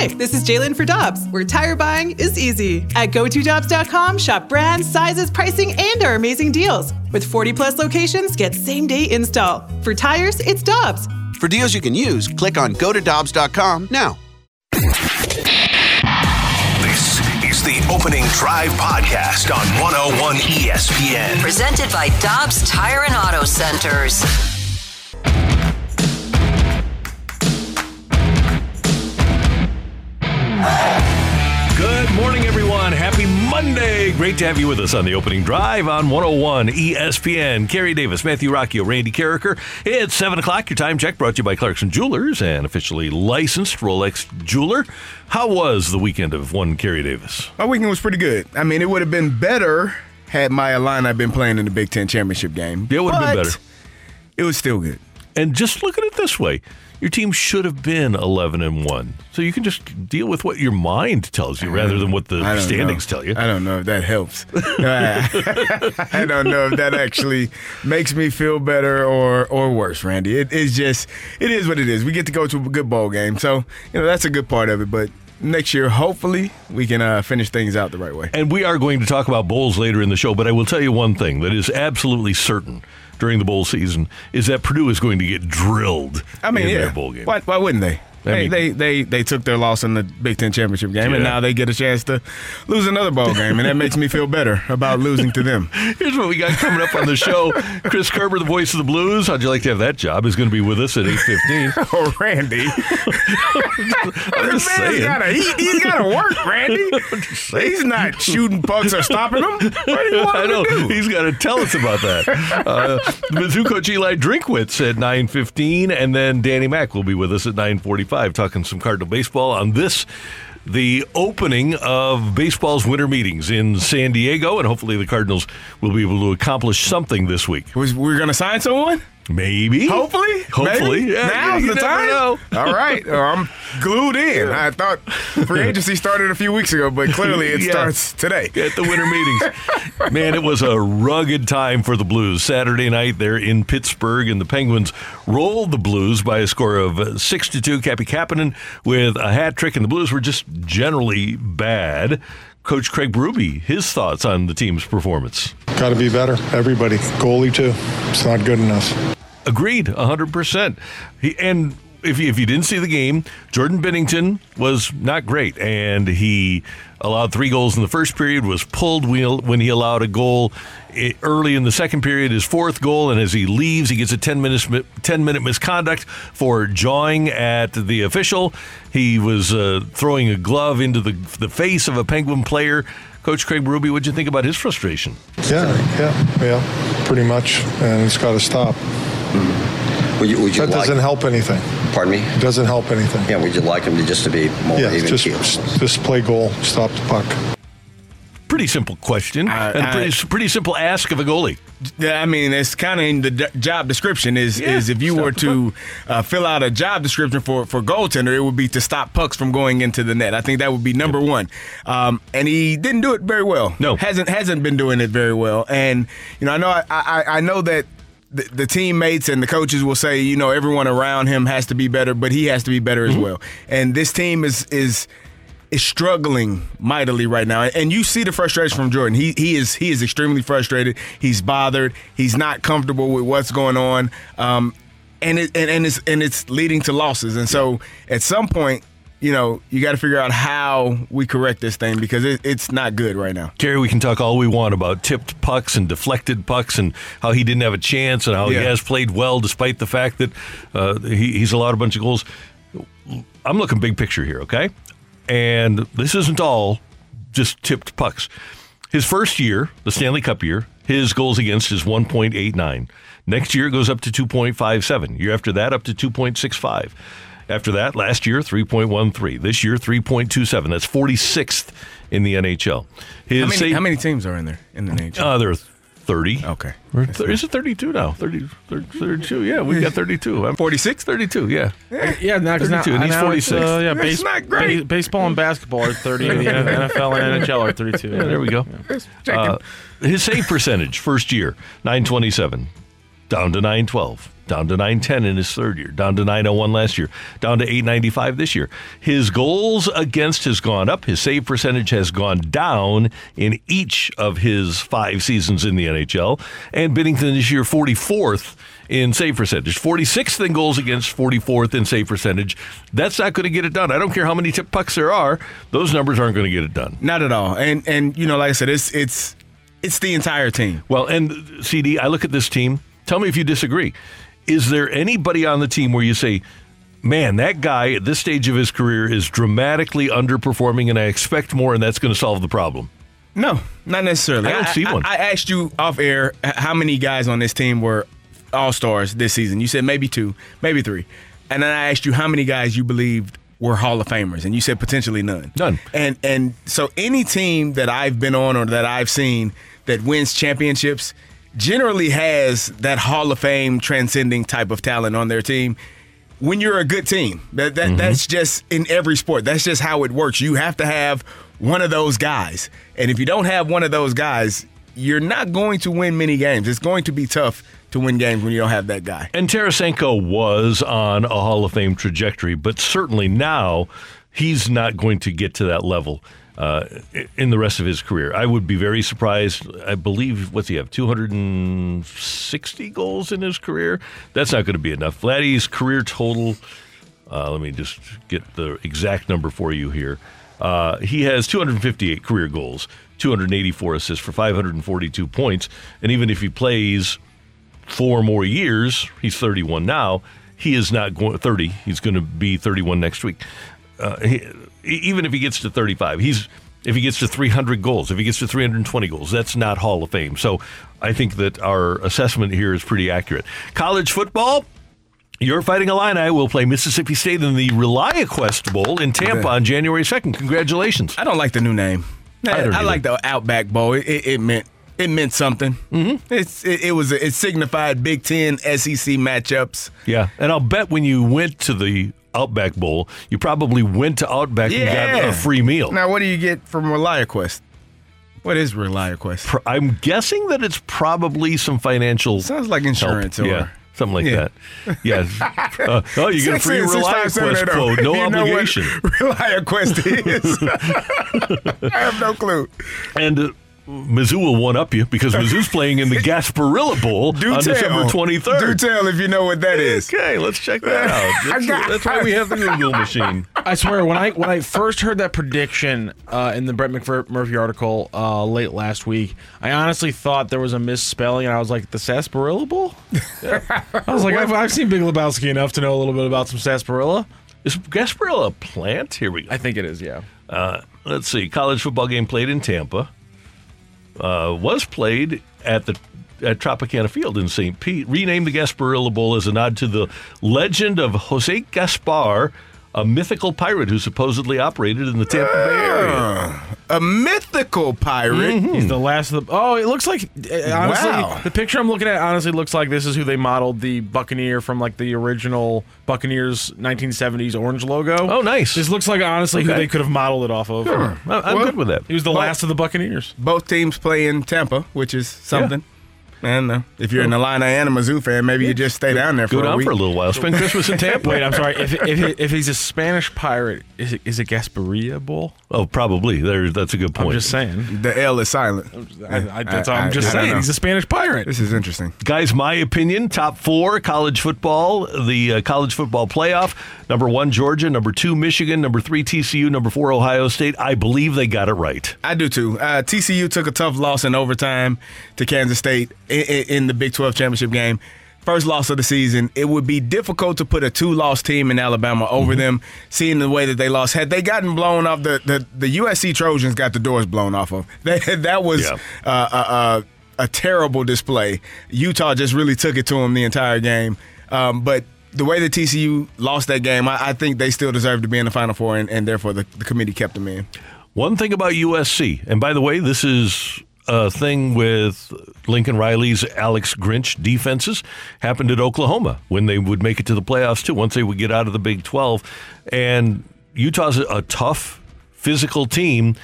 Hi, this is Jalen for Dobbs, where tire buying is easy. At GoToDobbs.com, shop brands, sizes, pricing, and our amazing deals. With 40 plus locations, get same day install. For tires, it's Dobbs. For deals you can use, click on gotodobbs.com now. This is the Opening Drive Podcast on 101 ESPN. Presented by Dobbs Tire and Auto Centers. Great to have you with us on the opening drive on 101 ESPN. Kerry Davis, Matthew Rocchio, Randy Carricker. It's 7 o'clock. Your time check brought to you by Clarkson Jewelers and officially licensed Rolex jeweler. How was the weekend of one Kerry Davis? My weekend was pretty good. I mean, it would have been better had my Illini been playing in the Big Ten championship game. It would have been better. It was still good. And just look at it this way your team should have been 11 and 1. So you can just deal with what your mind tells you rather than what the standings know. tell you. I don't know if that helps. I don't know if that actually makes me feel better or or worse, Randy. It is just it is what it is. We get to go to a good bowl game, so you know that's a good part of it. But next year, hopefully, we can uh, finish things out the right way. And we are going to talk about bowls later in the show, but I will tell you one thing that is absolutely certain during the bowl season is that Purdue is going to get drilled I mean, in yeah. their bowl game. Why, why wouldn't they? Hey, mean- they, they they took their loss in the Big Ten championship game, and now they get a chance to lose another ball game, and that makes me feel better about losing to them. Here's what we got coming up on the show. Chris Kerber, the voice of the Blues. How'd you like to have that job? Is going to be with us at 8.15. Oh, Randy, I'm just saying. gotta he, he's gotta work, Randy. He's not shooting pucks or stopping them. What do you want I know. to do? He's got to tell us about that. Uh, Mizzou coach Eli Drinkwitz at 9.15, and then Danny Mack will be with us at 9.45 talking some Cardinal baseball on this, the opening of baseball's winter meetings in San Diego, and hopefully the Cardinals will be able to accomplish something this week. We're gonna sign someone? Maybe. Hopefully, Hopefully. Maybe? Yeah, now's you the time. know. All right, Well, I'm glued in. I thought free agency started a few weeks ago, but clearly it Yeah. starts today. at the winter meetings. Man, it was a rugged time for the Blues. Saturday night, they're in Pittsburgh, and the Penguins rolled the Blues by a score of uh, six to two. Cappy Kapanen with a hat trick, and the Blues were just generally bad. Coach Craig Berube, his thoughts on the team's performance. Got to be better. Everybody. Goalie, too. It's not good enough. Agreed, 100%. He, and if you, if you didn't see the game, Jordan Binnington was not great, and he allowed three goals in the first period, was pulled when he allowed a goal early in the second period, his fourth goal, and as he leaves, he gets a 10 minutes, 10 minute misconduct for jawing at the official. He was uh, throwing a glove into the, the face of a Penguin player. Coach Craig Ruby, what'd you think about his frustration? Yeah, yeah, yeah. Pretty much. And it's got to stop. Would you, would you That like, doesn't help anything. Pardon me? It doesn't help anything. Yeah, would you like him to just to be more Yeah, even just, keeled? just play goal. Stop the puck. Pretty simple question I- and I- pretty, pretty simple ask of a goalie. I mean, it's kind of in the d- job description. Is Yeah, is if you were to uh, fill out a job description for for goaltender, it would be to stop pucks from going into the net. I think that would be number one. Um, and he didn't do it very well. No. hasn't hasn't been doing it very well. And you know, I know I I, I know that. The, the teammates and the coaches will say, you know, everyone around him has to be better, but he has to be better as well. And this team is is is struggling mightily right now, and you see the frustration from Jordan. He he is he is extremely frustrated. He's bothered. He's not comfortable with what's going on, um, and it and, and it's and it's leading to losses. And so at some point, you know, you got to figure out how we correct this thing because it, it's not good right now. Gary, we can talk all we want about tipped pucks and deflected pucks and how he didn't have a chance and how he has played well despite the fact that uh, he, he's allowed a bunch of goals. I'm looking big picture here, okay? And this isn't all just tipped pucks. His first year, the Stanley Cup year, his goals against is 1.89. Next year it goes up to 2.57. Year after that, up to 2.65. After that, last year, 3.13. This year, 3.27. That's 46th in the NHL. His How many, save- how many teams are in there in the NHL? Uh, there are 30. okay, Or th- is it 32 now? 30, 30 32. Yeah, we got 32. I'm 46? 32, yeah. Yeah, now, 'cause now, 32, and he's 46. Uh, yeah, That's base, not great. ba- baseball and basketball are 30, and the NFL and NHL are 32. Yeah, there we go. Checking. Uh, his save percentage, first year, 927. down to 912, down to 910 in his third year, down to 901 last year, down to 895 this year. His goals against has gone up, his save percentage has gone down in each of his five seasons in the NHL, and Binnington this year 44th in save percentage, 46th in goals against, 44th in save percentage. That's not going to get it done. I don't care how many tip pucks there are; those numbers aren't going to get it done. Not at all. And and you know, like I said, it's it's it's the entire team. Well, and CD, I look at this team. Tell me if you disagree. Is there anybody on the team where you say, man, that guy at this stage of his career is dramatically underperforming and I expect more and that's going to solve the problem? No, not necessarily. I don't see one. I, asked you off air how many guys on this team were all stars this season. You said maybe two, maybe three. And then I asked you how many guys you believed were Hall of Famers, and you said potentially none. None. And and so any team that I've been on or that I've seen that wins championships generally has that Hall of Fame transcending type of talent on their team. When you're a good team, that, that mm-hmm. that's just in every sport. That's just how it works. You have to have one of those guys, and if you don't have one of those guys, you're not going to win many games. It's going to be tough to win games when you don't have that guy. And Tarasenko was on a Hall of Fame trajectory, but certainly now he's not going to get to that level uh, in the rest of his career. I would be very surprised. I believe, what's he have, 260 goals in his career? That's not going to be enough. Vladdy's career total, uh, let me just get the exact number for you here. Uh, he has 258 career goals, 284 assists for 542 points. And even if he plays four more years, he's 31 now. He is not going 30. He's going to be 31 next week. Uh, even if he gets to 35, he's if he gets to 300 goals, if he gets to 320 goals, that's not Hall of Fame. So I think that our assessment here is pretty accurate. College football. Your Fighting Illini will play Mississippi State in the ReliaQuest Bowl in Tampa on January 2nd. Congratulations. I don't like the new name. I I, I like the Outback Bowl. It, it, it meant it meant something. Mm-hmm. It's it, it was it signified Big Ten SEC matchups. Yeah, and I'll bet when you went to the Outback Bowl, you probably went to Outback and got a free meal. Now, what do you get from ReliaQuest? What is ReliaQuest? Pr- I'm guessing that it's probably some financial. Sounds like insurance help. or yeah, something like Yeah. that. Yes. Uh, oh, you get a free ReliaQuest quote, no you obligation. ReliaQuest is. I have no clue. And uh, Mizzou will one up you because Mizzou's playing in the Gasparilla Bowl Do on tell. December 23rd. Do tell if you know what that is. Okay, let's check that out. That's, that's why we have the Google machine. I swear, when I when I first heard that prediction uh, in the Brett McMurphy article uh, late last week, I honestly thought there was a misspelling, and I was like, "The Sarsaparilla Bowl." I was like, I've, "I've seen Big Lebowski enough to know a little bit about some sarsaparilla." Is Gasparilla a plant? Here we go. I think it is. Yeah. Uh, let's see. College football game played in Tampa. Uh, was played at the at Tropicana Field in St. Pete. Renamed the Gasparilla Bowl as a nod to the legend of Jose Gaspar, a mythical pirate who supposedly operated in the Tampa Bay area. A mythical pirate. He's the last of the. Oh, it looks like uh, honestly, Wow. the picture I'm looking at honestly looks like this is who they modeled the Buccaneer from like the original Buccaneers 1970s orange logo. Oh, nice. This looks like honestly who Okay. they could have modeled it off of. I- I'm Well, good with that. He was the Well- last of the Buccaneers. Both teams play in Tampa, which is something. And uh, if you're an Illini and a Mizzou fan, maybe you just stay down there for Go a down week. for a little while. Spend Christmas in Tampa. Wait, I'm sorry. If if, he- if he's a Spanish pirate, is it, is it Gasparilla Bowl? Oh, probably. There, that's a good point. I'm just saying. The L is silent. I, I, that's I- all I'm I- just I don't saying. know. He's a Spanish pirate. This is interesting. Guys, my opinion top four college football, the uh, college football playoff. Number one, Georgia. Number two, Michigan. Number three, TCU. Number four, Ohio State. I believe they got it right. I do too. Uh, TCU took a tough loss in overtime to Kansas State in, in, the Big 12 championship game. First loss of the season. It would be difficult to put a two-loss team in Alabama over Mm-hmm. them, seeing the way that they lost. Had they gotten blown off, the the, the USC Trojans got the doors blown off of. They, that was Yeah. uh, uh, uh, a terrible display. Utah just really took it to them the entire game. Um, but the way that TCU lost that game, I, I think they still deserve to be in the Final Four, and, and therefore the, the committee kept them in. One thing about USC, and by the way, this is thing with Lincoln Riley's Alex Grinch defenses, happened at Oklahoma when they would make it to the playoffs too, once they would get out of the Big 12. And Utah's a tough, physical team.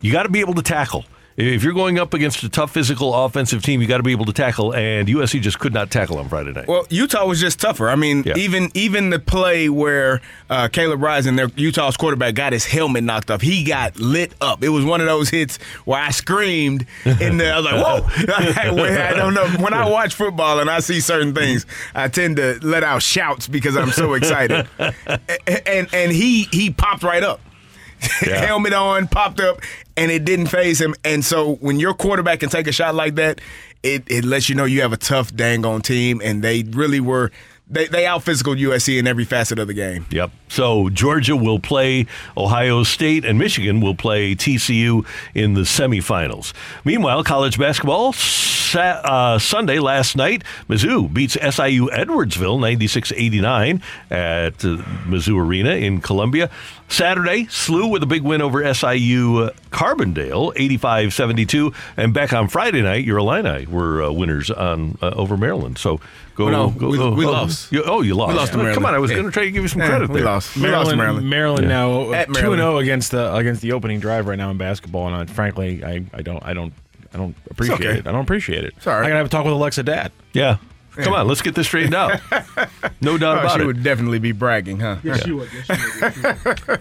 You got to be able to tackle. If you're going up against a tough physical offensive team, you got to be able to tackle, and USC just could not tackle on Friday night. Well, Utah was just tougher. I mean, Yeah. even even the play where uh, Caleb Rising, their Utah's quarterback, got his helmet knocked off, he got lit up. It was one of those hits where I screamed in there. I was like, "Whoa!" I don't know. When I watch football and I see certain things, I tend to let out shouts because I'm so excited. A- and and he he popped right up. Yeah. helmet on, popped up, and it didn't phase him. And so when your quarterback can take a shot like that, it, it lets you know you have a tough dang on team, and they really were they they out physical USC in every facet of the game. Yep. So Georgia will play Ohio State, and Michigan will play TCU in the semifinals. Meanwhile, college basketball. Sa- uh, Sunday last night, Mizzou beats SIU Edwardsville 96-89 at uh, Mizzou Arena in Columbia. Saturday, SLU with a big win over SIU Carbondale 85-72, and back on Friday night, your Illini were uh, winners on uh, over Maryland. So go, Well, no, go, we- go- we oh, lost. you- oh, you lost. We lost to Oh, Come on, I was Yeah. going to try to give you some Yeah, credit we there. lost. We lost to Maryland, Maryland. now At two and zero against the against the opening drive right now in basketball, and I, frankly, I, I don't I don't I don't appreciate okay. it. I don't appreciate it. all right. I gotta have a talk with Alexa Dad. Yeah. Come on, let's get this straightened out. No doubt Oh, about she it. would definitely be bragging, huh? Yes, you would. Yes, you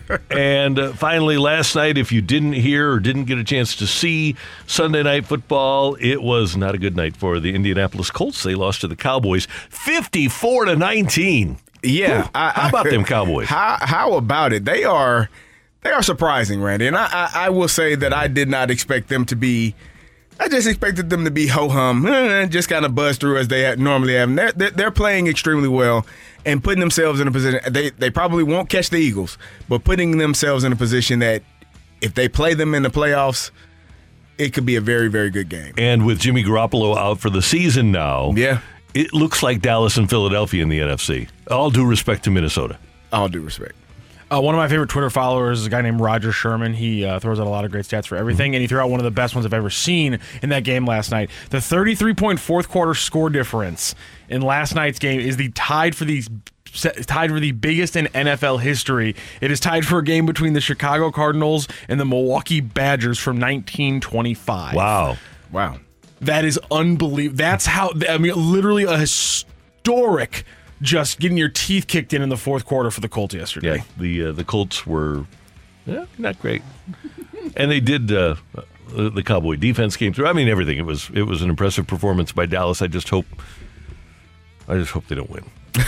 would. And uh, finally, last night, if you didn't hear or didn't get a chance to see Sunday night football, it was not a good night for the Indianapolis Colts. They lost to the Cowboys 54 to 19. Yeah. Whew. How about them Cowboys? How how about it? They are they are surprising, Randy. And I, I, I will say that I did not expect them to be. I just expected them to be ho hum, eh, just kind of buzz through as they normally have. And they're, they're they're playing extremely well and putting themselves in a position. They they probably won't catch the Eagles, but putting themselves in a position that if they play them in the playoffs, it could be a very very good game. And with Jimmy Garoppolo out for the season now, Yeah. it looks like Dallas and Philadelphia in the NFC. All due respect to Minnesota. All due respect. Uh, one of my favorite Twitter followers is a guy named Roger Sherman. He uh, throws out a lot of great stats for everything, and he threw out one of the best ones I've ever seen in that game last night. The 33 point fourth quarter score difference in last night's game is the tied for the tied for the biggest in NFL history. It is tied for a game between the Chicago Cardinals and the Milwaukee Badgers from 1925. Wow. Wow. That is unbelievable. That's how I mean, literally a historic. Just getting your teeth kicked in in the fourth quarter for the Colts yesterday. Yeah, the uh, the Colts were yeah, not great, and they did. Uh, the Cowboy defense came through. I mean, everything. It was it was an impressive performance by Dallas. I just hope, I just hope they don't win.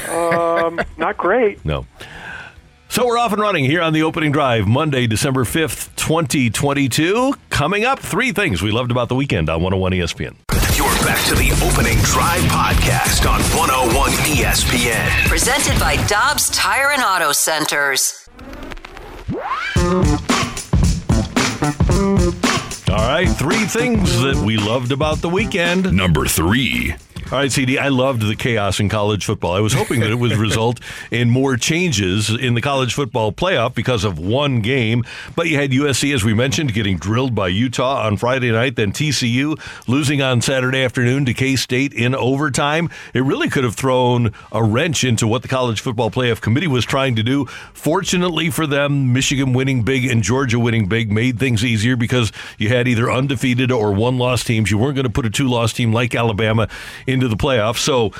Um, not great. No. So we're off and running here on the opening drive, Monday, December 5th, 2022. Coming up, three things we loved about the weekend on 101 ESPN. You're back to the opening drive podcast on 101 ESPN. Presented by Dobbs Tire and Auto Centers. All right, three things that we loved about the weekend. Number three. All right, CD, I loved the chaos in college football. I was hoping that it would result in more changes in the college football playoff because of one game. But you had USC, as we mentioned, getting drilled by Utah on Friday night, then TCU losing on Saturday afternoon to K State in overtime. It really could have thrown a wrench into what the college football playoff committee was trying to do. Fortunately for them, Michigan winning big and Georgia winning big made things easier because you had either undefeated or one loss teams. You weren't going to put a two loss team like Alabama into the playoffs. So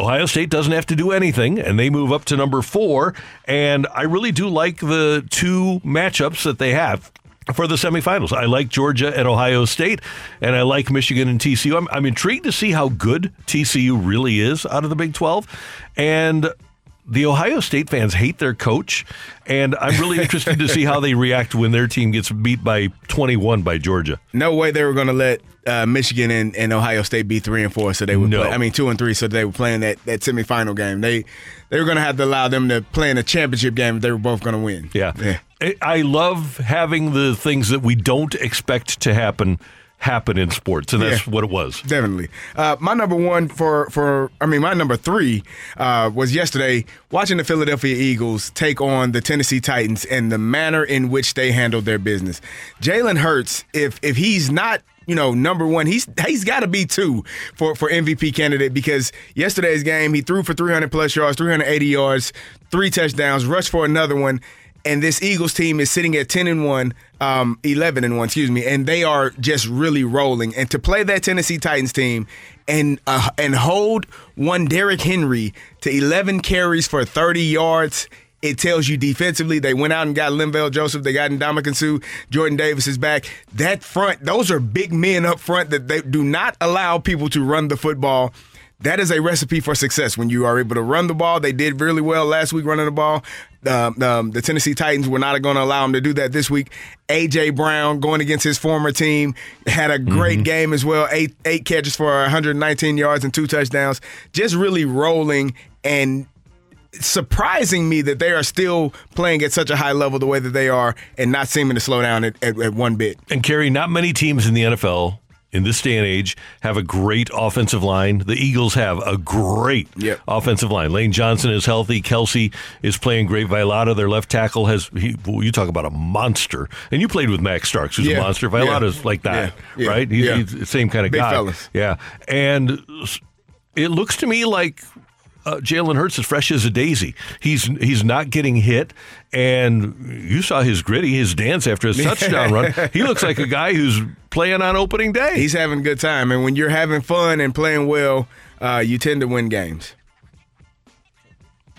Ohio State doesn't have to do anything, and they move up to number four. And I really do like the two matchups that they have for the semifinals. I like Georgia and Ohio State, and I like Michigan and TCU. I'm, I'm intrigued to see how good TCU really is out of the Big 12. And the Ohio State fans hate their coach, and I'm really interested to see how they react when their team gets beat by 21 by Georgia. No way they were going to let uh, Michigan and, and Ohio State be three and four, so they would. No. Play, I mean, two and three, so they were playing that, that semifinal game. They they were going to have to allow them to play in a championship game if they were both going to win. Yeah. yeah. I love having the things that we don't expect to happen happen in sports, and that's Yeah. what it was. Definitely. Uh, my number one for for I mean my number three uh, was yesterday watching the Philadelphia Eagles take on the Tennessee Titans and the manner in which they handled their business. Jalen Hurts, if if he's not you know number one, he's he's got to be two for for MVP candidate because yesterday's game he threw for 300 plus yards, 380 yards, three touchdowns, rushed for another one. And this Eagles team is sitting at 10 and 1, um, 11 and 1, excuse me, and they are just really rolling. And to play that Tennessee Titans team and uh, and hold one Derrick Henry to 11 carries for 30 yards. It tells you defensively they went out and got Linval Joseph. They got Ndamukong Suh. Jordan Davis is back. That front, those are big men up front that they do not allow people to run the football that is a recipe for success when you are able to run the ball. They did really well last week running the ball. Um, um, the Tennessee Titans were not going to allow them to do that this week. AJ Brown going against his former team had a great mm-hmm. game as well. Eight eight catches for 119 yards and two touchdowns. Just really rolling and surprising me that they are still playing at such a high level the way that they are and not seeming to slow down at, at, at one bit. And Kerry, not many teams in the NFL in this day and age have a great offensive line. The Eagles have a great yep. offensive line. Lane Johnson is healthy. Kelce is playing great. Vilata, their left tackle, has he, well, you talk about a monster. And you played with Max Starks, who's yeah. a monster. Vilata's yeah. like that, yeah. right? He's, he's, the same kind of Big guy. Fellas. Yeah, and it looks to me like uh, Jalen Hurts is fresh as a daisy. He's he's not getting hit, and you saw his gritty, his dance after his touchdown run. He looks like a guy who's playing on opening day. He's having a good time, and when you're having fun and playing well, uh, you tend to win games.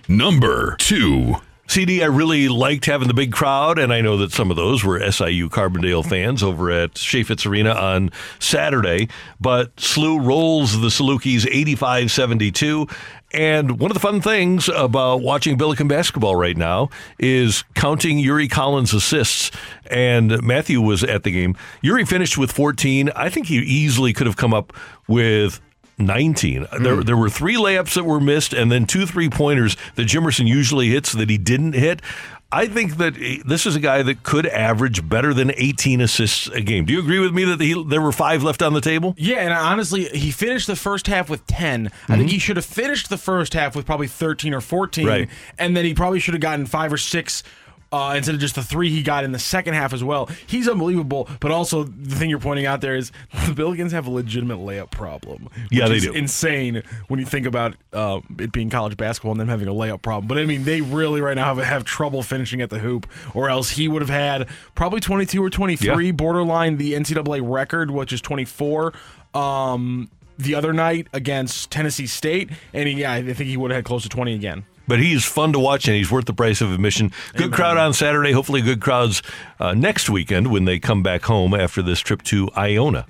Number two. CD, I really liked having the big crowd, and I know that some of those were SIU Carbondale fans over at Chaifetz Arena on Saturday. But SLU rolls the Salukis 85 72. And one of the fun things about watching Billiken basketball right now is counting Yuri Collins' assists. And Matthew was at the game. Yuri finished with 14. I think he easily could have come up with 19. Mm. There, there were three layups that were missed, and then two three pointers that Jimerson usually hits that he didn't hit. I think that this is a guy that could average better than 18 assists a game. Do you agree with me that he, there were five left on the table? Yeah, and honestly, he finished the first half with 10. Mm-hmm. I think mm-hmm. he should have finished the first half with probably 13 or 14. Right. And then he probably should have gotten five or six uh, instead of just the three he got in the second half as well. He's unbelievable, but also the thing you're pointing out there is the Billikens have a legitimate layup problem. Yeah, they do. Insane when you think about uh, it being college basketball and them having a layup problem. But I mean, they really right now have, have trouble finishing at the hoop, or else he would have had probably 22 or 23, yeah. borderline the NCAA record, which is 24. Um, the other night against Tennessee State, and he, yeah, I think he would have had close to 20 again but he's fun to watch and he's worth the price of admission. Good Amen. crowd on Saturday. Hopefully, good crowds uh, next weekend when they come back home after this trip to Iona.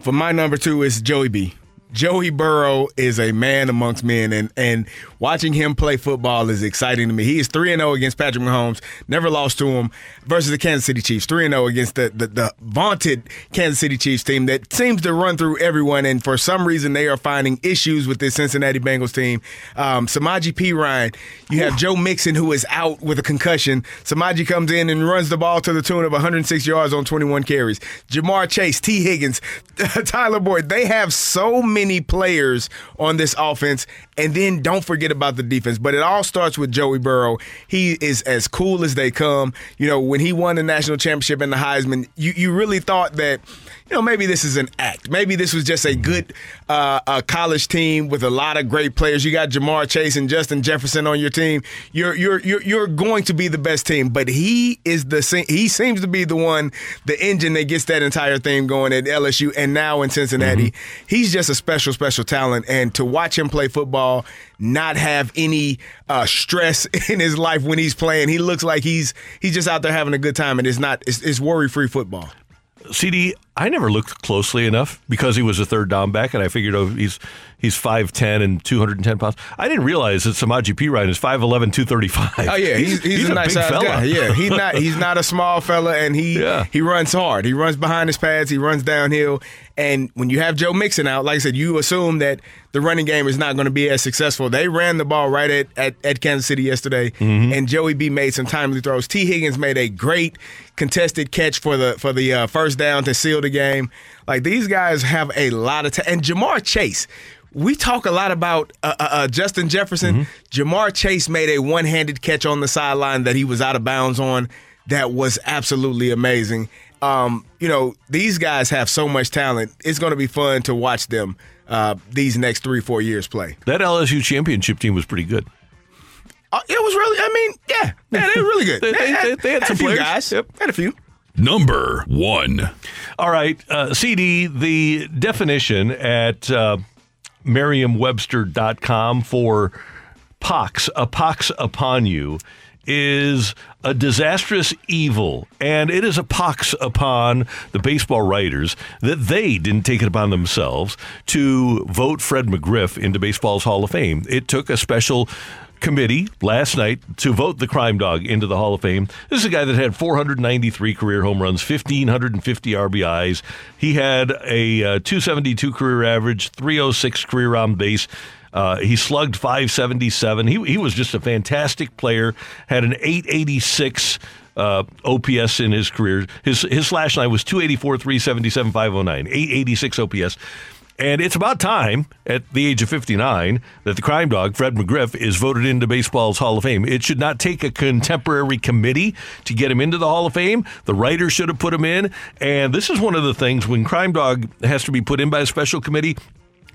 For my number two is Joey B. Joey Burrow is a man amongst men, and and watching him play football is exciting to me. He is three and zero oh against Patrick Mahomes, never lost to him versus the Kansas City Chiefs. Three and zero oh against the, the the vaunted Kansas City Chiefs team that seems to run through everyone, and for some reason they are finding issues with this Cincinnati Bengals team. Um, Samaje Perine, you have Joe Mixon who is out with a concussion. Samaje comes in and runs the ball to the tune of 106 yards on 21 carries. Ja'Marr Chase, T Higgins, Tyler Boyd, they have so many many players on this offense, and then don't forget about the defense. But it all starts with Joey Burrow. He is as cool as they come. You know, when he won the national championship in the Heisman, you, you really thought that you know, maybe this is an act. Maybe this was just a good uh, a college team with a lot of great players. You got Ja'Marr Chase and Justin Jefferson on your team. You're you're you're, you're going to be the best team. But he is the he seems to be the one, the engine that gets that entire thing going at LSU and now in Cincinnati. Mm-hmm. He's just a special special talent. And to watch him play football, not have any uh, stress in his life when he's playing, he looks like he's he's just out there having a good time, and it's not it's, it's worry free football. CD, I never looked closely enough because he was a third down back, and I figured oh, he's he's 5'10 and 210 pounds. I didn't realize that Samaje Perine is 5'11, 235. Oh, yeah. He's, he's, he's a, a, nice fella. Guy. Yeah. He's not, he's not a small fella, and he, yeah. he runs hard. He runs behind his pads, he runs downhill. And when you have Joe Mixon out, like I said, you assume that the running game is not going to be as successful. They ran the ball right at, at, at Kansas City yesterday, mm-hmm. and Joey B made some timely throws. T. Higgins made a great contested catch for the for the uh, first down to seal the game. Like these guys have a lot of time. And Ja'Marr Chase, we talk a lot about uh, uh, uh, Justin Jefferson. Mm-hmm. Ja'Marr Chase made a one handed catch on the sideline that he was out of bounds on. That was absolutely amazing. Um, you know, these guys have so much talent. It's going to be fun to watch them uh, these next three, four years play. That LSU championship team was pretty good. Uh, it was really. I mean, yeah, yeah, they were really good. They- they- they- they had a some few players. guys. Yep. Had a few. Number one. All right, uh, CD, the definition at uh, merriam-webster.com for pox, a pox upon you, is a disastrous evil. And it is a pox upon the baseball writers that they didn't take it upon themselves to vote Fred McGriff into baseball's Hall of Fame. It took a special committee last night to vote the crime dog into the Hall of Fame. This is a guy that had 493 career home runs, 1,550 RBIs. He had a uh, 272 career average, 306 career on base. Uh, he slugged 577. He, he was just a fantastic player, had an 886 uh, OPS in his career. His, his slash line was 284, 377, 509, 886 OPS. And it's about time, at the age of 59, that the crime dog, Fred McGriff, is voted into baseball's Hall of Fame. It should not take a contemporary committee to get him into the Hall of Fame. The writers should have put him in. And this is one of the things when crime dog has to be put in by a special committee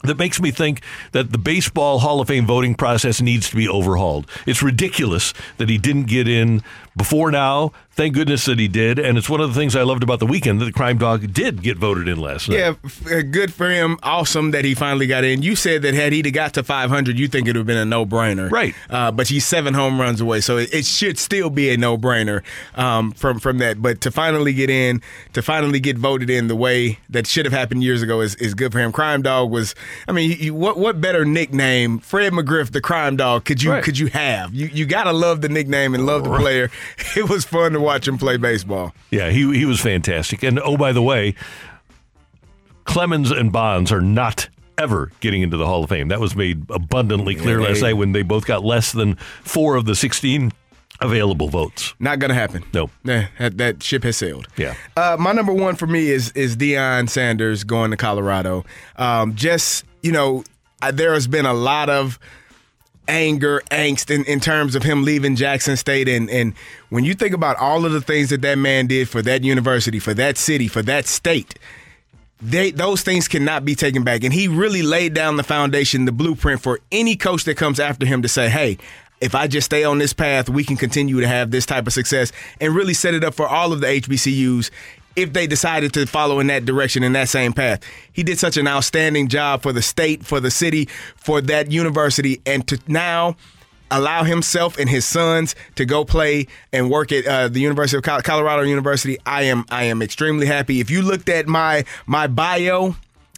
that makes me think that the baseball Hall of Fame voting process needs to be overhauled. It's ridiculous that he didn't get in before now. Thank goodness that he did. And it's one of the things I loved about the weekend that the crime dog did get voted in last night. Yeah, f- uh, good for him. Awesome that he finally got in. You said that had he got to 500, you think it would have been a no brainer. Right. Uh, but he's seven home runs away, so it, it should still be a no brainer um, from from that. But to finally get in, to finally get voted in the way that should have happened years ago is, is good for him. Crime Dog was, I mean, you, what what better nickname, Fred McGriff, the Crime Dog, could you Right. could you have? You you gotta love the nickname and love the player. It was fun to watch him play baseball. Yeah, he he was fantastic. And oh, by the way, Clemens and Bonds are not ever getting into the Hall of Fame. That was made abundantly clear Yeah, last night when they both got less than four of the 16 available votes. Not gonna happen. No. Nah, that, that ship has sailed. Yeah. Uh, my number one for me is is Deion Sanders going to Colorado. Um, just you know, I, there has been a lot of anger, angst in, in terms of him leaving Jackson State, and and when you think about all of the things that that man did for that university, for that city, for that state. They, those things cannot be taken back. And he really laid down the foundation, the blueprint for any coach that comes after him to say, hey, if I just stay on this path, we can continue to have this type of success and really set it up for all of the HBCUs if they decided to follow in that direction, in that same path. He did such an outstanding job for the state, for the city, for that university, and to now allow himself and his sons to go play and work at uh, the University of Colorado University. I am I am extremely happy. If you looked at my my bio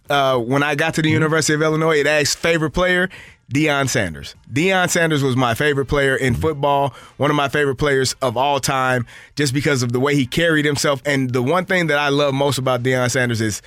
uh, when I got to the University of Illinois, it asked favorite player. Deion Sanders. Deion Sanders was my favorite player in mm-hmm. football, one of my favorite players of all time, just because of the way he carried himself. And the one thing that I love most about Deion Sanders is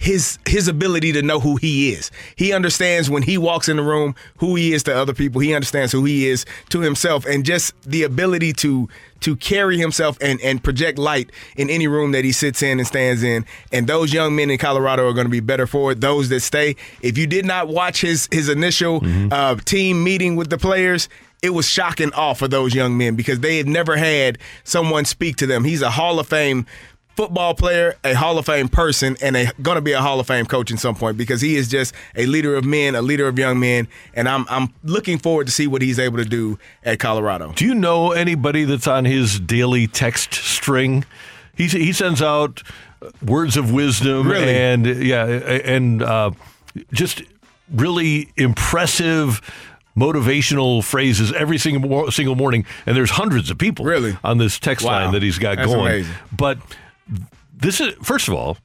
his his ability to know who he is. He understands when he walks in the room who he is to other people. He understands who he is to himself, and just the ability to to carry himself and and project light in any room that he sits in and stands in. And those young men in Colorado are going to be better for it. Those that stay. If you did not watch his his initial uh, team meeting with the players. It was shocking awe for those young men because they had never had someone speak to them. He's a Hall of Fame football player, a Hall of Fame person, and a going to be a Hall of Fame coach in some point because he is just a leader of men, a leader of young men, and I'm I'm looking forward to see what he's able to do at Colorado. Do you know anybody that's on his daily text string? He he sends out words of wisdom Really? and yeah, and uh, just really impressive motivational phrases every single single morning. And there's hundreds of people Really? on this text Wow. line that he's got That's going. amazing. But this is first of all.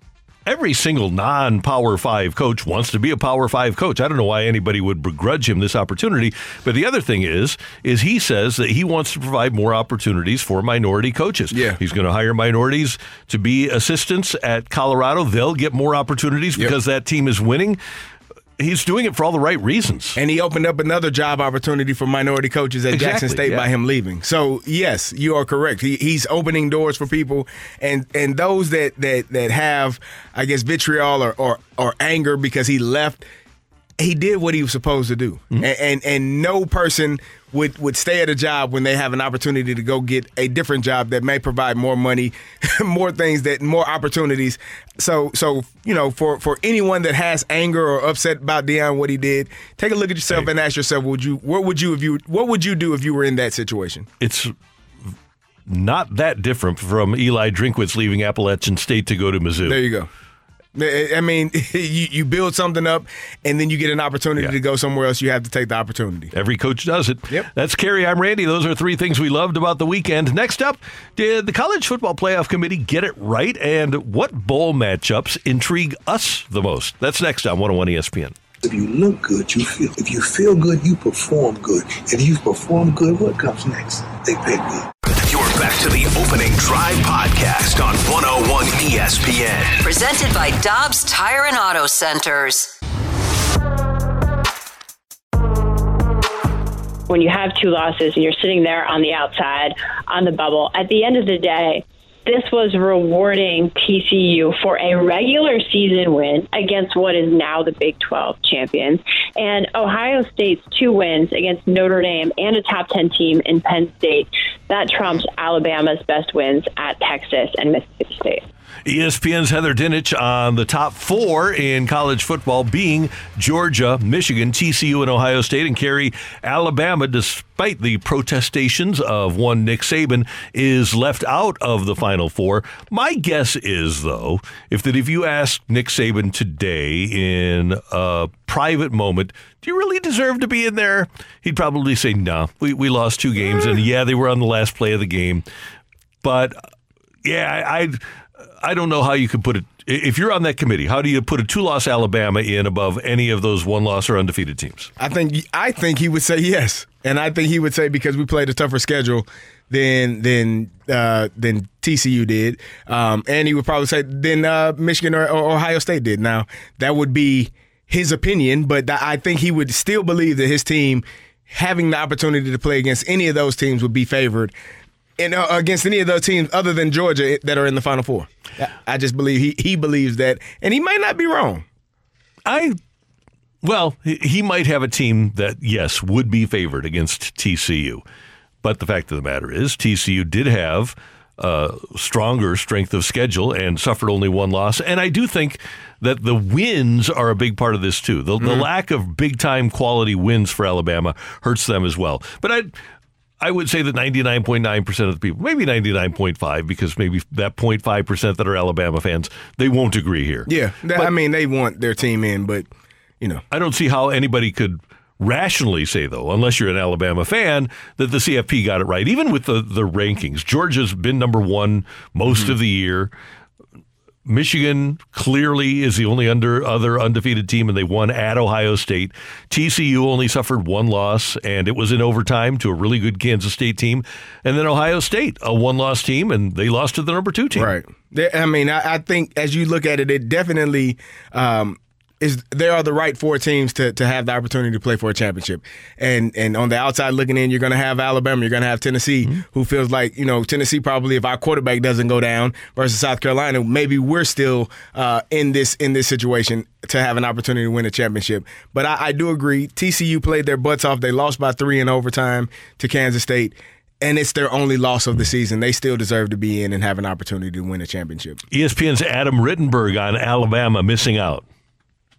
Every single non Power Five coach wants to be a Power Five coach. I don't know why anybody would begrudge him this opportunity. But the other thing is, is he says that he wants to provide more opportunities for minority coaches. Yeah. he's going to hire minorities to be assistants at Colorado. They'll get more opportunities Yep. because that team is winning. He's doing it for all the right reasons. And he opened up another job opportunity for minority coaches at Jackson State yeah. by him leaving. So yes, you are correct. He, he's opening doors for people, and and those that that that have, I guess, vitriol or or, or anger because he left. he did what he was supposed to do, Mm-hmm. and, and and no person would would stay at a job when they have an opportunity to go get a different job that may provide more money, more things that more opportunities. So so you know for for anyone that has anger or upset about Deion what he did, take a look at yourself and ask yourself, would you what would you if you what would you do if you were in that situation? It's not that different from Eli Drinkwitz leaving Appalachian State to go to Mizzou. There you go. I eh, I mean, you, you build something up, and then you get an opportunity to go somewhere else. You have to take the opportunity. Every coach does it. Yep. That's Kerry. I'm Randy. Those are three things we loved about the weekend. Next up, did the College Football Playoff Committee get it right? And what bowl matchups intrigue us the most? That's next on 101 ESPN. If you look good, you feel. If you feel good, you perform good. If you perform good, what comes next? They pay good. You're back to the opening drive podcast on 101 ESPN. Presented by Dobbs Tire and Auto Centers. when you have two losses and you're sitting there on the outside on the bubble, at the end of the day, this was rewarding TCU for a regular season win against what is now the Big 12 champions. And Ohio State's two wins against Notre Dame and a top 10 team in Penn State, that trumps Alabama's best wins at Texas and Mississippi State. ESPN's Heather Dinich on the top four in college football being Georgia, Michigan, TCU, and Ohio State, and Kerry Alabama, despite the protestations of one Nick Saban, is left out of the Final Four. My guess is, though, if that if you ask Nick Saban today in a private moment, do you really deserve to be in there? He'd probably say, no, we, we lost two games, and yeah, they were on the last play of the game. But yeah, I, I I don't know how you could put it. If you're on that committee, how do you put a two-loss Alabama in above any of those one-loss or undefeated teams? I think I think he would say yes, and I think he would say because we played a tougher schedule than than uh, than TCU did, um, and he would probably say than uh, Michigan or, or Ohio State did. Now that would be his opinion, but th- I think he would still believe that his team having the opportunity to play against any of those teams would be favored. And uh, against any of those teams other than Georgia that are in the Final Four, I- just believe he he believes that, and he might not be wrong. I well, he might have a team that yes would be favored against TCU, but the fact of the matter is TCU did have a stronger strength of schedule and suffered only one loss, and I do think that the wins are a big part of this too. The, the lack of big time quality wins for Alabama hurts them as well. But I. I would say that 99.9% of the people, maybe 99.5, because maybe that 0.5% that are Alabama fans, they won't agree here. Yeah, th- I mean they want their team in, but you know, I don't see how anybody could rationally say, though, unless you're an Alabama fan, that the CFP got it right. Even with the, the rankings, Georgia's been number one most Mm-hmm. of the year. Michigan clearly is the only under other undefeated team, and they won at Ohio State. TCU only suffered one loss, and it was in overtime to a really good Kansas State team. And then Ohio State, a one-loss team, and they lost to the number two team. Right. I mean, I, think as you look at it, it definitely um, is. There are the right four teams to, to have the opportunity to play for a championship, and and on the outside looking in, you're going to have Alabama, you're going to have Tennessee, who feels like you know Tennessee probably if our quarterback doesn't go down versus South Carolina, maybe we're still uh, in this in this situation to have an opportunity to win a championship. But I, I do agree, TCU played their butts off. They lost by three in overtime to Kansas State. And it's their only loss of the season. They still deserve to be in and have an opportunity to win a championship. ESPN's Adam Rittenberg on Alabama missing out.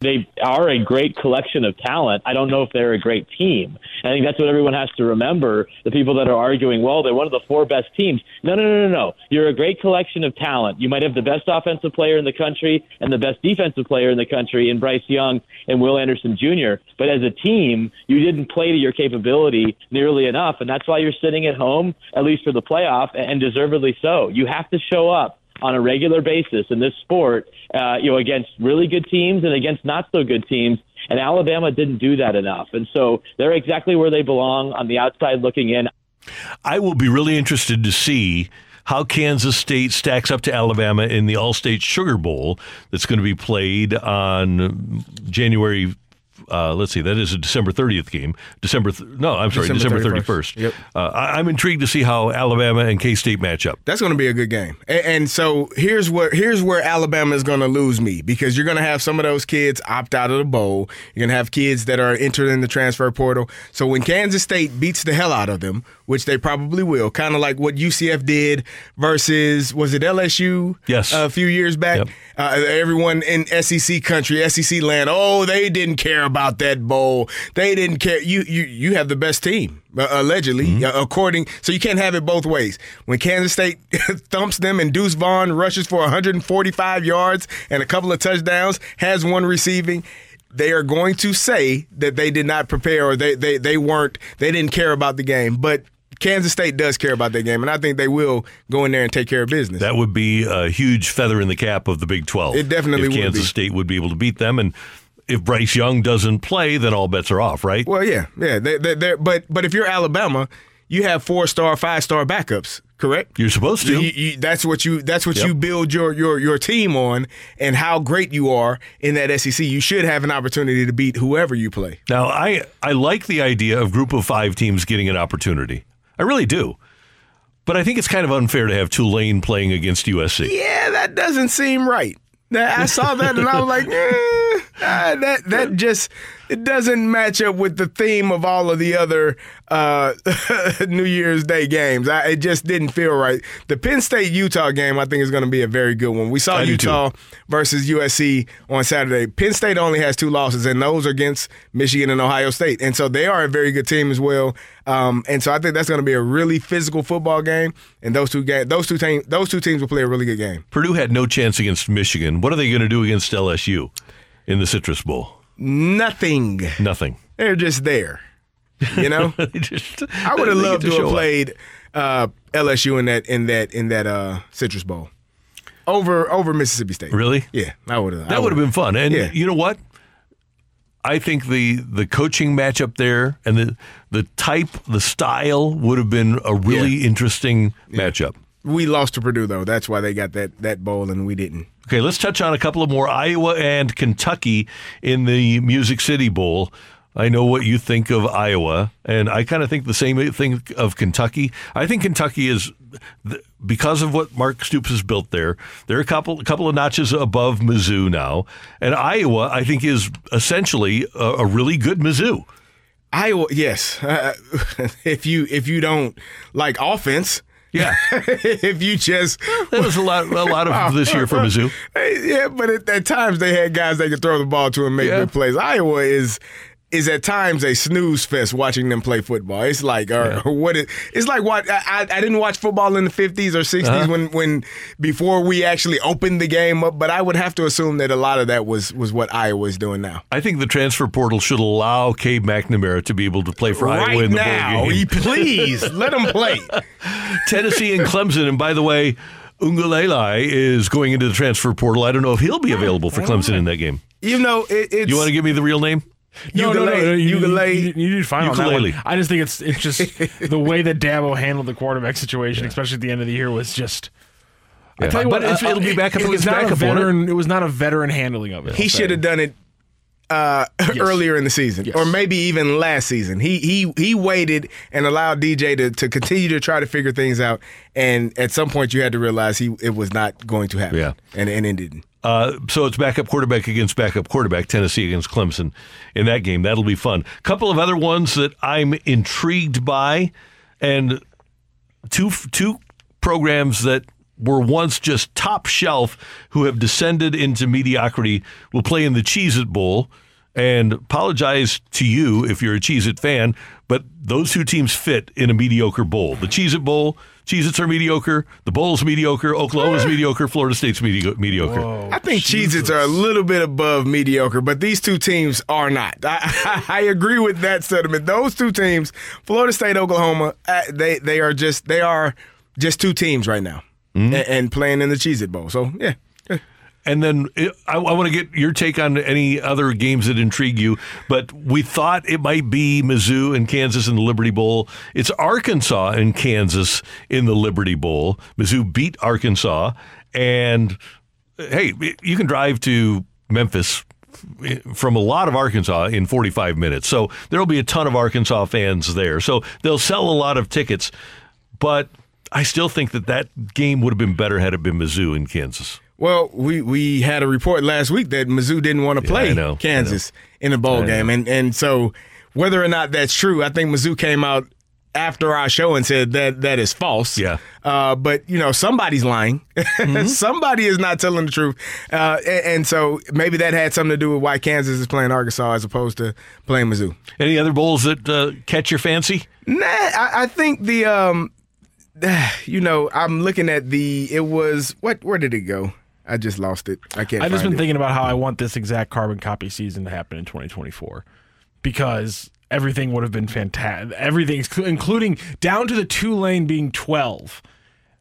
They are a great collection of talent. I don't know if they're a great team. I think that's what everyone has to remember. The people that are arguing, well, they're one of the four best teams. No, no, no, no, no. You're a great collection of talent. You might have the best offensive player in the country and the best defensive player in the country in Bryce Young and Will Anderson Jr. But as a team, you didn't play to your capability nearly enough, and that's why you're sitting at home, at least for the playoff, and deservedly so. You have to show up on a regular basis in this sport, uh, you know, against really good teams and against not so good teams. And Alabama didn't do that enough. And so they're exactly where they belong on the outside looking in. I will be really interested to see how Kansas State stacks up to Alabama in the All State Sugar Bowl that's going to be played on January uh, let's see, that is a December 30th game. December, th- no, I'm sorry, December December 31st. 31st. Yep. Uh, I, I'm intrigued to see how Alabama and K State match up. That's going to be a good game. And, and so here's where here's where Alabama is going to lose me because you're going to have some of those kids opt out of the bowl. You're going to have kids that are entered in the transfer portal. So when Kansas State beats the hell out of them, which they probably will, kind of like what UCF did versus was it LSU? Yes. a few years back. Yep. Uh, everyone in SEC country, SEC land, oh, they didn't care about that bowl. They didn't care. You you you have the best team uh, allegedly, uh, according. So you can't have it both ways. When Kansas State thumps them and Deuce Vaughn rushes for 145 yards and a couple of touchdowns, has one receiving. They are going to say that they did not prepare or they, they, they weren't, they didn't care about the game. But Kansas State does care about that game, and I think they will go in there and take care of business. That would be a huge feather in the cap of the Big 12. It definitely if would Kansas be. State would be able to beat them. And if Bryce Young doesn't play, then all bets are off, right? Well, yeah, yeah. They, they, they're- but but if you're Alabama, you have four star, five star backups, correct? You're supposed to. You- you- that's what you that's what Yep. you build your your your team on, and how great you are in that SEC. You should have an opportunity to beat whoever you play. Now, I, I like the idea of group of five teams getting an opportunity. I really do. But I think it's kind of unfair to have Tulane playing against USC. Yeah, that doesn't seem right. I saw that and I was like, eh, that that just it doesn't match up with the theme of all of the other uh, New Year's Day games. I, it just didn't feel right. The Penn State Utah game, I think, is going to be a very good one. We saw I. Utah versus USC on Saturday. Penn State only has two losses, and those are against Michigan and Ohio State, and so they are a very good team as well. Um, and so I think that's going to be a really physical football game, and those two game, those two teams, those two teams will play a really good game. Purdue had no chance against Michigan. What are they going to do against LSU in the Citrus Bowl? Nothing. Nothing. They're just there. You know, just- I would have loved to, show have played uh, LSU in that in that in that uh, Citrus Bowl over over Mississippi State. Really? Yeah, I would have. That would have been fun. And Yeah. you know what? I think the the coaching matchup there and the the type, the style would have been a really interesting matchup. We lost to Purdue though. That's why they got that that bowl and we didn't. Okay, let's touch on a couple of more Iowa and Kentucky in the Music City Bowl. I know what you think of Iowa, and I kind of think the same thing of Kentucky. I think Kentucky is because of what Mark Stoops has built there. They're a couple a couple of notches above Mizzou now, and Iowa I think is essentially a, a really good Mizzou. Iowa, yes. Uh, if you if you don't like offense, Yeah, if you just that was a lot a lot of this year for Mizzou. Yeah, but at, at times they had guys they could throw the ball to and make Yeah. good plays. Iowa is is at times a snooze fest watching them play football. It's like, or, what it, it's like what I, I didn't watch football in the fifties or 60s Uh-huh. when when before we actually opened the game up. But I would have to assume that a lot of that was was what Iowa is doing now. I think the transfer portal should allow Cade McNamara to be able to play for Iowa in the now, bowl game. please let him play. Tennessee and Clemson. And by the way, Ungalele is going into the transfer portal. I don't know if he'll be available for Clemson in that game. You know, it, it's You want to give me the real name? No, no, no, no, you, ukulele- you, you need to find on that one. I just think it's it's just the way that Dabo handled the quarterback situation, especially at the end of the year, was just. I tell you but what, uh, it'll be back up it was against not a backup, won't it? veteran. It was not a veteran handling of it. He should have done it uh, earlier in the season, or maybe even last season. He he he waited and allowed DJ to, to continue to try to figure things out, and at some point you had to realize he it was not going to happen. Yeah. and and it didn't. Uh, so it's backup quarterback against backup quarterback, Tennessee against Clemson in that game. That'll be fun. A couple of other ones that I'm intrigued by, and two two programs that were once just top shelf who have descended into mediocrity will play in the Cheez It Bowl. And apologize to you if you're a Cheez It fan, but those two teams fit in a mediocre bowl. The Cheez It Bowl, Cheez Its are mediocre, the Bowl's mediocre, Oklahoma's mediocre, Florida State's medio- mediocre. I think Cheez-Its are a little bit above mediocre, but these two teams are not. I, I, agree with that sentiment. Those two teams, Florida State, Oklahoma, uh, they they are just they are just two teams right now, Mm-hmm. and, and playing in the Cheez-It Bowl. So yeah. And then I, I want to get your take on any other games that intrigue you. But we thought it might be Mizzou and Kansas in the Liberty Bowl. It's Arkansas and Kansas in the Liberty Bowl. Mizzou beat Arkansas. And hey, you can drive to Memphis eh, from a lot of Arkansas in 45 minutes. So there will be a ton of Arkansas fans there. So they'll sell a lot of tickets, but I still think that that game would have been better had it been Mizzou in Kansas. Well, we, we had a report last week that Mizzou didn't want to Yeah, play know, Kansas in a bowl I game, know. and and so whether or not that's true, I think Mizzou came out after our show and said that that is false. Yeah. Uh, but you know somebody's lying. Mm-hmm. Somebody is not telling the truth, uh, and, and so maybe that had something to do with why Kansas is playing Arkansas as opposed to playing Mizzou. Any other bowls that uh, catch your fancy? Nah, I, I think the um, you know, I'm looking at the. It was what? Where did it go? I just lost it. I can't. I've just been it. thinking about how I want this exact carbon copy season to happen in 2024 because everything would have been fantastic. Everything, including down to the Tulane being 12.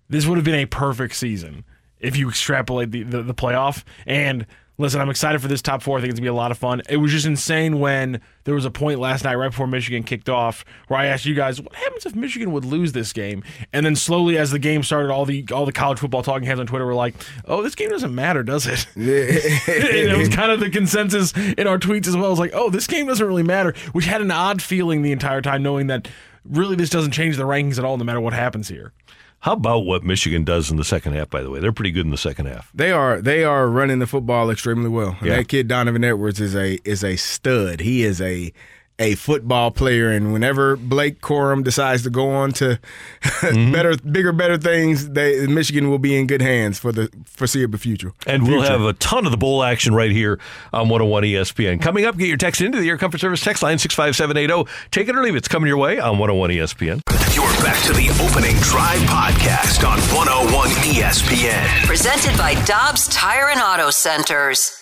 This would have been a perfect season if you extrapolate the, the, the playoff. And listen, I'm excited for this top four. I think it's going to be a lot of fun. It was just insane when there was a point last night right before Michigan kicked off where I asked you guys, what happens if Michigan would lose this game? And then slowly as the game started, all the all the college football talking heads on Twitter were like, oh, this game doesn't matter, does it? and it was kind of the consensus in our tweets as well. It was like, oh, this game doesn't really matter, which had an odd feeling the entire time, knowing that really this doesn't change the rankings at all, no matter what happens here. How about what Michigan does in the second half, by the way? They're pretty good in the second half. They are they are running the football extremely well. Yeah. That kid Donovan Edwards is a is a stud. He is a a football player, and whenever Blake Corum decides to go on to Mm-hmm. better, bigger, better things, they, Michigan will be in good hands for the foreseeable future. And we'll have a ton of the bowl action right here on 101 ESPN. Coming up, get your text into the Air Comfort Service text line 65780. Take it or leave it. It's coming your way on 101 ESPN. You're back to the opening drive podcast on 101 ESPN. Presented by Dobbs Tire and Auto Centers.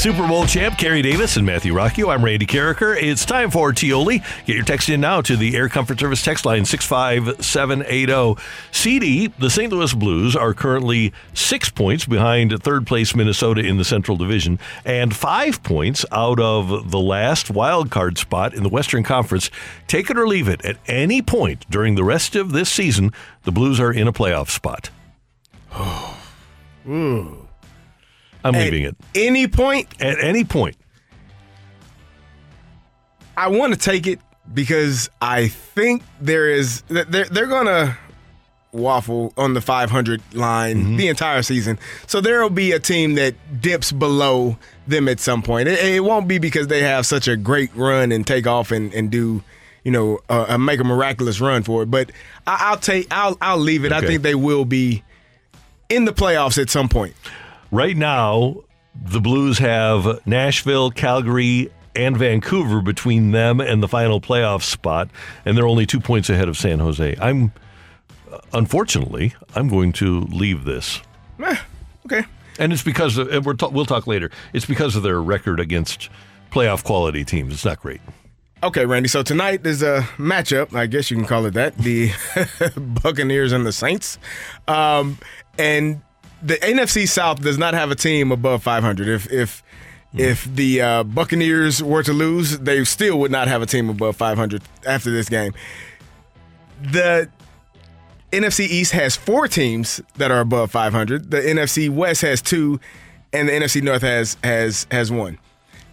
Super Bowl champ Kerry Davis and Matthew Rocchio, I'm Randy Karraker. It's time for Tioli. Get your text in now to the Air Comfort Service text line 65780. CD, the St. Louis Blues are currently six points behind third place Minnesota in the Central Division and five points out of the last wild card spot in the Western Conference. Take it or leave it. At any point during the rest of this season, the Blues are in a playoff spot. Ooh. I'm At leaving it. Any point, At any point. I want to take it because I think there is they're they're gonna waffle on the 500 line Mm-hmm. the entire season. So there will be a team that dips below them at some point. It, it won't be because they have such a great run and take off and, and do, you know, uh, make a miraculous run for it. But I, I'll take I'll I'll leave it. I think they will be in the playoffs at some point. Right now, the Blues have Nashville, Calgary, and Vancouver between them and the final playoff spot, and they're only two points ahead of San Jose. I'm, unfortunately, I'm going to leave this. Eh, okay. And it's because of, and we're ta- we'll talk later. It's because of their record against playoff quality teams. It's not great. Okay, Randy. So tonight is a matchup. I guess you can call it that. The Buccaneers and the Saints. Um, and the NFC South does not have a team above 500. If if if the uh, Buccaneers were to lose, they still would not have a team above 500 after this game. The NFC East has four teams that are above 500. The NFC West has two, and the NFC North has has has one.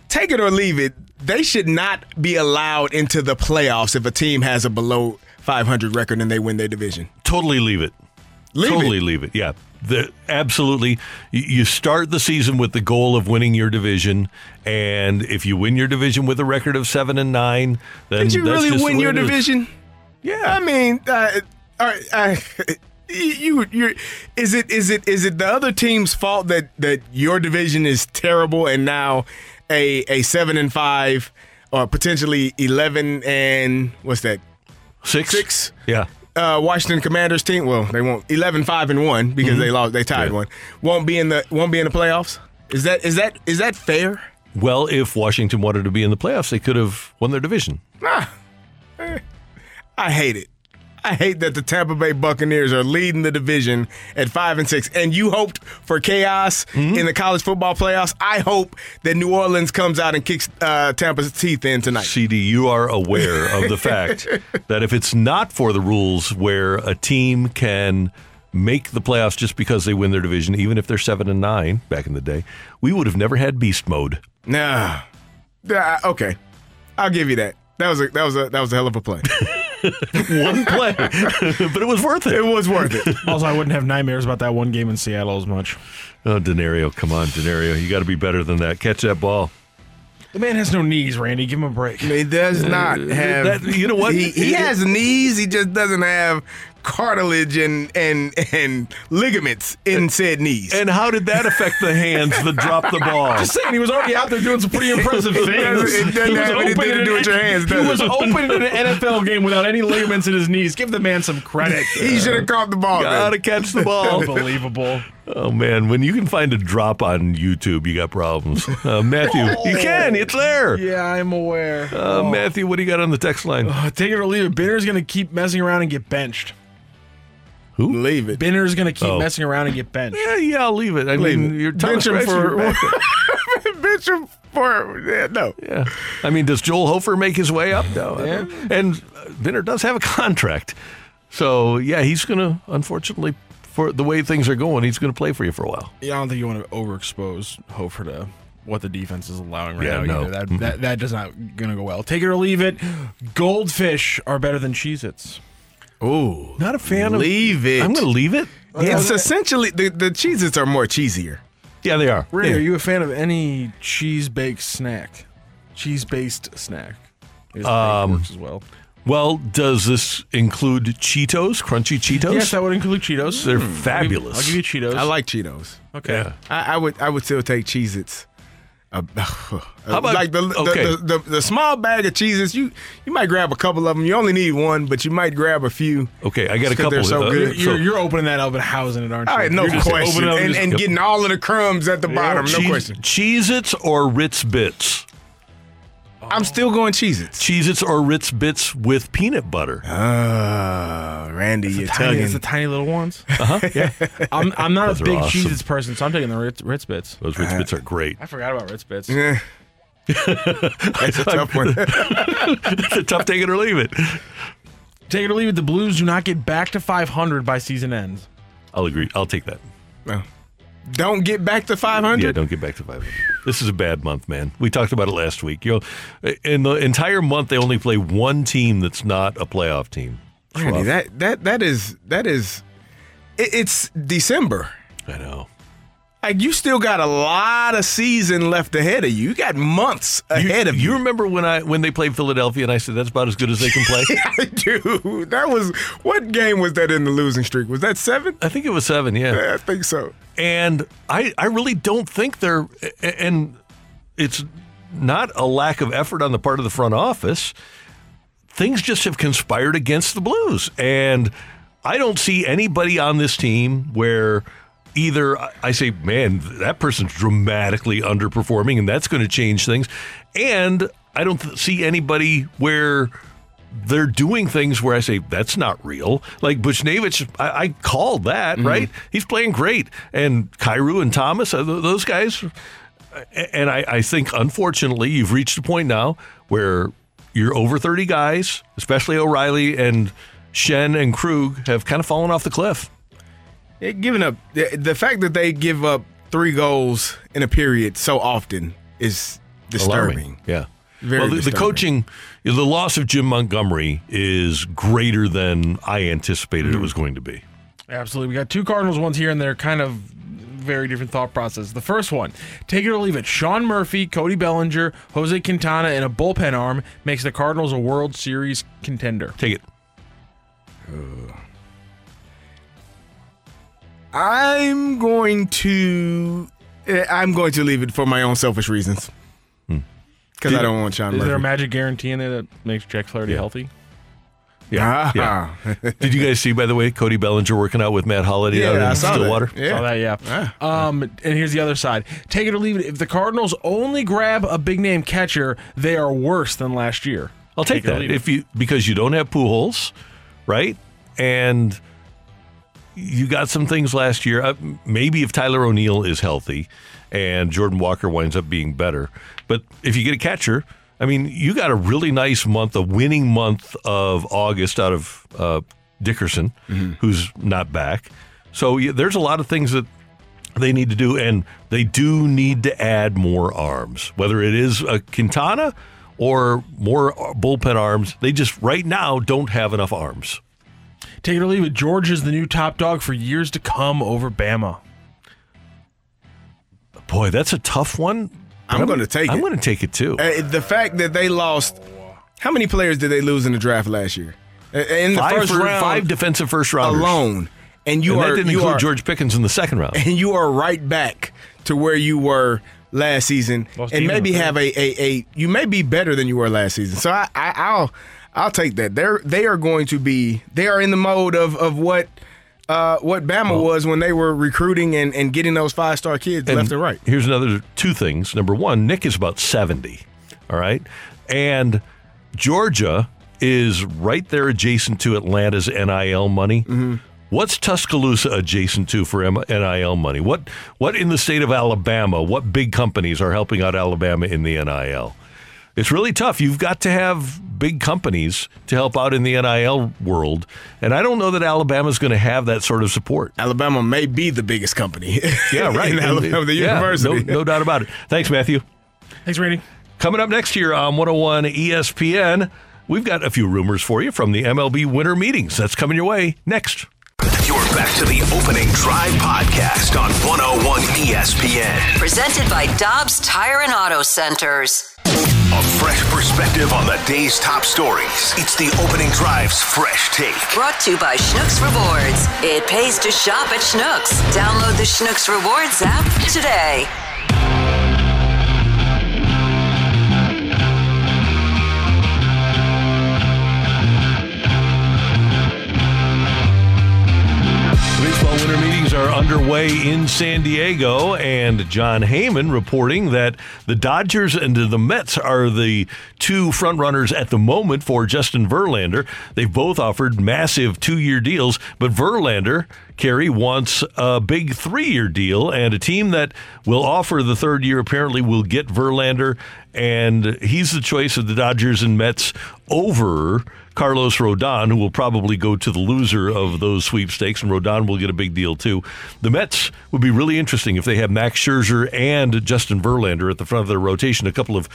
Take it or leave it. They should not be allowed into the playoffs if a team has a below 500 record and they win their division. Totally leave it. Leave totally it. leave it. Yeah. The, absolutely. You- start the season with the goal of winning your division, and if you win your division with a record of seven and nine, then Did you really win your it is. division? Yeah. I mean, uh. Uh, you, you, is it, is it, is it the other team's fault that that your division is terrible and now a a seven and five or potentially eleven and what's that Six. six Yeah. Uh, Washington Commanders team. Well, they won't 11 5 and 1 because Mm-hmm. they lost they tied Yeah. one. Won't be in the won't be in the playoffs? Is that is that is that fair? Well, if Washington wanted to be in the playoffs, they could have won their division. Ah, eh, I hate it. I hate that the Tampa Bay Buccaneers are leading the division at five and six, and you hoped for chaos in the college football playoffs. I hope that New Orleans comes out and kicks uh, Tampa's teeth in tonight. CD, you are aware of the fact that if it's not for the rules where a team can make the playoffs just because they win their division, even if they're seven and nine back in the day, we would have never had beast mode. Nah, Yeah, okay, I'll give you that. That was a that was a that was a hell of a play. One play, but it was worth it. It was worth it. Also, I wouldn't have nightmares about that one game in Seattle as much. Oh, Danario, come on, Danario, you got to be better than that. Catch that ball. The man has no knees, Randy. Give him a break. He does not uh, have. That- you know what? He, he has knees. He just doesn't have cartilage and and and ligaments in said knees. And how did that affect the hands that dropped the ball? Just saying, he was already out there doing some pretty impressive things. it doesn't He was have anything open to in do an- with your hands, He was open in an NFL game without any ligaments in his knees. Give the man some credit. he should have caught the ball. Gotta then. catch the ball. Unbelievable. Oh man, when you can find a drop on YouTube, you got problems. Uh, Matthew, you can. It's there. Yeah, I'm aware. Uh, Matthew, what do you got on the text line? Uh, take it or leave it. Binner's going to keep messing around and get benched. Who? Leave it. Binner's going to keep Oh. messing around and get benched. Yeah, yeah, I'll leave it. I Leave mean, it. you're Thomas Bench him for- you're. Bench him for yeah, no. Yeah. I mean, does Joel Hofer make his way up? No. Yeah. And uh, Binner does have a contract. So, yeah, he's going to, unfortunately, for the way things are going, he's going to play for you for a while. Yeah, I don't think you want to overexpose Hofer to what the defense is allowing right Yeah, now. no. either. That, that that does not going to go well. Take it or leave it. Goldfish are better than Cheez-Its. Ooh, Not a fan of. leave it. I'm going to leave it. It's essentially the the Cheez-Its are more cheesier. Yeah, they are. Ray, Yeah. are you a fan of any cheese-baked snack? Cheese-based snack. I guess baked Um, works as well. Well, does this include Cheetos, crunchy Cheetos? Yes, that would include Cheetos. They're Hmm. fabulous. I'll give you Cheetos. I like Cheetos. Okay. Yeah. I, I would I would still take Cheez-Its. Uh, How about- like the, the, okay. the, the, the small bag of Cheez-Its, you you might grab a couple of them. You only need one, but you might grab a few. Okay, I got a Just 'cause couple. they're so uh, good. so- You're, you're opening that up and housing it, aren't you? All right, no You're question. opening it up And, and getting all of the crumbs at the bottom, no Cheez- question. Cheez-Its or Ritz Bits? I'm still going Cheez-Its. Cheez-Its or Ritz Bits with peanut butter? Ah, Randy, you're Tiny, it's the tiny little ones. Uh-huh. Yeah. I'm, I'm not Those a big awesome. Cheez-Its person, so I'm taking the Ritz, Ritz Bits. Those Ritz Bits are great. I forgot about Ritz Bits. Yeah. That's a tough one. it's a tough take it or leave it. Take it or leave it. The Blues do not get back to 500 by season ends. I'll agree. I'll take that. No. Don't get back to 500. Yeah, don't get back to 500. This is a bad month, man. We talked about it last week. You know, in the entire month, they only play one team that's not a playoff team. Randy, that that that is that is. It, it's December. I know. Like you still got a lot of season left ahead of you. You got months ahead of You you. remember when I when they played Philadelphia and I said that's about as good as they can play? I do. That was what game was that in the losing streak? Was that seven? I think it was seven. Yeah. Yeah, I think so. and I I really don't think they're and it's not a lack of effort on the part of the front office. Things just have conspired against the Blues, and I don't see anybody on this team where either I say, man, that person's dramatically underperforming, and that's going to change things, and I don't th- see anybody where they're doing things where I say that's not real. Like Buchnevich, I, I called that right. He's playing great, and Kyrou and Thomas, uh, th- those guys. And I, I think, unfortunately, you've reached a point now where you're over 30 guys, especially O'Reilly and Schenn and Krug, have kind of fallen off the cliff. Yeah, giving up the, the fact that they give up three goals in a period so often is disturbing. Alarming. Yeah. Very well, the, the coaching, the loss of Jim Montgomery is greater than I anticipated it was going to be. Absolutely. We got two Cardinals ones here, and they're kind of very different thought process. The first one, take it or leave it. Sean Murphy, Cody Bellinger, Jose Quintana, and a bullpen arm makes the Cardinals a World Series contender. Take it. I'm going to eh, I'm going to leave it for my own selfish reasons. Because I don't want Sean Is there a magic guarantee in there that makes Jack Flaherty healthy? Yeah. Ah. yeah. Did you guys see, by the way, Cody Bellinger working out with Matt Holliday out Yeah, I in saw that. Stillwater? Yeah. Saw that, yeah. Um, and here's the other side. Take it or leave it. If the Cardinals only grab a big name catcher, they are worse than last year. I'll take, it or that leave it. if you because you don't have Pujols, right? And you got some things last year. Uh, maybe if Tyler O'Neill is healthy and Jordan Walker winds up being better, but if you get a catcher, I mean, you got a really nice month, a winning month of August out of uh, Dickerson, who's not back. So yeah, there's a lot of things that they need to do, and they do need to add more arms, whether it is a Quintana or more bullpen arms. They just right now don't have enough arms. Take it or leave it. George is the new top dog for years to come over Bama. Boy, that's a tough one. I'm going to take I'm it. going to take it too. Uh, the fact that they lost, how many players did they lose in the draft last year? Uh, In the five, first fir- round, five defensive first rounders alone, and you and are that didn't you include are, George Pickens in the second round. and you are right back to where you were last season, Lost and maybe have a, a, a you may be better than you were last season. So I, I I'll I'll take that. They're they are going to be they are in the mode of of what. Uh, what Bama was when they were recruiting and, and getting those five star kids left and right. Here's another two things. Number one, Nick is about 70. All right. And Georgia is right there adjacent to Atlanta's NIL money. Mm-hmm. What's Tuscaloosa adjacent to for NIL money? What what in the state of Alabama, what big companies are helping out Alabama in the NIL? It's really tough. You've got to have big companies to help out in the NIL world. And I don't know that Alabama's going to have that sort of support. Alabama may be the biggest company. Yeah, right. in Alabama, the yeah, university. no, no doubt about it. Thanks, Matthew. Thanks, Randy. Coming up next year on 101 ESPN, we've got a few rumors for you from the MLB winter meetings. That's coming your way next. You're back to the opening drive podcast on 101 ESPN. Presented by Dobbs Tire and Auto Centers. A fresh perspective on the day's top stories. It's the opening drive's fresh take. Brought to you by Schnucks Rewards. It pays to shop at Schnucks. Download the Schnucks Rewards app today. Are underway in San Diego, and Jon Heyman reporting that the Dodgers and the Mets are the two frontrunners at the moment for Justin Verlander. They've both offered massive two year deals, but Verlander, Kerry, wants a big three year deal, and a team that will offer the third year apparently will get Verlander, and he's the choice of the Dodgers and Mets over. Carlos Rodon, who will probably go to the loser of those sweepstakes, and Rodon will get a big deal too. The Mets would be really interesting if they have Max Scherzer and Justin Verlander at the front of their rotation, a couple of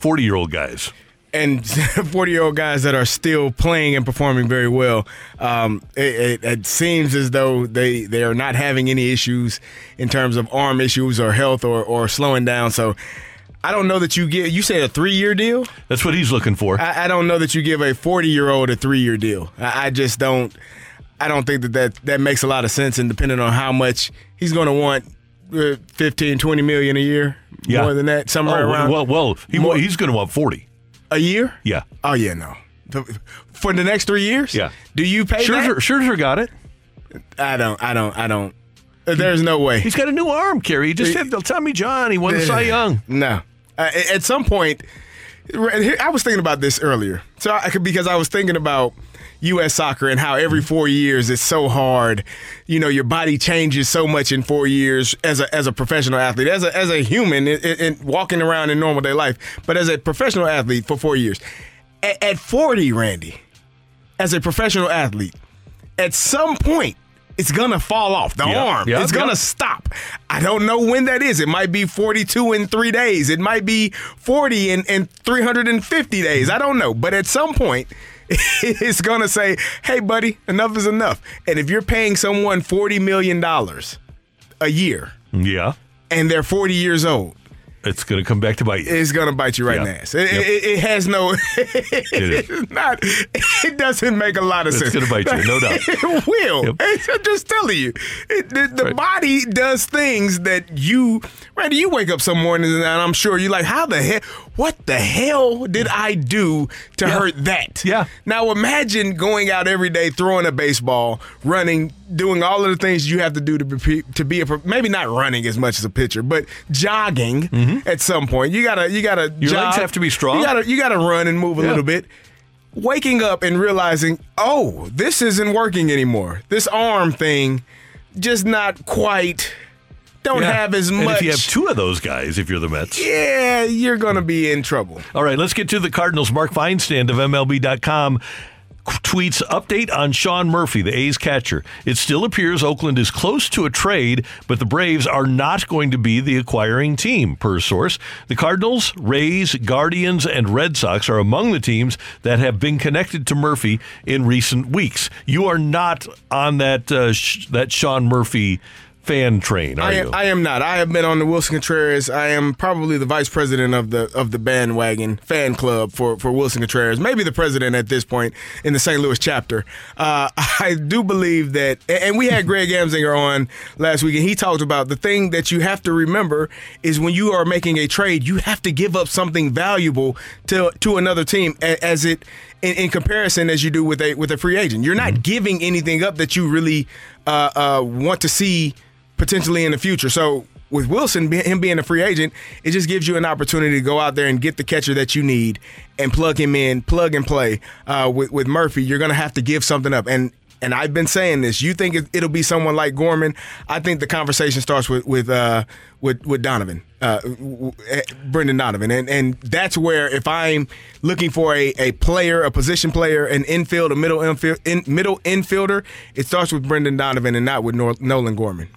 40 year old guys. And 40 year old guys that are still playing and performing very well. Um, it, it, it seems as though they, they are not having any issues in terms of arm issues or health or, or slowing down. So I don't know that you get, you said a three year deal? That's what he's looking for. I, I don't know that you give a 40 year old a three year deal. I, I just don't. I don't think that, that that makes a lot of sense. And depending on how much he's going to want, uh, 15, 20 million a year, Yeah. more than that, somewhere Oh, around well, well, he, More- he's going to want 40. A year. Yeah. Oh yeah, no. For the next three years. Yeah. Do you pay Scherzer, Scherzer got it. I don't. I don't. I don't. There's no way. He's got a new arm, Kerry. He just had Tommy John. He won the Cy Young. No. Uh, at some point, I was thinking about this earlier. So I could because I was thinking about U.S. soccer and how every four years it's so hard. You know, your body changes so much in four years as a as a professional athlete, as a as a human, in, in, walking around in normal day life, but as a professional athlete for four years. At, at 40, Randy, as a professional athlete, at some point. It's gonna fall off the Yeah. arm. Yeah, it's gonna yeah. stop. I don't know when that is. It might be 42 in three days. It might be 40 in, in 350 days. I don't know. But at some point, it's going to say, hey, buddy, enough is enough. And if you're paying someone $40 million a year Yeah. and they're 40 years old, It's going to come back to bite you. It's gonna bite you right Yeah. in the ass. It, Yep. it, it has no. it's not. It doesn't make a lot of It's sense. It's gonna bite you, no doubt. it will. It's- I'm just telling you, it, the, the body does things that you. Randy, you wake up some mornings and I'm sure you're like, how the hell? What the hell did I do to hurt that? Yeah. Now imagine going out every day, throwing a baseball, running, doing all of the things you have to do to be to be a maybe not running as much as a pitcher, but jogging at some point. You gotta you gotta Mm-hmm. Your legs have to be strong. You gotta you gotta run and move a Yeah. little bit. Waking up and realizing, oh, this isn't working anymore. This arm thing, just not quite. Don't Yeah. have as much. And if you have two of those guys, if you're the Mets. yeah, you're gonna be in trouble. All right, let's get to the Cardinals. Mark Feinsand of MLB.com tweets update on Sean Murphy, the A's catcher. It still appears Oakland is close to a trade, but the Braves are not going to be the acquiring team, per source. The Cardinals, Rays, Guardians, and Red Sox are among the teams that have been connected to Murphy in recent weeks. You are not on that uh, sh- that Sean Murphy fan train, are I you? am, I am not. I have been on the Willson Contreras. I am probably the vice president of the of the bandwagon fan club for, for Willson Contreras. Maybe the president at this point in the St. Louis chapter. Uh, I do believe that, and we had Greg Amsinger on last week, and he talked about the thing that you have to remember is when you are making a trade, you have to give up something valuable to to another team as it. In, in comparison, as you do with a with a free agent, you're not giving anything up that you really uh, uh, want to see potentially in the future. So with Willson, him being a free agent, it just gives you an opportunity to go out there and get the catcher that you need and plug him in, plug and play. Uh, with with Murphy, you're going to have to give something up, and and I've been saying this. You think it, it'll be someone like Gorman? I think the conversation starts with with uh, with with Donovan, uh, eh, Brendan Donovan, and and that's where if I'm looking for a, a player, a position player, an infield, a middle infield, in, middle infielder, it starts with Brendan Donovan and not with Nolan Gorman.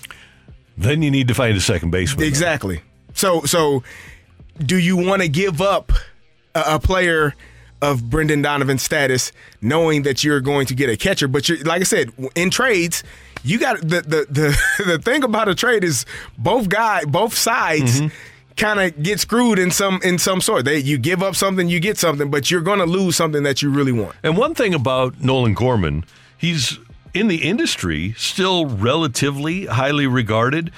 Then you need to find a second baseman. Exactly. So so do you want to give up a, a player of Brendan Donovan's status knowing that you're going to get a catcher but you're like I said in trades you got the the the, the thing about a trade is both guy both sides mm-hmm. kind of get screwed in some in some sort. They you give up something, you get something, but you're going to lose something that you really want. And one thing about Nolan Gorman, he's in the industry still relatively highly regarded.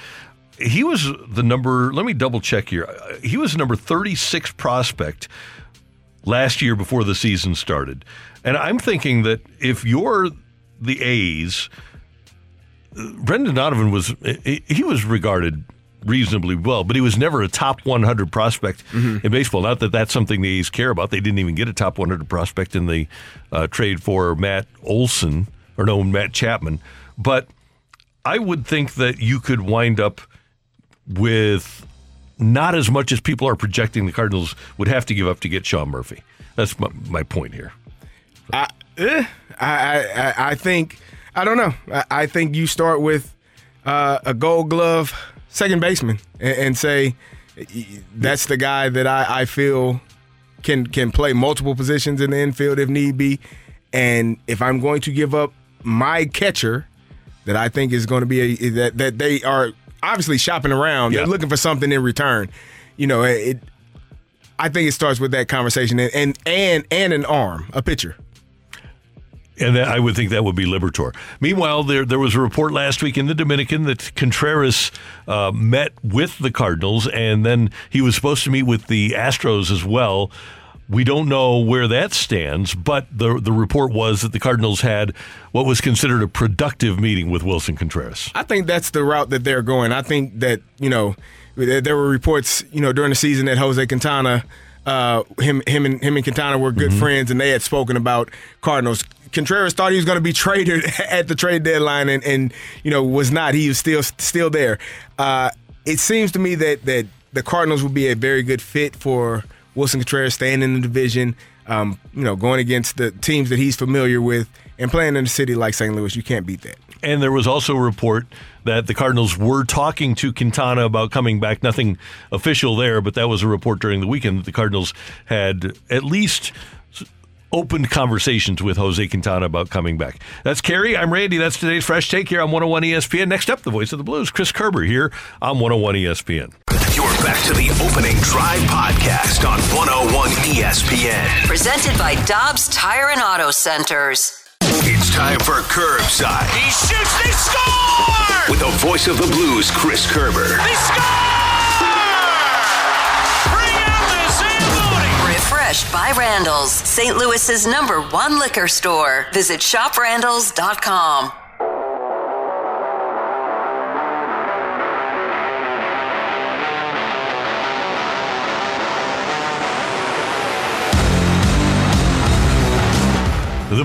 He was the number, let me double check here. He was the number 36 prospect last year before the season started. And I'm thinking that if you're the A's, Brendan Donovan was he was regarded reasonably well, but he was never a top 100 prospect in baseball. Not that that's something the A's care about. They didn't even get a top 100 prospect in the uh, trade for Matt Olson or no Matt Chapman. But I would think that you could wind up with not as much as people are projecting the Cardinals would have to give up to get Sean Murphy. That's my, my point here. I, eh, I, I, I- think I don't know. I, I think you start with uh, a Gold Glove second baseman and, and say that's the guy that I, I feel can can play multiple positions in the infield if need be. And if I'm going to give up my catcher, that I think is going to be a that that they are obviously shopping around. They're looking for something in return. You know, it. I think it starts with that conversation and and and, and an arm, a pitcher. And that, I would think that would be Liberatore. Meanwhile, there there was a report last week in the Dominican that Contreras uh, met with the Cardinals, and then he was supposed to meet with the Astros as well. We don't know where that stands, but the the report was that the Cardinals had what was considered a productive meeting with Willson Contreras. I think that's the route that they're going. I think that you know there were reports you know during the season that Jose Quintana, uh, him him and him and Quintana were good friends, and they had spoken about Cardinals. Contreras thought he was going to be traded at the trade deadline, and, and you know was not. He was still still there. Uh, it seems to me that that the Cardinals would be a very good fit for Willson Contreras, staying in the division. Um, you know, going against the teams that he's familiar with, and playing in a city like St. Louis, you can't beat that. And there was also a report that the Cardinals were talking to Quintana about coming back. Nothing official there, but that was a report during the weekend that the Cardinals had at least opened conversations with Jose Quintana about coming back. That's Kerry. I'm Randy. That's today's Fresh Take here on 101 ESPN. Next up, the voice of the Blues, Chris Kerber here on 101 ESPN. You're back to the opening drive podcast on 101 ESPN. Presented by Dobbs Tire and Auto Centers. It's time for Curbside. He shoots, they score! With the voice of the Blues, Chris Kerber. They By Randall's, St. Louis's number one liquor store. Visit shoprandalls.com.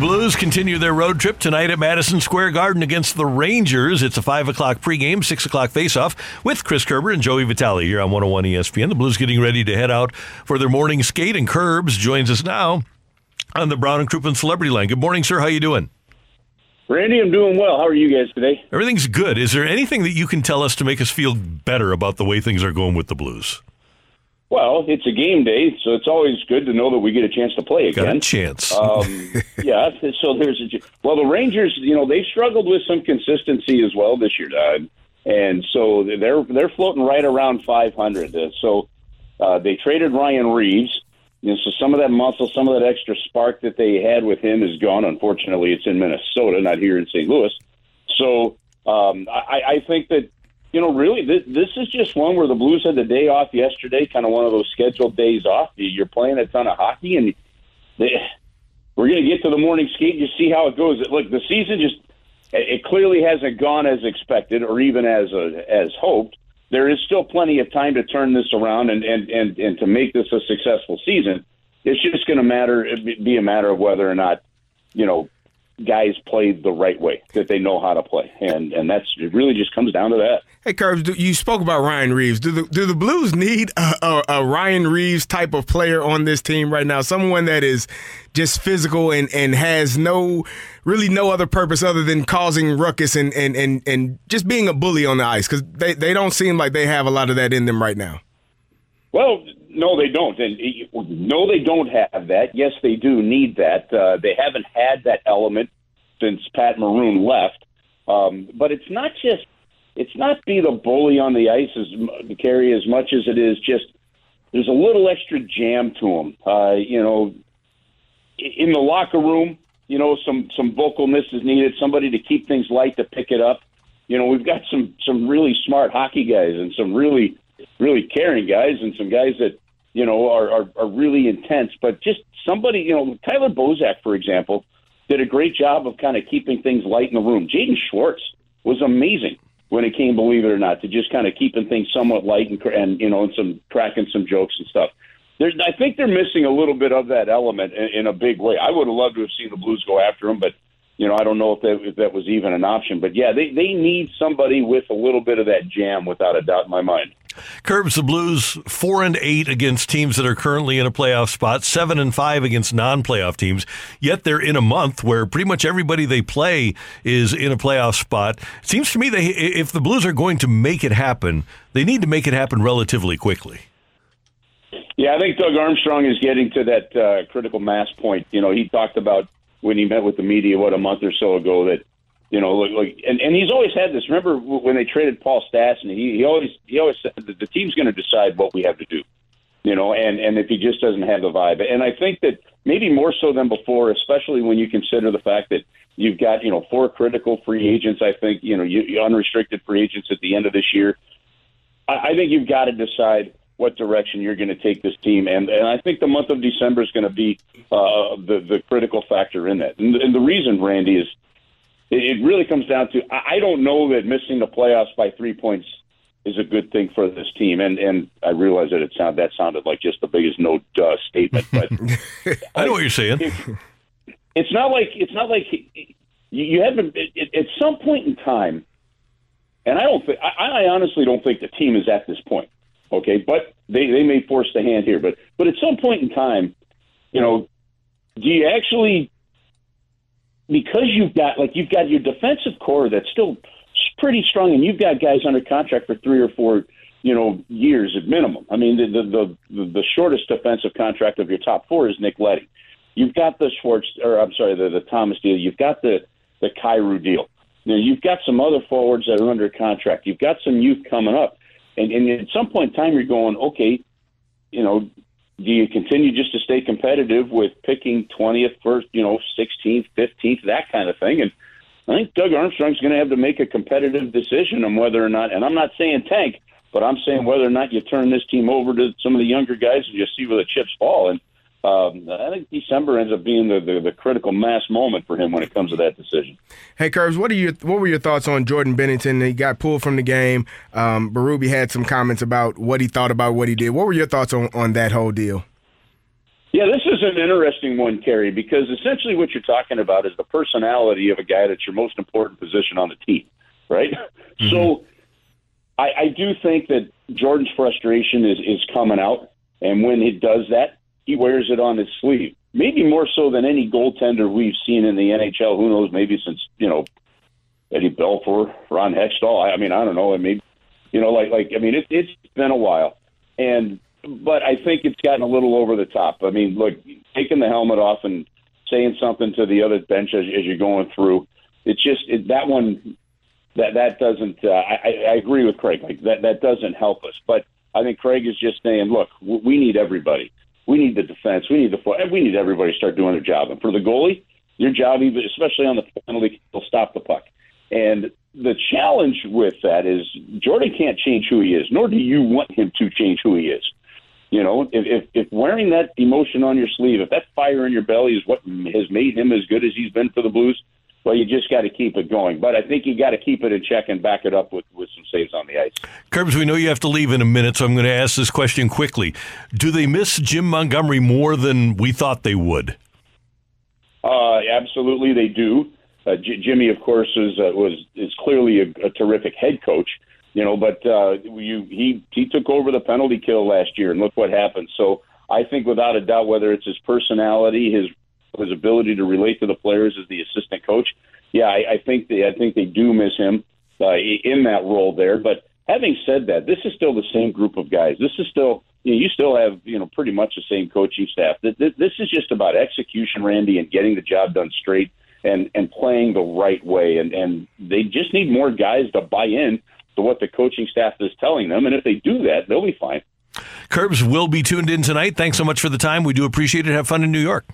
Blues continue their road trip tonight at Madison Square Garden against the Rangers. It's a 5 o'clock pregame, 6 o'clock faceoff with Chris Kerber and Joey Vitale here on 101 ESPN. The Blues getting ready to head out for their morning skate, and Curbs joins us now on the Brown and Crouppen Celebrity Line. Good morning, sir. How you doing? Randy, I'm doing well. How are you guys today? Everything's good. Is there anything that you can tell us to make us feel better about the way things are going with the Blues? Well, it's a game day, so it's always good to know that we get a chance to play again. Got a chance. um, yeah, so there's a well, the Rangers, you know, they've struggled with some consistency as well this year, Doug, and so they're they're floating right around 500. Uh, so uh, they traded Ryan Reaves, You know, so some of that muscle, some of that extra spark that they had with him is gone. Unfortunately, it's in Minnesota, not here in St. Louis. So um, I, I think that you know, really, this, this is just one where the Blues had the day off yesterday, kind of one of those scheduled days off. You're playing a ton of hockey, and they, we're going to get to the morning skate and just see how it goes. Look, the season just it clearly hasn't gone as expected or even as uh, as hoped. There is still plenty of time to turn this around and and and, and to make this a successful season. It's just going to matter be a matter of whether or not you know guys played the right way, that they know how to play, and and that's it. Really, just comes down to that. Hey, Curbs, you spoke about Ryan Reaves. Do the do the Blues need a, a, a, Ryan Reaves type of player on this team right now? Someone that is just physical and, and has no really no other purpose other than causing ruckus and and and, and just being a bully on the ice because they, they don't seem like they have a lot of that in them right now. Well, no, they don't, and no, they don't have that. Yes, they do need that. Uh, they haven't had that element since Pat Maroon left. Um, but it's not just it's not be the bully on the ice as carry as much as it is just there's a little extra jam to him. Uh, you know, in the locker room, you know, some some vocalness is needed. Somebody to keep things light to pick it up. You know, we've got some some really smart hockey guys and some really really caring guys and some guys that you know are are, are really intense. But just somebody, you know, Tyler Bozak, for example, did a great job of kind of keeping things light in the room. Jaden Schwartz was amazing when it came, believe it or not, to just kind of keeping things somewhat light and, and you know, and some cracking some jokes and stuff. There's, I think they're missing a little bit of that element in, in a big way. I would have loved to have seen the Blues go after him, but you know, I don't know if that if that was even an option. But yeah, they they need somebody with a little bit of that jam, without a doubt in my mind. Curbs the Blues four and eight against teams that are currently in a playoff spot, seven and five against non-playoff teams. Yet they're in a month where pretty much everybody they play is in a playoff spot. It seems to me they if the Blues are going to make it happen, they need to make it happen relatively quickly. Yeah, I think Doug Armstrong is getting to that uh, critical mass point. You know, he talked about when he met with the media what a month or so ago that you know, like, like and, and he's always had this. Remember when they traded Paul Stastny? He, he always he always said that the team's going to decide what we have to do, you know, and and if he just doesn't have the vibe, and I think that maybe more so than before, especially when you consider the fact that you've got you know four critical free agents. I think you know you, you unrestricted free agents at the end of this year. I, I think you've got to decide what direction you're going to take this team, and and I think the month of December is going to be uh, the the critical factor in that. And, and the reason, Randy, is it really comes down to I don't know that missing the playoffs by three points is a good thing for this team. And and I realize that it sound that sounded like just the biggest no duh statement, but I know what you're saying. It, it's not like it's not like you haven't it, at some point in time. And I don't think I, I honestly don't think the team is at this point. Okay, but they they may force the hand here, but but at some point in time, you know, do you actually because you've got like you've got your defensive core that's still pretty strong, and you've got guys under contract for three or four, you know, years at minimum. I mean, the the the, the shortest defensive contract of your top four is Nick Leddy. You've got the Schwartz, or I'm sorry, the the Thomas deal. You've got the the Kyrou deal. Know, you've got some other forwards that are under contract. You've got some youth coming up. And, and at some point in time, you're going, okay, you know, do you continue just to stay competitive with picking 20th, first, you know, 16th, 15th, that kind of thing? And I think Doug Armstrong's going to have to make a competitive decision on whether or not, and I'm not saying tank, but I'm saying whether or not you turn this team over to some of the younger guys and just see where the chips fall. And um, I think December ends up being the, the, the critical mass moment for him when it comes to that decision. Hey, Curbs, what are your what were your thoughts on Jordan Binnington? He got pulled from the game. Um, Berube had some comments about what he thought about what he did. What were your thoughts on, on that whole deal? Yeah, this is an interesting one, Kerry, because essentially what you're talking about is the personality of a guy that's your most important position on the team, right? Mm-hmm. So I, I do think that Jordan's frustration is, is coming out, and when he does that, he wears it on his sleeve. Maybe more so than any goaltender we've seen in the NHL. Who knows? Maybe since you know Eddie Belfour, Ron Hextall. I, mean, I don't know. I mean, you know, like like I mean, it, it's been a while, and but I think it's gotten a little over the top. I mean, look, taking the helmet off and saying something to the other bench as, as you're going through. It's just it, that one that that doesn't. Uh, I, I agree with Craig. Like that that doesn't help us. But I think Craig is just saying, look, we need everybody. We need the defense. We need the we need everybody to start doing their job. And for the goalie, your job, even especially on the penalty, will stop the puck. And the challenge with that is Jordan can't change who he is, nor do you want him to change who he is. You know, if, if if wearing that emotion on your sleeve, if that fire in your belly is what has made him as good as he's been for the Blues, well, you just got to keep it going. But I think you got to keep it in check and back it up with, with some saves on the ice. Curbs, we know you have to leave in a minute, so I'm going to ask this question quickly. Do they miss Jim Montgomery more than we thought they would? Uh, absolutely, they do. Uh, J- Jimmy, of course, is uh, was is clearly a, a terrific head coach. You know, but uh, you he he took over the penalty kill last year, and look what happened. So I think without a doubt, whether it's his personality, his his ability to relate to the players as the assistant coach. Yeah, I, I think they I think they do miss him uh, in that role there. But having said that, this is still the same group of guys. This is still you, know, you still have you know pretty much the same coaching staff. This is just about execution, Randy, and getting the job done straight and and playing the right way. And and they just need more guys to buy in to what the coaching staff is telling them. And if they do that, they'll be fine. Curbs will be tuned in tonight. Thanks so much for the time. We do appreciate it. Have fun in New York.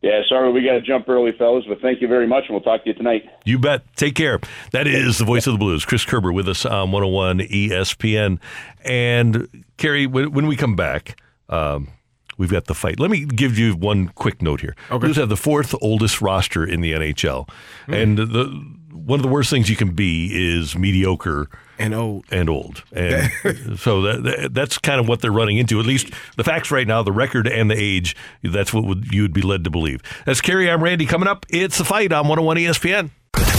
Yeah, sorry we got to jump early, fellas, but thank you very much, and we'll talk to you tonight. You bet. Take care. That is the voice of the Blues, Chris Kerber, with us on 101 ESPN. And Kerry, when, we come back, um, we've got the fight. Let me give you one quick note here. Okay. Blues have the fourth oldest roster in the NHL, mm. and the one of the worst things you can be is mediocre and old. And old. And so that, that, that's kind of what they're running into at least the facts right now the record and the age that's what would, you would be led to believe. That's Kerry I'm Randy. Coming up it's the fight on 101 ESPN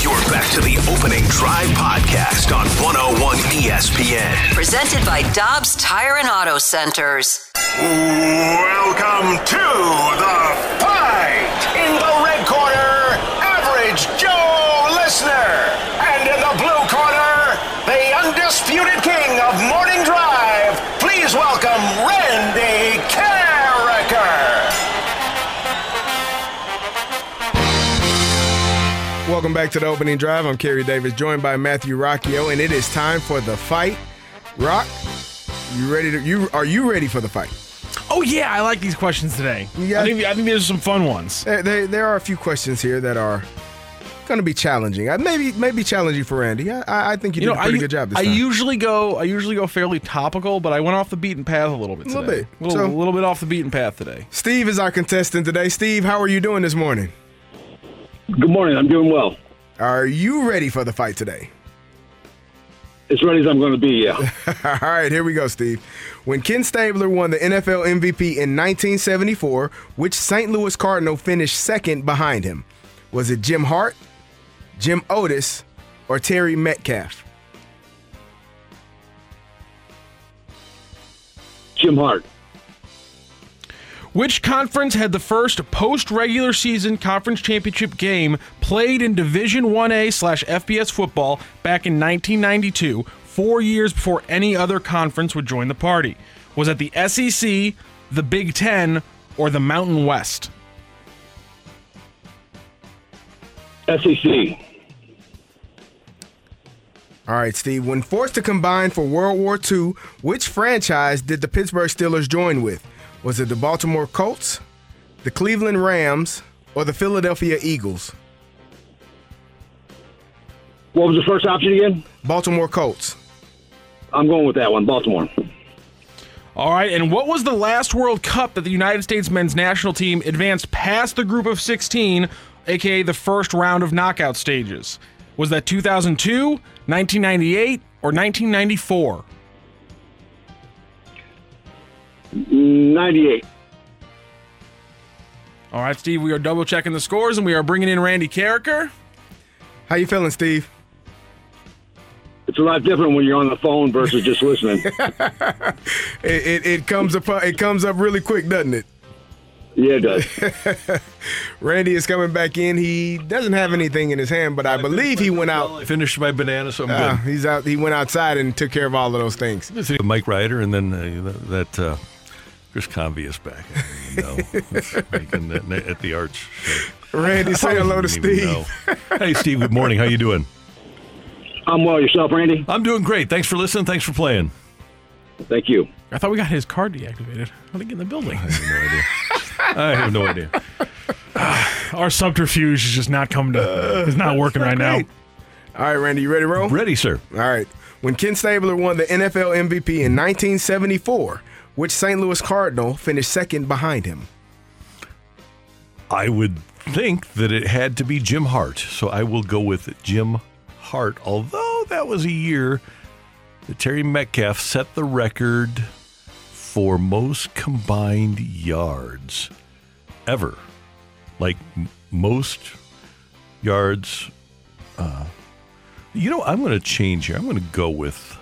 you're back to the opening drive podcast on 101 ESPN presented by Dobbs Tire and Auto Centers. Welcome to the fight in the red corner average Joe Listener undisputed king of morning drive, please welcome Randy Karraker. Welcome back to the opening drive. I'm Kerry Davis, joined by Matthew Rocchio, and it is time for the fight. Rock, you ready to you are you ready for the fight? Oh yeah, I like these questions today. Yeah, I think I think these are some fun ones. There, there, there are a few questions here that are going to be challenging. Uh, maybe maybe challenging for Randy. I, I think you, you did know, a pretty I, good job. I usually go I usually go fairly topical, but I went off the beaten path a little bit. Today. A little bit, a little, so, a little bit off the beaten path today. Steve is our contestant today. Steve, how are you doing this morning? Good morning. I'm doing well. Are you ready for the fight today? As ready as I'm going to be, yeah. All right, here we go, Steve. When Ken Stabler won the NFL MVP in 1974, which St. Louis Cardinal finished second behind him? Was it Jim Hart, Jim Otis, or Terry Metcalf? Jim Hart. Which conference had the first post-regular season conference championship game played in Division 1A slash FBS football back in 1992, four years before any other conference would join the party? Was it the SEC, the Big Ten, or the Mountain West? SEC. All right, Steve. When forced to combine for World War II, which franchise did the Pittsburgh Steelers join with? Was it the Baltimore Colts, the Cleveland Rams, or the Philadelphia Eagles? What was the first option again? Baltimore Colts. I'm going with that one, Baltimore. All right, and what was the last World Cup that the United States men's national team advanced past the group of 16, aka the first round of knockout stages? Was that 2002, 1998, or 1994? 98. All right, Steve, we are double checking the scores and we are bringing in Randy Karraker. How you feeling, Steve? It's a lot different when you're on the phone versus just listening. it, it, it comes up it comes up really quick, doesn't it? Yeah, it does. Randy is coming back in. He doesn't have anything in his hand, but I believe he went out. I finished my banana, so I'm Uh, good. he's out. He went outside and took care of all of those things. Mike Ryder, and then uh, that uh, Chris Convey is back. I know. Making that- at the arch. so. Randy, say hello to I didn't even Steve. Hey, Steve. Good morning. How you doing? I'm well. Yourself, Randy? I'm doing great. Thanks for listening. Thanks for playing. Thank you. I thought we got his card deactivated. How did he get in the building? I have no idea. I have no idea. Our subterfuge is just not coming to. Uh, it's not working right now. All right, Randy, you ready to roll? Ready, sir. All right. When Ken Stabler won the NFL MVP in 1974, which St. Louis Cardinal finished second behind him? I would think that it had to be Jim Hart, so I will go with Jim Hart. Although that was a year that Terry Metcalf set the record for most combined yards ever, like m- most yards. Uh, you know, I'm going to change here. I'm going to go with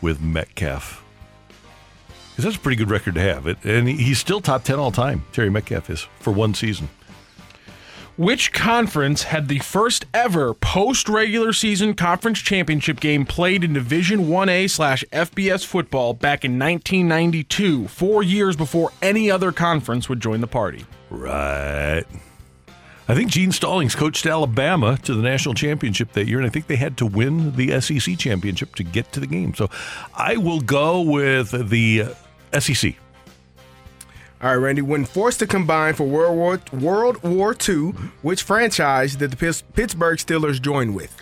with Metcalf because that's a pretty good record to have. It and he's still top ten all time. Terry Metcalf is for one season. Which conference had the first ever post regular season conference championship game played in Division 1A slash FBS football back in 1992, four years before any other conference would join the party? Right. I think Gene Stallings coached Alabama to the national championship that year, and I think they had to win the SEC championship to get to the game. So I will go with the SEC. All right, Randy. When forced to combine for World War World War II, which franchise did the Pitts- Pittsburgh Steelers join with?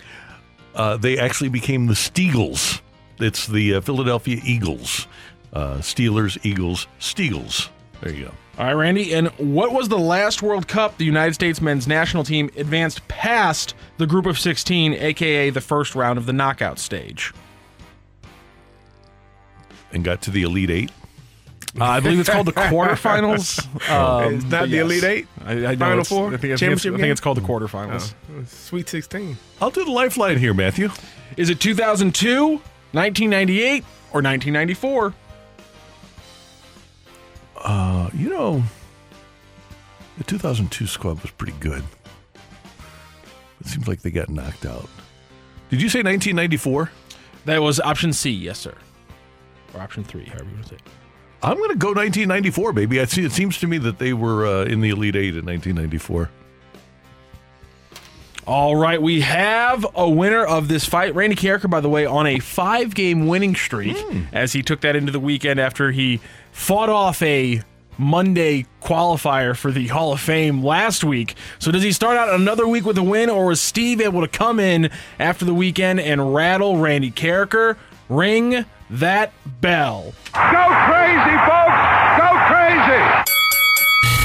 Uh, they actually became the Steagles. It's the uh, Philadelphia Eagles. Uh, Steelers, Eagles, Steagles. There you go. All right, Randy. And what was the last World Cup the United States men's national team advanced past the group of 16, aka the first round of the knockout stage? And got to the Elite Eight. Uh, I believe it's called the quarterfinals. Um, It's not the yes. Elite Eight? I, I know Final Four? I think, I think, it's, Championship I think game? it's called the quarterfinals. Oh, Sweet 16. I'll do the lifeline here, Matthew. Is it 2002, 1998, or 1994? Uh, you know, the 2002 squad was pretty good. It seems like they got knocked out. Did you say 1994? That was option C, yes, sir. Or option three, however you want to say. it. I'm going to go 1994, baby. I see. It seems to me that they were uh, in the Elite Eight in 1994. All right, we have a winner of this fight. Randy Karraker, by the way, on a five game winning streak as he took that into the weekend after he fought off a Monday qualifier for the Hall of Fame last week. So, does he start out another week with a win, or was Steve able to come in after the weekend and rattle Randy Karraker? Ring that bell. Go crazy, folks! Go crazy!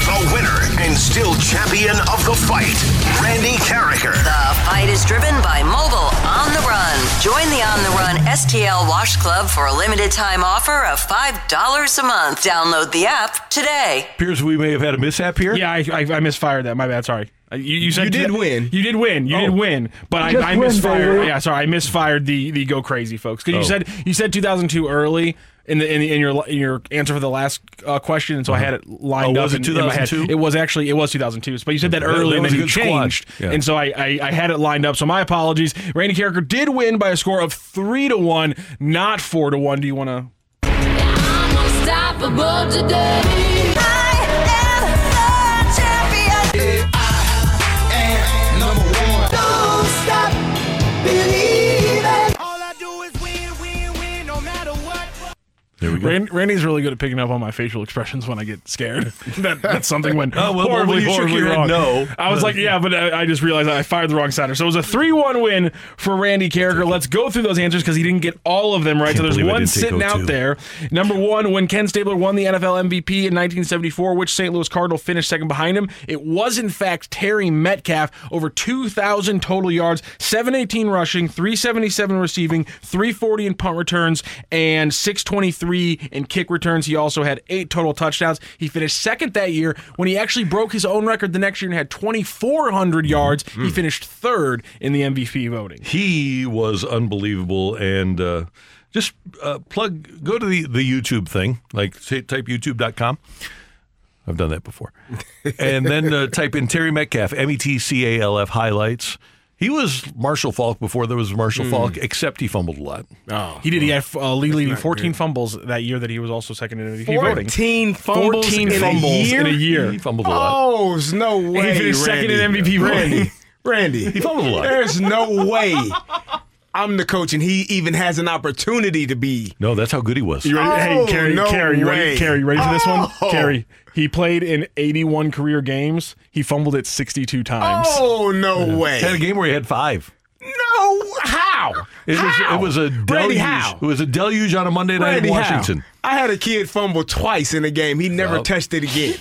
The winner and still champion of the fight, Randy Karraker. The fight is driven by Mobile On the Run. Join the On the Run STL Wash Club for a limited time offer of $5 a month. Download the app today. Appears we may have had a mishap here. Yeah, I, I, I misfired that. My bad. Sorry. Uh, You, you said You did win. You did win. You did Oh. win. But I, Just I misfired. baby. Yeah, sorry. I misfired the the go crazy folks because Oh. you said you said 2002 early. In, the, in, the, in your in your answer for the last uh, question, and so I had it lined Oh, up was it in, in my head. 2002? It was actually it was 2002, but you said that That- early, that and was then a you good changed, Yeah. and so I, I I had it lined up. So my apologies. Randy Karraker did win by a score of three to one, not four to one. Do you want to? There we go. Rand, Randy's really good at picking up on my facial expressions when I get scared. that, that's something went Oh, well, horribly, when you shook horribly wrong. no. I was like, yeah, but I, I just realized I fired the wrong center. So it was a 3 1 win for Randy Karraker. Let's go through those answers because he didn't get all of them right. So there's one sitting out there. Number one, when Ken Stabler won the NFL MVP in 1974, which St. Louis Cardinal finished second behind him? It was, in fact, Terry Metcalf. Over 2,000 total yards, 718 rushing, 377 receiving, 340 in punt returns, and 623 in kick returns. He also had eight total touchdowns. He finished second that year when he actually broke his own record the next year and had 2,400 yards. He finished third in the MVP voting. He was unbelievable, and uh, just uh, plug go to the the YouTube thing, like type YouTube.com. I've done that before, and then uh, type in Terry Metcalf, M E T C A L F highlights. He was Marshall Faulk before there was Marshall Mm. Faulk, except he fumbled a lot. Oh, He did. He had uh, league leading 14 fumbles that year that he was also second in MVP voting. 14 fumbles 14 in a year? in a year. He fumbled a lot. Oh, there's no way. he finished second in MVP voting. Randy, Randy, He fumbled a lot. There's no way. I'm the coach, and he even has an opportunity to be. No, that's how good he was. You ready? Oh, hey, Kerry, no Kerry, you way. ready? Kerry, ready for this Oh. one? Kerry, he played in 81 career games. He fumbled it 62 times. Oh no way! Had a game where he had five. No, how? It was How? it was a Randy, deluge. how? It was a deluge on a Monday night Randy, in how? Washington. I had a kid fumble twice in a game. He never Well. touched it again.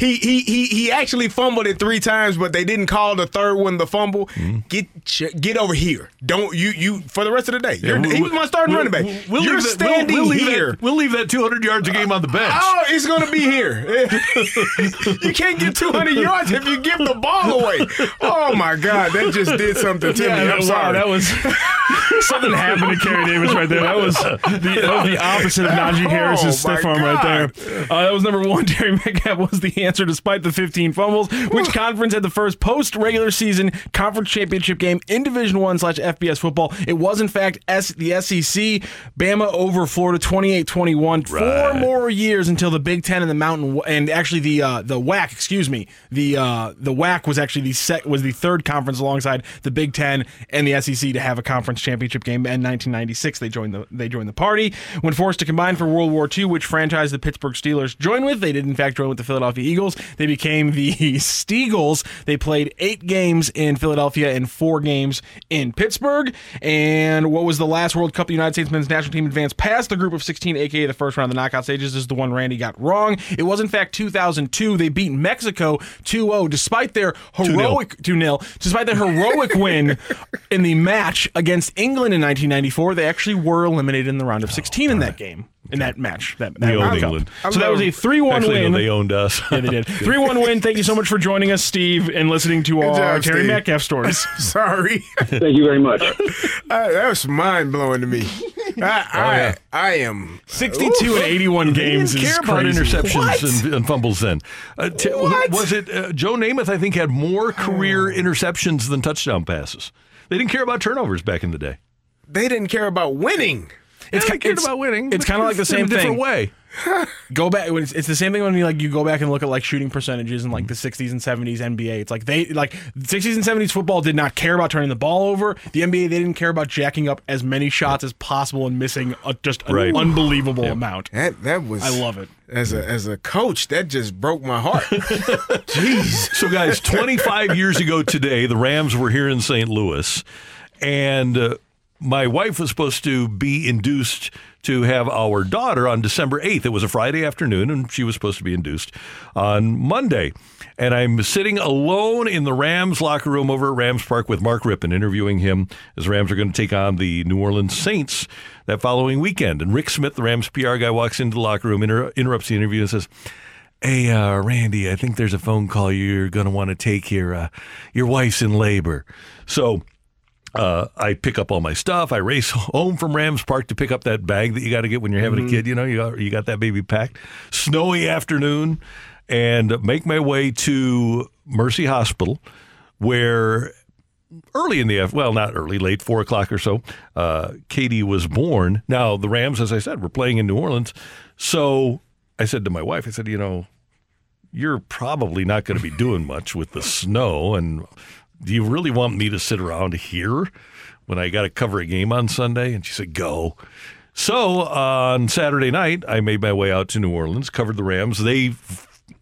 He, he he he actually fumbled it three times, but they didn't call the third one the fumble. Mm-hmm. Get get over here. Don't you you for the rest of the day. You're, we'll- he was my starting we'll- running back. We'll You're that- standing leave here. That, we'll leave that 200 yards a game on the bench. Oh, it's gonna be here. you can't get 200 yards if you give the ball away. Oh my God, that just did something to Yeah, me. I'm wow, sorry. that was something happened to Kerry Davis right there. That was the, that was the opposite of Najee Harris's Oh, stiff arm right there. Uh, that was number one. Terry Metcalf was the answer despite the 15 fumbles. Which conference had the first post regular season conference championship game in Division One slash FBS football? It was in fact S- the SEC. Bama over Florida 28-21. Four more years until the Big Ten and the Mountain and actually the uh, the WAC. Excuse me. The uh, the WAC was actually the sec- was the third conference alongside the Big Ten and the SEC to have a conference championship game. In 1996, they joined the they joined the party. When forced to combine for World War II, which franchise the Pittsburgh Steelers joined with, they did in fact join with the Philadelphia Eagles. They became the Steagles. They played eight games in Philadelphia and four games in Pittsburgh. And what was the last World Cup the United States men's national team advanced past the group of 16, aka the first round of the knockout stages? This is the one Randy got wrong. It was in fact 2002. They beat Mexico 2-0 despite their heroic 2-0, despite their heroic win in the match against England in 1994. They actually were eliminated in the round of 16 in that game. In that match, that, that We World owned Cup. England. So that was a three-one Actually, win. no, they owned us. Yeah, they did. 3 1 win. Thank you so much for joining us, Steve, and listening to our job, Terry Steve. Metcalf stories. Sorry. Thank you very much. Uh, that was mind blowing to me. I, I, yeah. I am 62 and 81 They games didn't is care about crazy. interceptions and, and fumbles then. Uh, t- What? Was it uh, Joe Namath? I think had more career interceptions than touchdown passes. They didn't care about turnovers back in the day. They didn't care about winning. It's, Yeah, ki- they cared it's- about winning. It's kind of like the in same a different thing. way. Go back. It's, it's the same thing when you like you go back and look at like shooting percentages in like the 60s and 70s NBA. It's like they like 60s and 70s football did not care about turning the ball over. The NBA they didn't care about jacking up as many shots as possible and missing a, just an Right. unbelievable amount. That that was. I love it. As a as a coach, that just broke my heart. Jeez. So, guys, 25 years ago today, the Rams were here in St. Louis, and uh, my wife was supposed to be induced to have our daughter on December 8th. It was a Friday afternoon, and she was supposed to be induced on Monday. And I'm sitting alone in the Rams locker room over at Rams Park with Mark Rypien, interviewing him as Rams are going to take on the New Orleans Saints that following weekend. And Rick Smith, the Rams PR guy, walks into the locker room, inter- interrupts the interview, and says, Hey, uh, Randy, I think there's a phone call you're going to want to take here. Uh, your wife's in labor. So uh, I pick up all my stuff. I race home from Rams Park to pick up that bag that you got to get when you're having a kid. You know, you got, you got that baby packed. Snowy afternoon, and make my way to Mercy Hospital, where early in the af- well, not early, late four o'clock or so. Uh, Katie was born. Now the Rams, as I said, were playing in New Orleans, so I said to my wife, I said, you know, you're probably not going to be doing much with the snow, and do you really want me to sit around here when I got to cover a game on Sunday? And she said, go. So on Saturday night, I made my way out to New Orleans, covered the Rams. They,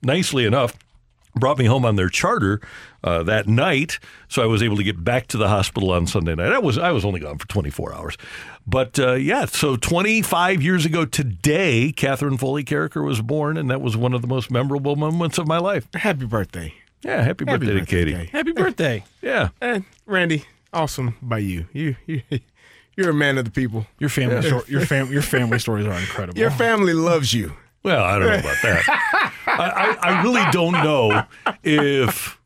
nicely enough, brought me home on their charter uh, that night, so I was able to get back to the hospital on Sunday night. I was I was only gone for 24 hours, but uh, yeah. So 25 years ago today, Catherine Foley Karraker was born, and that was one of the most memorable moments of my life. Happy birthday. Yeah, happy, Happy birthday, to birthday, Katie. Kay. Happy birthday. Yeah. And Randy, awesome by you. You, you you're a man of the people. Your family, Yeah. sto- your fam, your family stories are incredible. Your family loves you. Well, I don't know about that. I, I, I really don't know if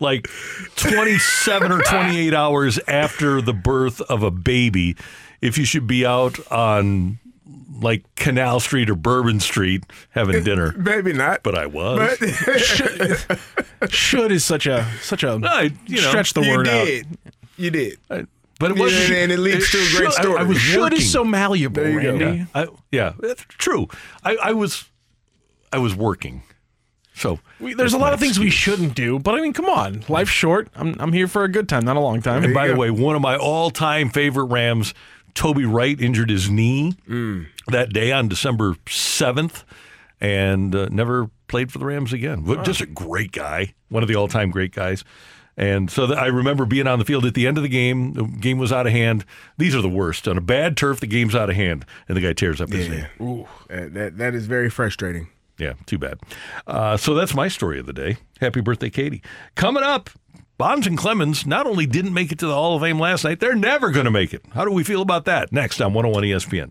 like 27 or 28 hours after the birth of a baby, if you should be out on like Canal Street or Bourbon Street having eh, dinner. Maybe not. But I was. should, should is such a such a I- you know, stretch the word. you word did. out. You did. but it wasn't. and it leads to a great should- I- story. I, was Should working. is so malleable, There you go. Randy. Yeah, I, yeah, that's true. I, I was, I was working. So We, there's a lot of things we shouldn't do, but I mean, come on, life's short. I'm I'm here for a good time, not a long time. And by the way, one of my all-time favorite Rams, Toby Wright, injured his knee mm. That day on December seventh, and uh, never played for the Rams again. Just a great guy, one of the all-time great guys. And so I remember being on the field at the end of the game. The game was out of hand. These are the worst. On a bad turf, the game's out of hand, and the guy tears up his knee. Ooh, that, that that is very frustrating. Yeah, too bad. Uh, so that's my story of the day. Happy birthday, Katie. Coming up, Bonds and Clemens not only didn't make it to the Hall of Fame last night, they're never going to make it. How do we feel about that? Next on 101 ESPN.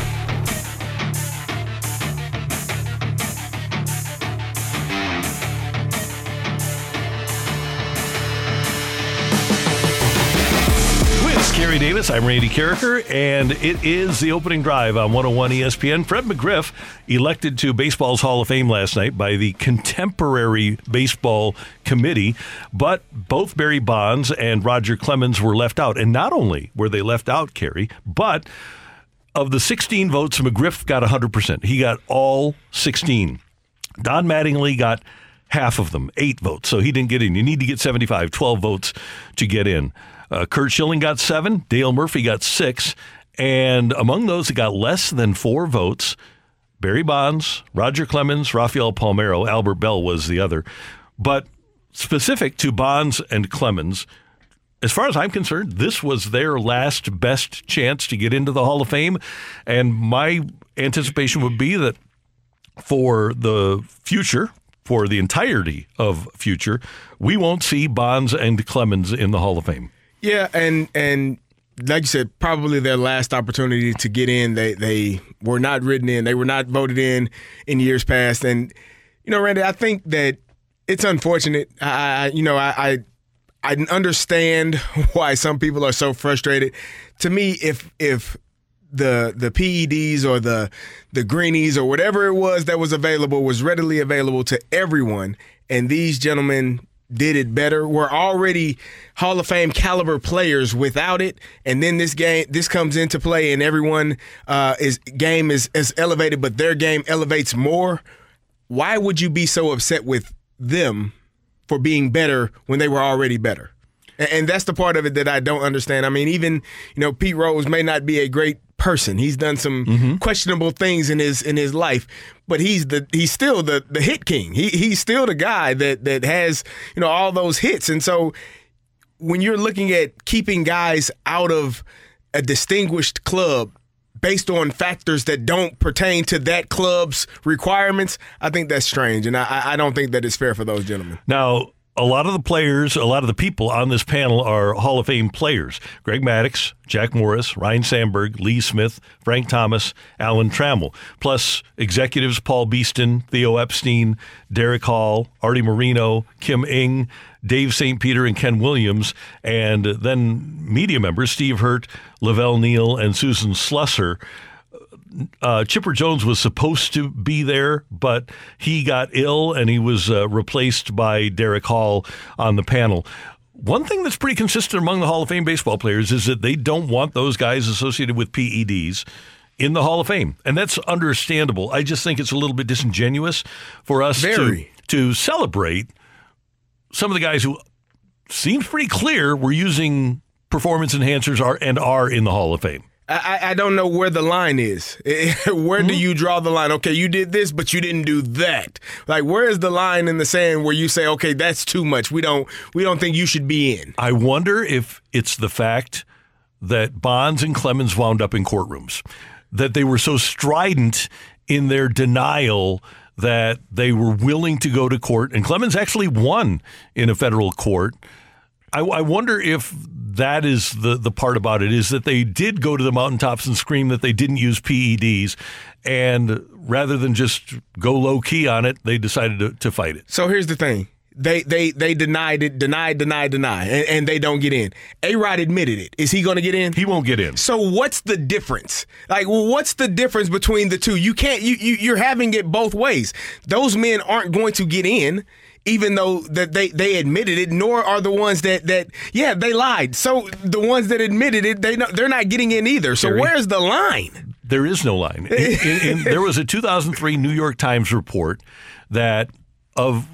Kerry Davis, I'm Randy Karraker, and it is the opening drive on 101 ESPN. Fred McGriff elected to Baseball's Hall of Fame last night by the Contemporary Baseball Committee, but both Barry Bonds and Roger Clemens were left out. And not only were they left out, Kerry, but of the 16 votes, McGriff got 100%. He got all 16. Don Mattingly got half of them, eight votes, so he didn't get in. You need to get 75, 12 votes to get in. Uh, Curt Schilling got seven, Dale Murphy got six, and among those that got less than four votes, Barry Bonds, Roger Clemens, Rafael Palmeiro, Albert Belle was the other. But specific to Bonds and Clemens, as far as I'm concerned, this was their last best chance to get into the Hall of Fame. And my anticipation would be that for the future, for the entirety of future, we won't see Bonds and Clemens in the Hall of Fame. Yeah, and and like you said, probably their last opportunity to get in. They they were not written in. They were not voted in in years past. And you know, Randy, I think that it's unfortunate. I you know I. I I understand why some people are so frustrated. To me, if if the the PEDs or the the greenies or whatever it was that was available was readily available to everyone, and these gentlemen did it better. We're already Hall of Fame caliber players without it, and then this game this comes into play, and everyone uh, is game is is elevated, but their game elevates more. Why would you be so upset with them for being better when they were already better? And, and that's the part of it that I don't understand. I mean, even you know, Pete Rose may not be a great person. He's done some mm-hmm. questionable things in his in his life, but he's the he's still the the hit king. He he's still the guy that that has you know all those hits. And so when you're looking at keeping guys out of a distinguished club based on factors that don't pertain to that club's requirements, I think that's strange, and I, I don't think that it's fair for those gentlemen. Now, a lot of the players, a lot of the people on this panel are Hall of Fame players. Greg Maddux, Jack Morris, Ryne Sandberg, Lee Smith, Frank Thomas, Alan Trammell, plus executives Paul Beeston, Theo Epstein, Derrick Hall, Arte Moreno, Kim Ng, Dave St. Peter, and Ken Williams, and then media members Steve Hirdt, Lavelle Neal, and Susan Slusser uh, Chipper Jones was supposed to be there, but he got ill and he was uh, replaced by Derrick Hall on the panel. One thing that's pretty consistent among the Hall of Fame baseball players is that they don't want those guys associated with PEDs in the Hall of Fame. And that's understandable. I just think it's a little bit disingenuous for us to, to celebrate some of the guys who seems pretty clear were using performance enhancers are and are in the Hall of Fame. I, I don't know where the line is. where do mm-hmm. you draw the line? Okay, you did this, but you didn't do that. Like, where is the line in the sand where you say, okay, that's too much. We don't we don't think you should be in. I wonder if it's the fact that Bonds and Clemens wound up in courtrooms, that they were so strident in their denial that they were willing to go to court, and Clemens actually won in a federal court. I, I, wonder if that is the the part about it is that they did go to the mountaintops and scream that they didn't use PEDs, and rather than just go low key on it, they decided to, to fight it. So here's the thing: they they they denied it, denied, denied, denied, and, and they don't get in. A Rod admitted it. Is he going to get in? He won't get in. So what's the difference? Like, what's the difference between the two? You can't. You, you you're having it both ways. Those men aren't going to get in even though that they, they admitted it, nor are the ones that, that yeah they lied. So the ones that admitted it, they they're not getting in either. So where's the line? There is no line. In, in, in, there was a 2003 New York Times report that of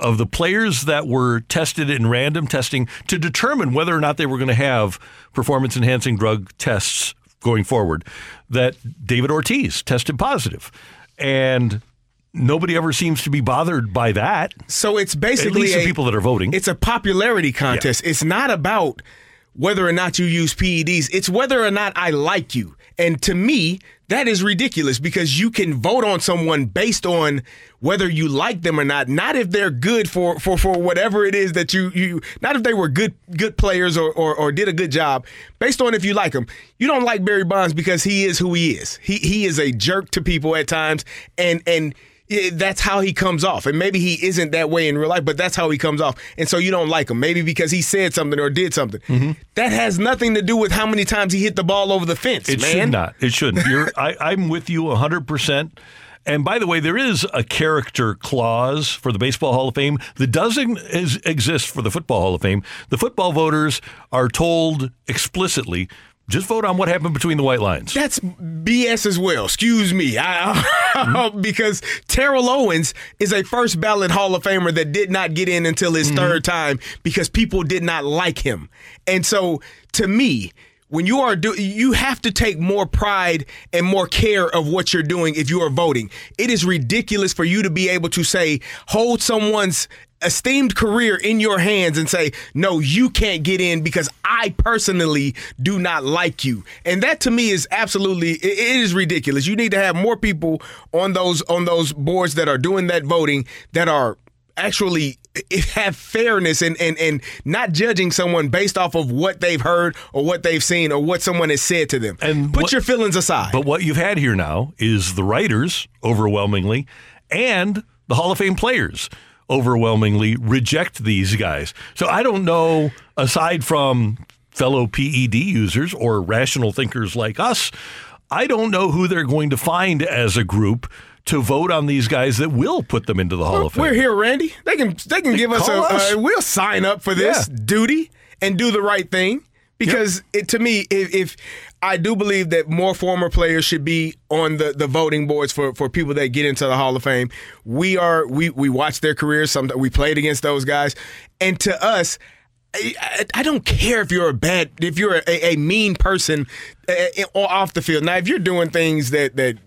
of the players that were tested in random testing to determine whether or not they were going to have performance enhancing drug tests going forward, that David Ortiz tested positive. And nobody ever seems to be bothered by that. So it's basically at least a, the people that are voting. It's a popularity contest. Yeah. It's not about whether or not you use PEDs. It's whether or not I like you. And to me, that is ridiculous because you can vote on someone based on whether you like them or not, not if they're good for, for, for whatever it is that you, you not if they were good good players or, or, or did a good job, based on if you like them. You don't like Barry Bonds because he is who he is. He he is a jerk to people at times and and that's how he comes off. And maybe he isn't that way in real life, but that's how he comes off. And so you don't like him. Maybe because he said something or did something. Mm-hmm. That has nothing to do with how many times he hit the ball over the fence, it man. should not. It shouldn't. You're, I, I'm with you 100%. And by the way, there is a character clause for the Baseball Hall of Fame that doesn't exist for the Football Hall of Fame. The football voters are told explicitly just vote on what happened between the white lines. That's BS as well. Excuse me. I, mm-hmm. because Terrell Owens is a first ballot Hall of Famer that did not get in until his mm-hmm. third time because people did not like him. And so to me, when you are do you have to take more pride and more care of what you're doing if you are voting. It is ridiculous for you to be able to say hold someone's esteemed career in your hands and say, no, you can't get in because I personally do not like you. And that to me is absolutely it is ridiculous. You need to have more people on those on those boards that are doing that voting that are actually have fairness and, and, and not judging someone based off of what they've heard or what they've seen or what someone has said to them. And put what, your feelings aside. But what you've had here now is the writers overwhelmingly and the Hall of Fame players overwhelmingly reject these guys. So I don't know, aside from fellow PED users or rational thinkers like us, I don't know who they're going to find as a group to vote on these guys that will put them into the Hall of Fame. We're here, Randy. They can they can they give us a us. Uh, we'll sign up for this yeah. duty and do the right thing because yep. it to me if, if I do believe that more former players should be on the, the voting boards for, for people that get into the Hall of Fame. We are we we watch their careers. Some we played against those guys, and to us. I, I, don't care if you're a bad, if you're a, a mean person uh, off the field. Now, if you're doing things that that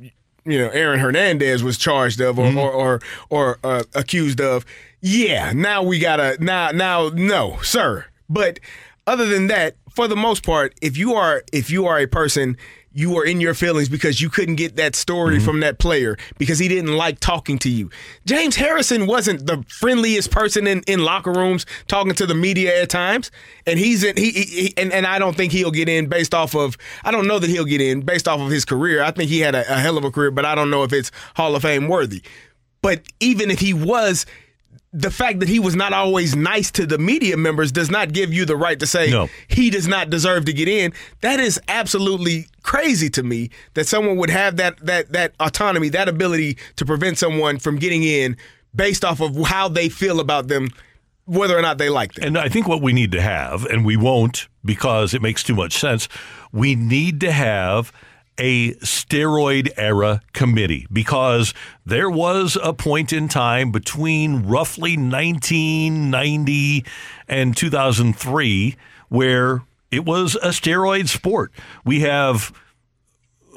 you know Aaron Hernandez was charged of or mm-hmm. or or, or uh, accused of, yeah, now we gotta now now no, sir. But other than that, for the most part, if you are if you are a person you are in your feelings because you couldn't get that story mm-hmm. from that player because he didn't like talking to you. James Harrison wasn't the friendliest person in, in locker rooms talking to the media at times, and he's in he, he and, and I don't think he'll get in based off of I don't know that he'll get in based off of his career. I think he had a, a hell of a career, but I don't know if it's Hall of Fame worthy. But even if he was, the fact that he was not always nice to the media members does not give you the right to say no. he does not deserve to get in. That is absolutely crazy to me that someone would have that that that autonomy, that ability to prevent someone from getting in based off of how they feel about them whether or not they like them. And I think what we need to have and we won't because it makes too much sense, we need to have a steroid era committee because there was a point in time between roughly 1990 and 2003 where it was a steroid sport. We have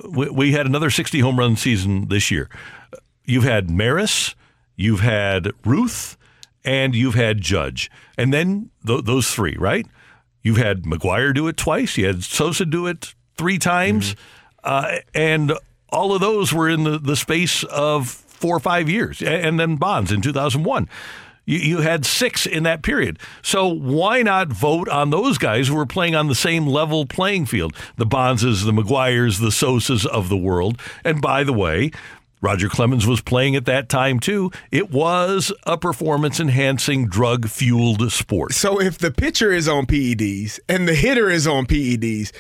we, had another 60 home run season this year. You've had Maris, you've had Ruth, and you've had Judge. And then th- those three, right? You've had McGwire do it twice. You had Sosa do it three times. Mm-hmm. Uh, and all of those were in the, the space of four or five years. And then Bonds in 2001. You, you had six in that period. So why not vote on those guys who are playing on the same level playing field? The Bonses, the McGwires, the Sosas of the world. And by the way, Roger Clemens was playing at that time too. It was a performance enhancing drug fueled sport. So if the pitcher is on PEDs and the hitter is on PEDs,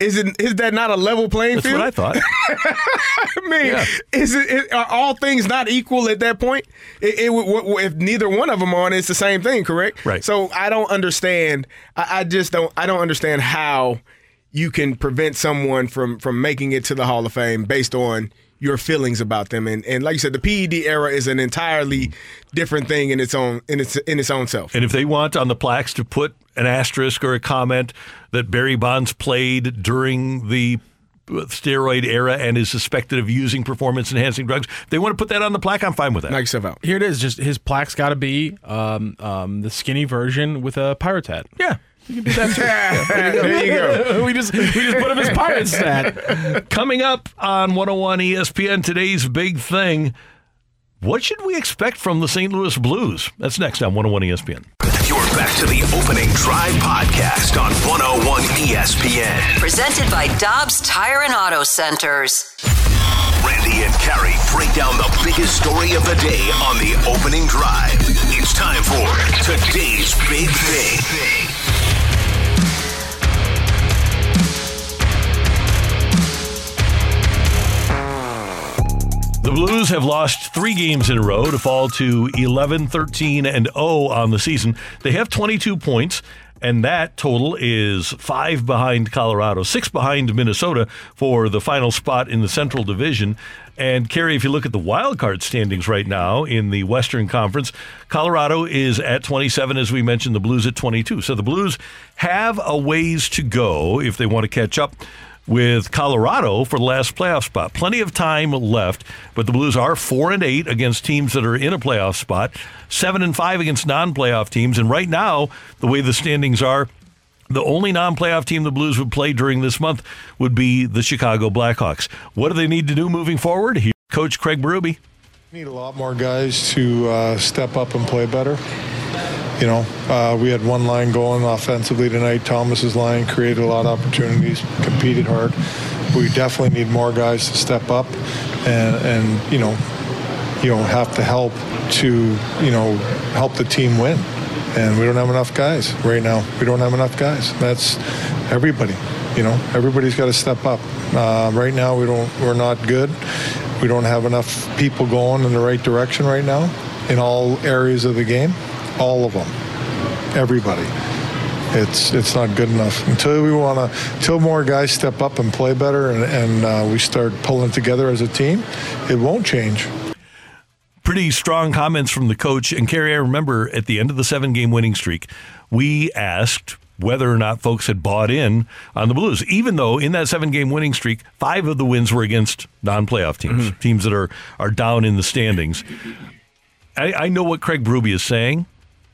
is it is that not a level playing That's field? That's what I thought. I mean, Yeah. is it, it are all things not equal at that point? It, it, would- if neither one of them are on, it's the same thing, correct? Right. So I don't understand. I, I just don't. I don't understand how you can prevent someone from from making it to the Hall of Fame based on your feelings about them. And and like you said, the PED era is an entirely different thing in its own in its in its own self. And if they want on the plaques to put an asterisk or a comment that Barry Bonds played during the steroid era and is suspected of using performance enhancing drugs, if they want to put that on the plaque. I'm fine with that. Knock yourself out. Here it is. Just his plaque's got to be um, um, the skinny version with a pirate hat. Yeah. You can do that too. There you go. we just we just put him as pirate stat. Coming up on 101 ESPN, today's big thing. What should we expect from the St. Louis Blues? That's next on 101 ESPN. You're back to the opening drive podcast on 101 ESPN. Presented by Dobbs Tire and Auto Centers. Randy and Kerry break down the biggest story of the day on the opening drive. It's time for today's big thing. The Blues have lost three games in a row to fall to 11, 13, and 0 on the season. They have 22 points, and that total is five behind Colorado, six behind Minnesota for the final spot in the Central Division. And Kerry, if you look at the wild card standings right now in the Western Conference, Colorado is at 27, as we mentioned, the Blues at 22. So the Blues have a ways to go if they want to catch up with Colorado for the last playoff spot. Plenty of time left, but the Blues are four and eight against teams that are in a playoff spot, seven and five against non-playoff teams, and right now, the way the standings are. The only non-playoff team the Blues would play during this month would be the Chicago Blackhawks. What do they need to do moving forward? Here, Coach Craig Berube. Need a lot more guys to uh, step up and play better. You know, uh, we had one line going offensively tonight. Thomas's line created a lot of opportunities, competed hard. We definitely need more guys to step up, and and you know, you know, have to help to you know help the team win. And we don't have enough guys right now. We don't have enough guys. That's everybody. You know, everybody's got to step up. Uh, right now, we don't. We're not good. We don't have enough people going in the right direction right now in all areas of the game. All of them. Everybody. It's it's not good enough until we want to. Until more guys step up and play better, and, and uh, we start pulling together as a team, it won't change. pretty strong comments from the coach. And Kerry, I remember at the end of the seven game winning streak, we asked whether or not folks had bought in on the Blues, even though in that seven game winning streak, five of the wins were against non playoff teams, teams that are, are down in the standings. I, I know what Craig Berube is saying,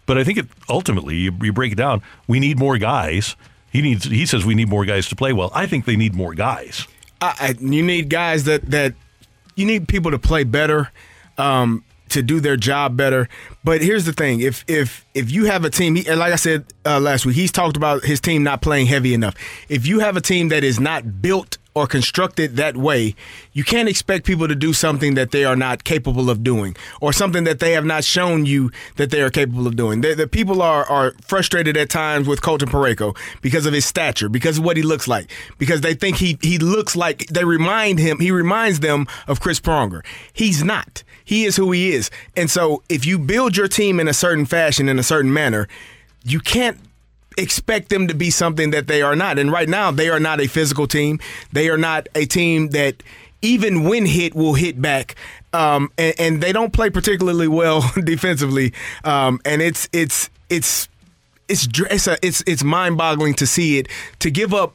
but I think it, ultimately, you, you break it down, we need more guys. He needs. He says we need more guys to play well. I think they need more guys. I, I, you need guys that that you need people to play better, um, to do their job better. But here's the thing: if if if you have a team, and like I said uh, last week, he's talked about his team not playing heavy enough. If you have a team that is not built or constructed that way, you can't expect people to do something that they are not capable of doing, or something that they have not shown you that they are capable of doing. The, the people are are frustrated at times with Colton Parayko because of his stature, because of what he looks like, because they think he he looks like they remind him he reminds them of Chris Pronger. He's not. He is who he is. And so if you build your team in a certain fashion in a certain manner, you can't expect them to be something that they are not. And right now, they are not a physical team. They are not a team that even when hit will hit back. Um, and, and they don't play particularly well defensively. Um, and it's it's it's it's it's a, it's it's mind-boggling to see it to give up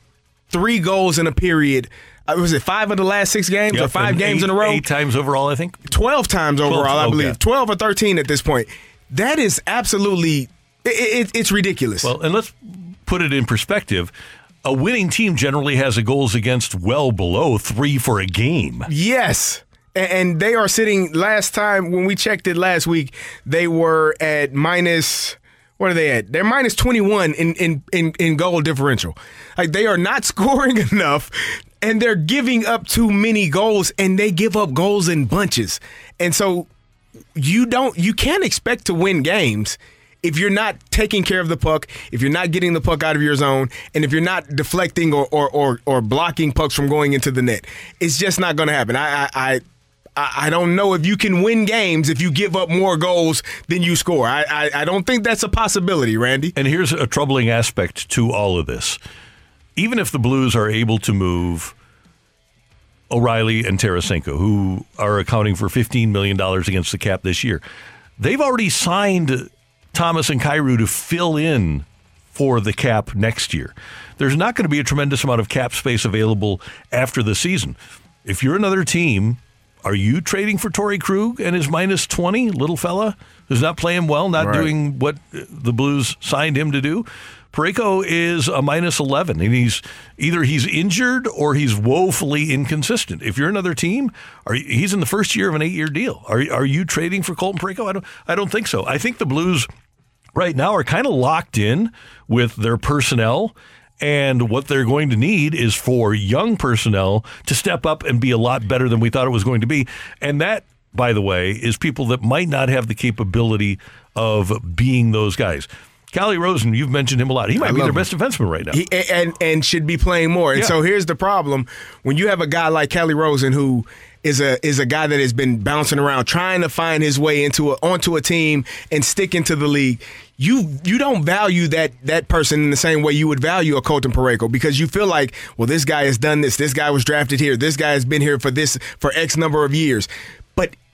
three goals in a period. Uh, was it five of the last six games or five games eight- in a row? Eight times overall, I think. 12 times overall, I okay. believe. 12 or 13 at this point. That is absolutely, it, it, it's ridiculous. Well, and let's put it in perspective. A winning team generally has a goals against well below three for a game. Yes. And they are sitting, last time when we checked it last week, they were at minus, what are they at? They're minus 21 in, in, in, in goal differential. Like they are not scoring enough and they're giving up too many goals and they give up goals in bunches. And so you don't you can't expect to win games if you're not taking care of the puck, if you're not getting the puck out of your zone, and if you're not deflecting or or or, or blocking pucks from going into the net. It's just not going to happen. I I. I I don't know if you can win games if you give up more goals than you score. I, I, I don't think that's a possibility, Randy. And here's a troubling aspect to all of this. Even if the Blues are able to move O'Reilly and Tarasenko, who are accounting for $15 million against the cap this year, they've already signed Thomas and Kyrou to fill in for the cap next year. There's not going to be a tremendous amount of cap space available after the season. If you're another team, are you trading for Torey Krug and his minus 20, little fella, who's not playing well, not Right. doing what the Blues signed him to do? Parayko is a minus 11, and he's either he's injured or he's woefully inconsistent. If you're another team, are he's in the first year of an eight-year deal. Are are you trading for Colton Parayko? I don't I don't think so. I think the Blues right now are kind of locked in with their personnel. And what they're going to need is for young personnel to step up and be a lot better than we thought it was going to be. And that, by the way, is people that might not have the capability of being those guys. Calle Rosén, you've mentioned him a lot. He might I be their love best defenseman right now. He, and and should be playing more. And Yeah. so here's the problem: when you have a guy like Calle Rosén who is a is a guy that has been bouncing around trying to find his way into a, onto a team and stick into the league. You you don't value that that person in the same way you would value a Colton Parayko because you feel like, well, this guy has done this. This guy was drafted here. This guy has been here for this for X number of years.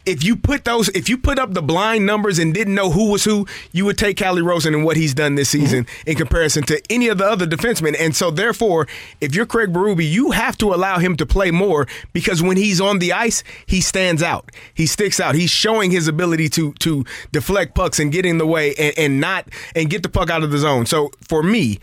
If you put those, if you put up the blind numbers and didn't know who was who, you would take Calle Rosén and what he's done this mm-hmm. season in comparison to any of the other defensemen. And so, therefore, if you're Craig Berube, you have to allow him to play more because when he's on the ice, he stands out. He sticks out. He's showing his ability to to deflect pucks and get in the way and, and not and get the puck out of the zone. So for me,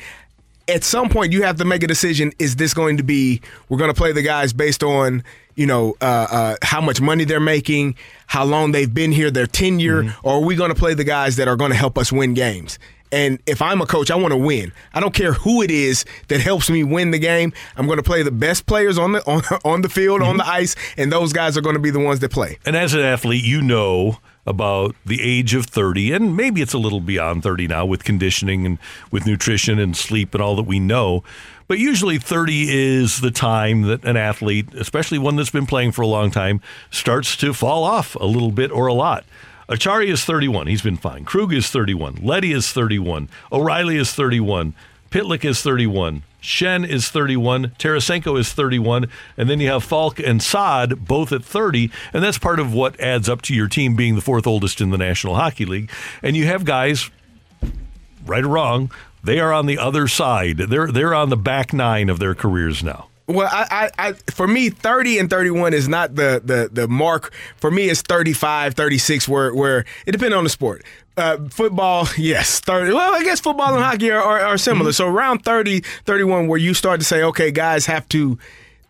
at some point you have to make a decision is this going to be we're going to play the guys based on you know uh, uh, how much money they're making how long they've been here their tenure or are we going to play the guys that are going to help us win games and if I'm a coach, I want to win. I don't care who it is that helps me win the game. I'm going to play the best players on the on, on the field, on the ice, and those guys are going to be the ones that play. And as an athlete, you know about the age of 30, and maybe it's a little beyond 30 now with conditioning and with nutrition and sleep and all that we know. But usually 30 is the time that an athlete, especially one that's been playing for a long time, starts to fall off a little bit or a lot. Acciari is 31. He's been fine. Krug is 31. Leddy is 31. O'Reilly is 31. Pitlick is 31. Schenn is 31. Tarasenko is 31. And then you have Faulk and Saad both at 30. And that's part of what adds up to your team being the fourth oldest in the National Hockey League. And you have guys, right or wrong, they are on the other side. They're they're on the back nine of their careers now. Well, I, I, I, for me, 30 and 31 is not the, the, the mark. For me, it's 35, 36, where, where it depends on the sport. Uh, football, yes, 30. Well, I guess football and hockey are, are, are similar. So around 30, 31, where you start to say, okay, guys have to,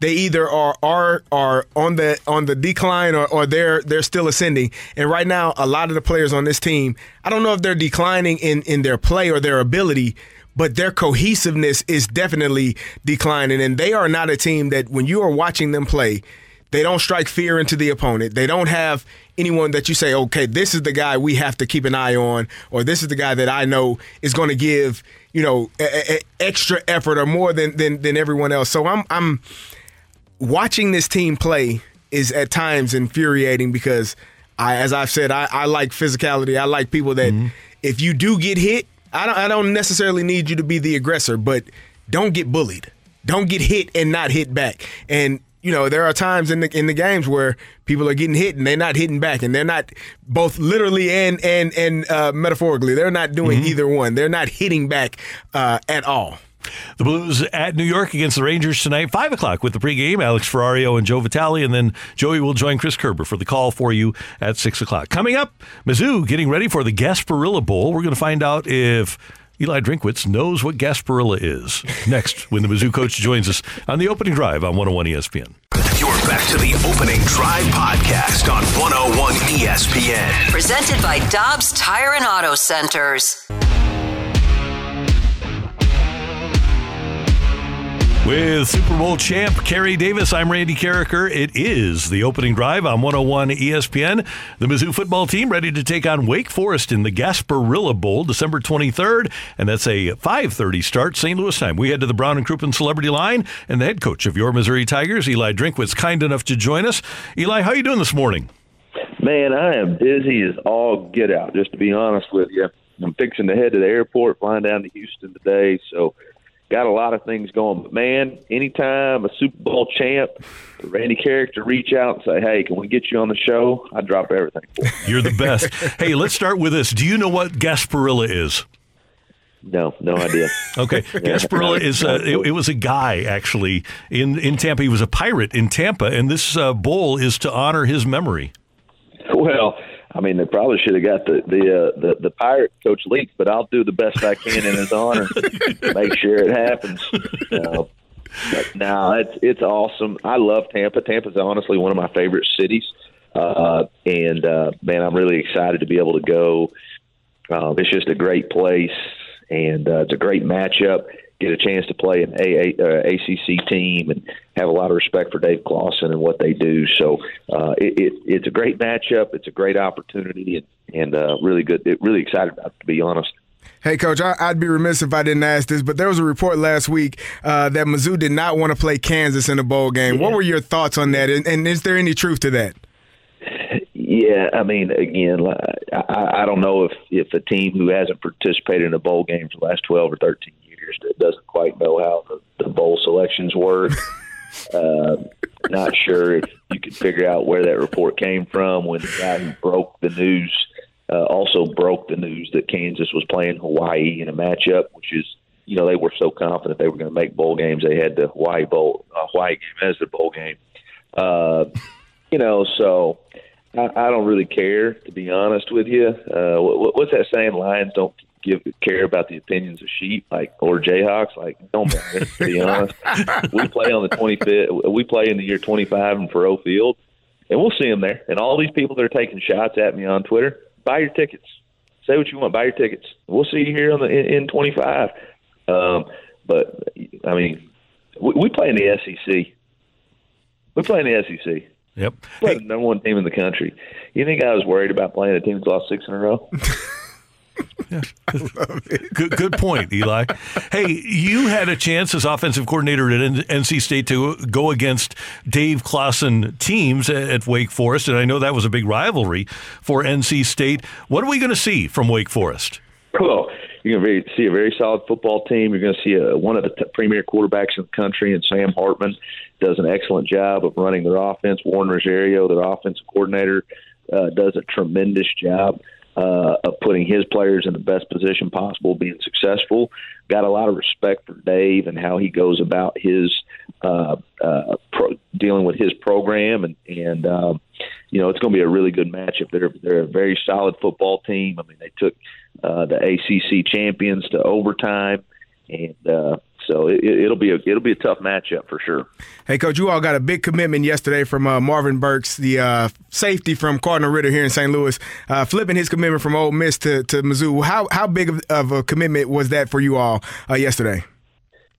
they either are are are on the on the decline or, or they're they're still ascending. And right now, a lot of the players on this team, I don't know if they're declining in in their play or their ability, but their cohesiveness is definitely declining. And they are not a team that when you are watching them play, they don't strike fear into the opponent. They don't have anyone that you say, okay, this is the guy we have to keep an eye on, or this is the guy that I know is going to give you know a, a- extra effort or more than, than than everyone else. So I'm I'm watching this team play is at times infuriating because I, as I've said, I, I like physicality. I like people that mm-hmm. if you do get hit, I don't I don't necessarily need you to be the aggressor, but don't get bullied. Don't get hit and not hit back. And you know, there are times in the in the games where people are getting hit and they're not hitting back, and they're not both literally and and and uh, metaphorically. They're not doing Mm-hmm. either one. They're not hitting back uh, at all. The Blues at New York against the Rangers tonight, 5 o'clock with the pregame. Alex Ferrario and Joe Vitale, and then Joey will join Chris Kerber for the call for you at 6 o'clock. Coming up, Mizzou getting ready for the Gasparilla Bowl. We're going to find out if Eli Drinkwitz knows what Gasparilla is. Next, when the Mizzou coach joins us on the opening drive on 101 ESPN. You're back to the opening drive podcast on 101 ESPN. Presented by Dobbs Tire and Auto Centers. With Super Bowl champ Kerry Davis, I'm Randy Karraker. It is the opening drive on 101 ESPN. The Mizzou football team ready to take on Wake Forest in the Gasparilla Bowl, December 23rd, and that's a 5:30 start, St. Louis time. We head to the Brown and Crouppen Celebrity Line, and the head coach of your Missouri Tigers, Eli Drinkwitz, kind enough to join us. Eli, how you doing this morning? Man, I am busy as all get out, just to be honest with you. I'm fixing to head to the airport, flying down to Houston today, so got a lot of things going. But man, anytime a Super Bowl champ, Randy Karraker reach out and say, "Hey, can we get you on the show?" I drop everything. For him. You're the best. hey, let's start with this. Do you know what Gasparilla is? No, no idea. Okay, Gasparilla is uh, it, it was a guy actually in in Tampa. He was a pirate in Tampa, and this uh, bowl is to honor his memory. Well, I mean, they probably should have got the the uh, the, the pirate coach Leaks, but I'll do the best I can in his honor, to make sure it happens. Uh, but no, it's it's awesome. I love Tampa. Tampa's honestly one of my favorite cities, uh, and uh, man, I'm really excited to be able to go. Uh, it's just a great place, and uh, it's a great matchup. Get a chance to play an AA, uh, ACC team, and have a lot of respect for Dave Clawson and what they do. So uh, it, it, it's a great matchup. It's a great opportunity, and, and uh, really good. It, really excited about it, to be honest. Hey, Coach, I, I'd be remiss if I didn't ask this, but there was a report last week uh, that Mizzou did not want to play Kansas in a bowl game. What were your thoughts on that, and, and is there any truth to that? Yeah, I mean, again, I, I don't know if if a team who hasn't participated in a bowl game for the last twelve or thirteen years that doesn't quite know how the, the bowl selections work. uh, not sure if you could figure out where that report came from when the guy who broke the news uh, also broke the news that Kansas was playing Hawaii in a matchup, which is you know they were so confident they were going to make bowl games they had the Hawaii bowl uh, Hawaii game as their bowl game. Uh, you know, so I, I don't really care to be honest with you. Uh, what, what's that saying? Lions don't give care about the opinions of sheep, like or Jayhawks. Like, don't matter. to be honest, we play on the twenty fifth. We play in the year twenty five in Faurot Field, and we'll see them there. And all these people that are taking shots at me on Twitter, buy your tickets. Say what you want. Buy your tickets. We'll see you here on the in, in twenty five. Um, but I mean, we, we play in the SEC. We play in the SEC. Yep. We're the number one team in the country. You think I was worried about playing a team that's lost six in a row? Good, good point, Eli. Hey, you had a chance as offensive coordinator at NC State to go against Dave Clawson teams at at Wake Forest, and I know that was a big rivalry for NC State. What are we going to see from Wake Forest? Well, you're going to see a very solid football team. You're going to see a, one of the t- premier quarterbacks in the country, and Sam Hartman does an excellent job of running their offense. Warren Ruggiero, their offensive coordinator, uh, does a tremendous job uh, of putting his players in the best position possible, being successful. Got a lot of respect for Dave and how he goes about his uh, uh, pro- dealing with his program, and and um, you know it's going to be a really good matchup. They're they're a very solid football team. I mean, they took uh, the ACC champions to overtime, and uh, so it, it'll be a it'll be a tough matchup for sure. Hey, Coach, you all got a big commitment yesterday from uh, Marvin Burks, the uh, safety from Cardinal Ritter here in St. Louis, uh, flipping his commitment from Ole Miss to, to Mizzou. How how big of, of a commitment was that for you all uh, yesterday?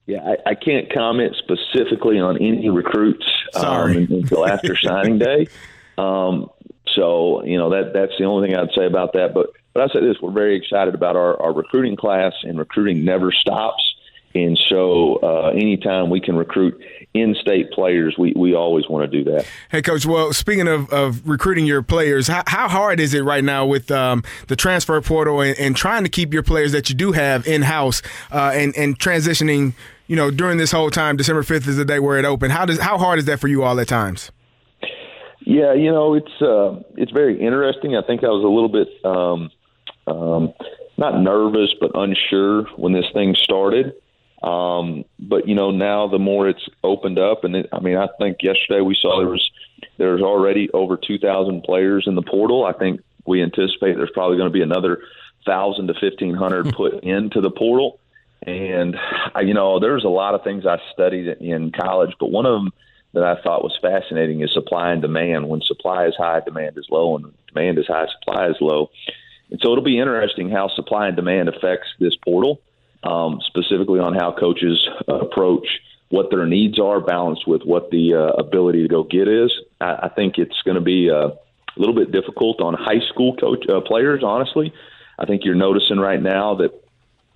Yeah, I, I can't comment specifically on any recruits um, until after signing day. Um, so you know that that's the only thing I'd say about that. But but I say this: we're very excited about our, our recruiting class, and recruiting never stops. And so, uh, anytime we can recruit in-state players, we, we always want to do that. Hey, Coach. Well, speaking of, of recruiting your players, how, how hard is it right now with um, the transfer portal and, and, trying to keep your players that you do have in house uh, and and transitioning? You know, during this whole time, December fifth is the day where it opened. How does how hard is that for you all at times? Yeah, you know, it's uh, it's very interesting. I think I was a little bit um, um, not nervous, but unsure when this thing started. Um, but you know, now the more it's opened up, and it, I mean, I think yesterday we saw there was there's already over 2,000 players in the portal. I think we anticipate there's probably going to be another thousand to 1,500 put into the portal. And you know, there's a lot of things I studied in college, but one of them that I thought was fascinating is supply and demand. When supply is high, demand is low, and demand is high, supply is low. And so it'll be interesting how supply and demand affects this portal um, specifically on how coaches approach what their needs are, balanced with what the uh, ability to go get is. I, I think it's going to be uh, a little bit difficult on high school coach uh, players. Honestly, I think you're noticing right now that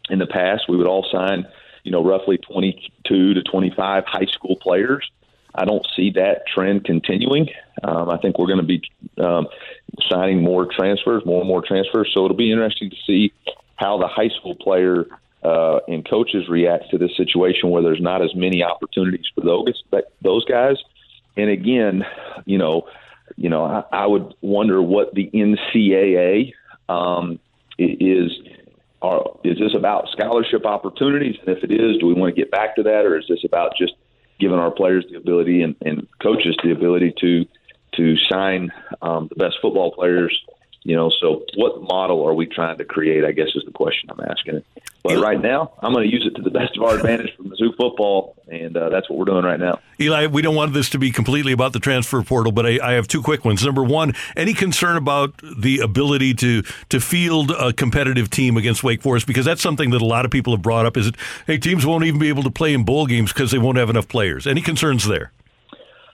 in the past we would all sign, you know, roughly 22 to 25 high school players. I don't see that trend continuing. Um, I think we're going to be um, signing more transfers, more and more transfers. So it'll be interesting to see how the high school player uh, and coaches react to this situation where there's not as many opportunities for those those guys. And again, you know, you know, I, I would wonder what the NCAA um, is. Are, is this about scholarship opportunities? And if it is, do we want to get back to that, or is this about just giving our players the ability and, and coaches the ability to to sign um, the best football players you know, so what model are we trying to create? I guess is the question I'm asking. It. But right now, I'm going to use it to the best of our advantage for Mizzou football, and uh, that's what we're doing right now. Eli, we don't want this to be completely about the transfer portal, but I, I, have two quick ones. Number one, any concern about the ability to to field a competitive team against Wake Forest? Because that's something that a lot of people have brought up. Is it hey teams won't even be able to play in bowl games because they won't have enough players? Any concerns there?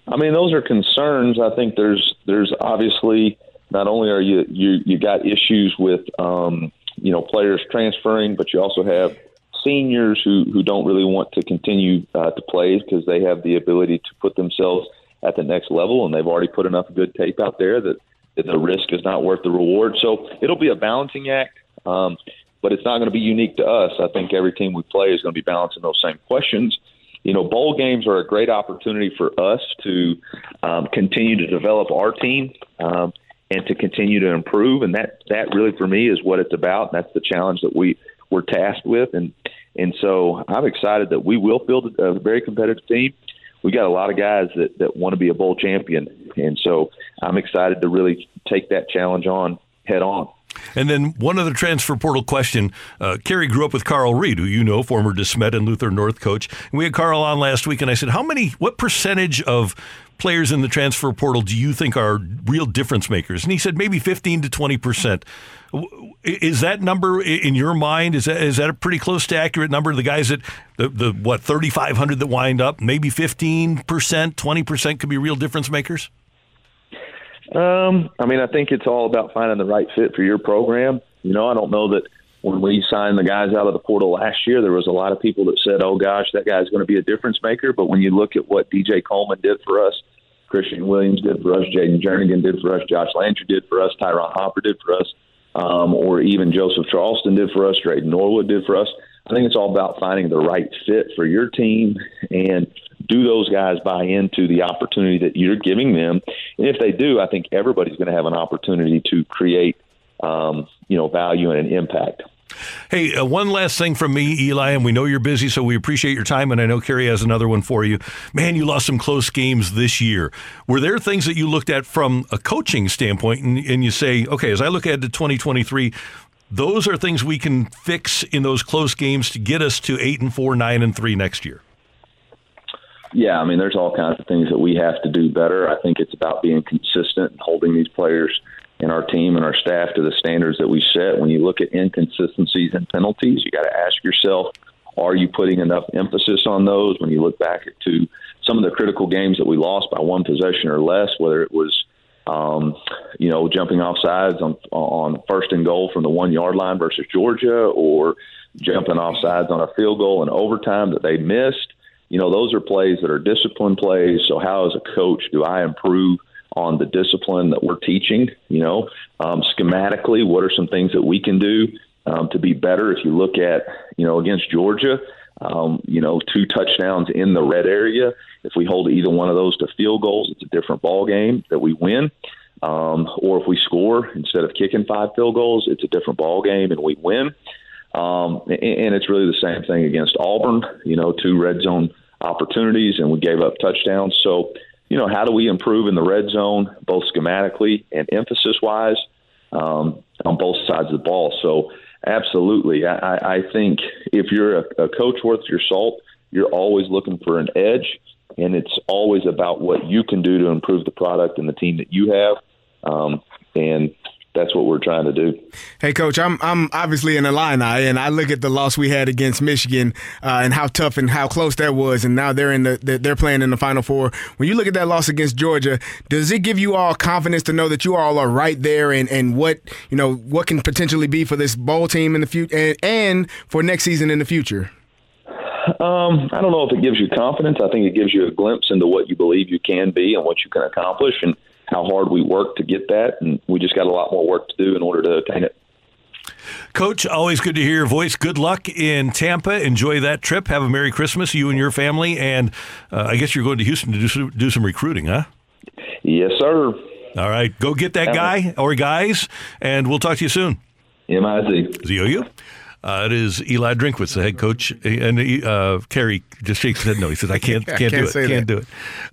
I mean, those are concerns. I think there's there's obviously not only are you you you got issues with um, you know players transferring, but you also have seniors who who don't really want to continue uh, to play because they have the ability to put themselves at the next level, and they've already put enough good tape out there that, that the risk is not worth the reward. So it'll be a balancing act. Um, but it's not going to be unique to us. I think every team we play is going to be balancing those same questions. You know, bowl games are a great opportunity for us to um, continue to develop our team. Um, and to continue to improve. And that that really for me is what it's about. And that's the challenge that we we're tasked with. And and so I'm excited that we will build a very competitive team. We got a lot of guys that that want to be a bowl champion, and so I'm excited to really take that challenge on head on. And then one other transfer portal question. Uh, Kerry grew up with Carl Reed, who you know, former DeSmet and Luther North coach. And we had Carl on last week, and I said, "How many? What percentage of players in the transfer portal do you think are real difference makers?" And he said maybe 15 to 20 percent. Is that number in your mind? Is that is that a pretty close to accurate number? The guys that the, the what 3,500 that wind up, maybe 15 percent, 20 percent could be real difference makers. Um, I mean, I think it's all about finding the right fit for your program. You know, I don't know that when we signed the guys out of the portal last year, there was a lot of people that said, "Oh gosh, that guy's going to be a difference maker." But when you look at what DJ Coleman did for us, Christian Williams did for us, Jayden Jernigan did for us, Josh Landry did for us, Ty'Ron Hopper did for us, um, or even Joseph Charleston did for us, Dreyden Norwood did for us. I think it's all about finding the right fit for your team and do those guys buy into the opportunity that you're giving them? And if they do, I think everybody's going to have an opportunity to create, um, you know, value and an impact. Hey, uh, one last thing from me, Eli, and we know you're busy, so we appreciate your time. And I know Kerry has another one for you. Man, you lost some close games this year. Were there things that you looked at from a coaching standpoint, and, and you say, okay, as I look ahead to 2023, those are things we can fix in those close games to get us to eight and four, nine and three next year? Yeah, I mean, there's all kinds of things that we have to do better. I think it's about being consistent and holding these players and our team and our staff to the standards that we set. When you look at inconsistencies and penalties, you got to ask yourself, are you putting enough emphasis on those? When you look back to some of the critical games that we lost by one possession or less, whether it was um, you know, jumping off sides on on first and goal from the one yard line versus Georgia, or jumping off sides on a field goal in overtime that they missed. You know, those are plays that are discipline plays. So, how as a coach do I improve on the discipline that we're teaching? You know, um, schematically, what are some things that we can do um, to be better? If you look at, you know, against Georgia, um, you know, two touchdowns in the red area. If we hold either one of those to field goals, it's a different ball game that we win. Um, or if we score instead of kicking five field goals, it's a different ball game and we win. Um, and, and it's really the same thing against Auburn. You know, two red zone opportunities and we gave up touchdowns. So, you know, how do we improve in the red zone, both schematically and emphasis wise, um, on both sides of the ball? So, absolutely, I, I think if you're a, a coach worth your salt, you're always looking for an edge, and it's always about what you can do to improve the product and the team that you have. Um, and that's what we're trying to do. Hey, coach, I'm I'm obviously an Illini, and I look at the loss we had against Michigan uh, and how tough and how close that was, and now they're in the they're playing in the Final Four. When you look at that loss against Georgia, does it give you all confidence to know that you all are right there, and, and what you know what can potentially be for this bowl team in the future, and, and for next season in the future? Um, I don't know if it gives you confidence. I think it gives you a glimpse into what you believe you can be and what you can accomplish, and how hard we work to get that, and we just got a lot more work to do in order to attain it. Coach, always good to hear your voice. Good luck in Tampa. Enjoy that trip. Have a Merry Christmas, you and your family. And uh, I guess you're going to Houston to do some, do some recruiting, huh? Yes, sir. All right. Go get that guy or guys, and we'll talk to you soon. M-I-Z. Z-O-U. Uh, it is Eli Drinkwitz, the head coach, and uh, Kerry just shakes his head no. He says, "I can't, can't, can't do it, can't that. do it."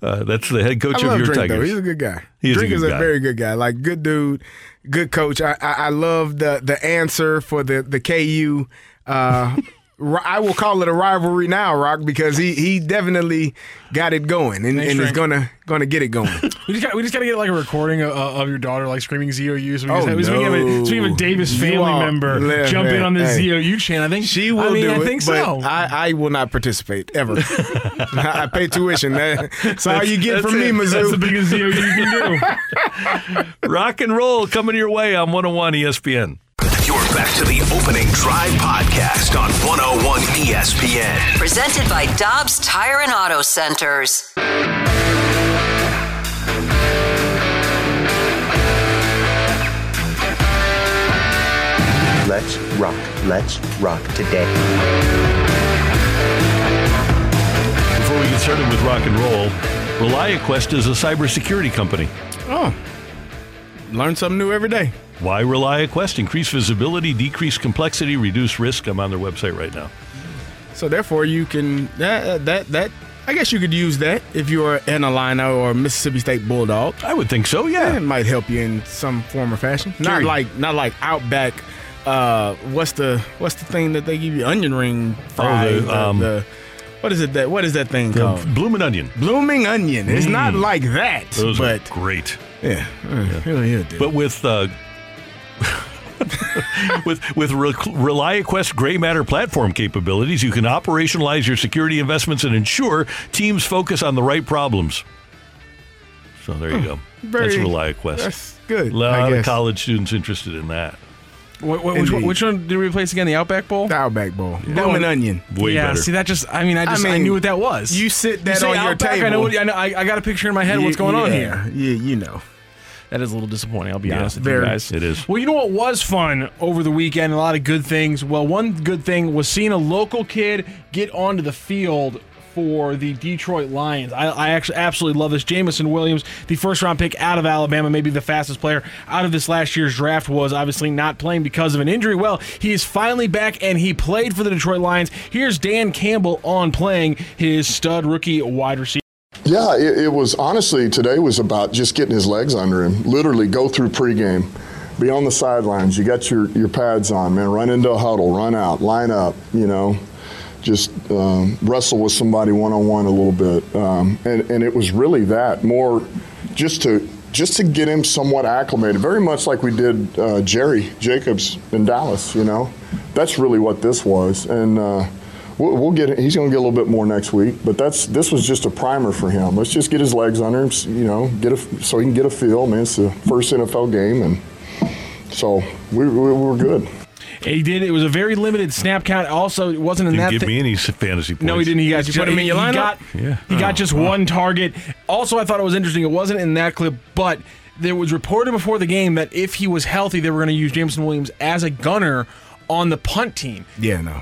Uh, that's the head coach I of your Drink, Tigers. Though. He's a good guy. He is a Drink good is a guy. very good guy. Like good dude, good coach. I I, I love the the answer for the the KU. Uh, I will call it a rivalry now, Rock, because he he definitely got it going and, Thanks, and is gonna gonna get it going. We just got we just got to get like a recording of, of your daughter like screaming ZOU. So we, Oh, just, we, have a, no. so we have a Davis You family all- member Yeah, jump in on the hey. ZOU channel. I think She will I mean, do I it, think but so. I, I will not participate ever. I pay tuition. That- That's all you get That's from me, it. Mizzou. That's the biggest ZOU you can do. Rock and roll coming your way on 101 ESPN. You're back to the opening drive podcast on 101 ESPN. Presented by Dobbs Tire and Auto Centers. Let's rock. Let's rock today. Before we get started with rock and roll, ReliaQuest is a cybersecurity company. Oh, learn something new every day. Why ReliaQuest? Increase visibility, decrease complexity, reduce risk. I'm on their website right now. So therefore, you can that that that. I guess you could use that if you're an Illini or Mississippi State Bulldog. I would think so. Yeah, it might help you in some form or fashion. Not Carry- like not like Outback. Uh, what's the what's the thing that they give you? Onion ring fry. the, um, the- what is it that what is that thing called? blooming onion. Blooming onion. It's not Mm. like that, Those but are great. yeah, uh, he'll- he'll. But with uh, with with Re- ReliaQuest gray matter platform capabilities, you can operationalize your security investments and ensure teams focus on the right problems. So there you go. very- that's ReliaQuest. that's good, A lot I of guess. college students interested in that. What, what, which, one, Indeed. which one did we replace again? The Outback Bowl? The Outback Bowl. That Blooming one- onion. Way yeah, better. see that just I mean I just I, mean, knew what that was. You sit that say on your Outback, table. I know what I know I, I got a picture in my head of what's going on here. Yeah, you know. That is a little disappointing. I'll be Yeah, honest with very. you guys. It is. Well, you know what was fun over the weekend? A lot of good things. Well, one good thing was seeing a local kid get onto the field for the Detroit Lions. I, I actually absolutely love this. Jameson Williams, the first round pick out of Alabama, maybe the fastest player out of this last year's draft, was obviously not playing because of an injury. Well, he is finally back and he played for the Detroit Lions. Here's Dan Campbell on playing his stud rookie wide receiver. Yeah, it, it was honestly today was about just getting his legs under him. Literally go through pregame, be on the sidelines. You got your, your pads on, man. Run into a huddle, run out, line up. You know, just um, wrestle with somebody one on one a little bit. Um, and and it was really that more, just to just to get him somewhat acclimated. Very much like we did uh, Jerry Jacobs in Dallas. You know, that's really what this was. And uh, we'll, we'll get. He's going to get a little bit more next week, but that's this was just a primer for him. Let's just get his legs under him, you know, get a so he can get a feel. Man, it's the first NFL game, and so we, we we're good. He did. It was a very limited snap count. Also, it wasn't in Didn't that. give thi- me any fantasy points. No, he didn't. He got Did you put him in your he lineup? Got, Yeah. He got Oh, just wow. one target. Also, I thought it was interesting. It wasn't in that clip, but there was reported before the game that if he was healthy, they were going to use Jameson Williams as a gunner on the punt team. Yeah, no.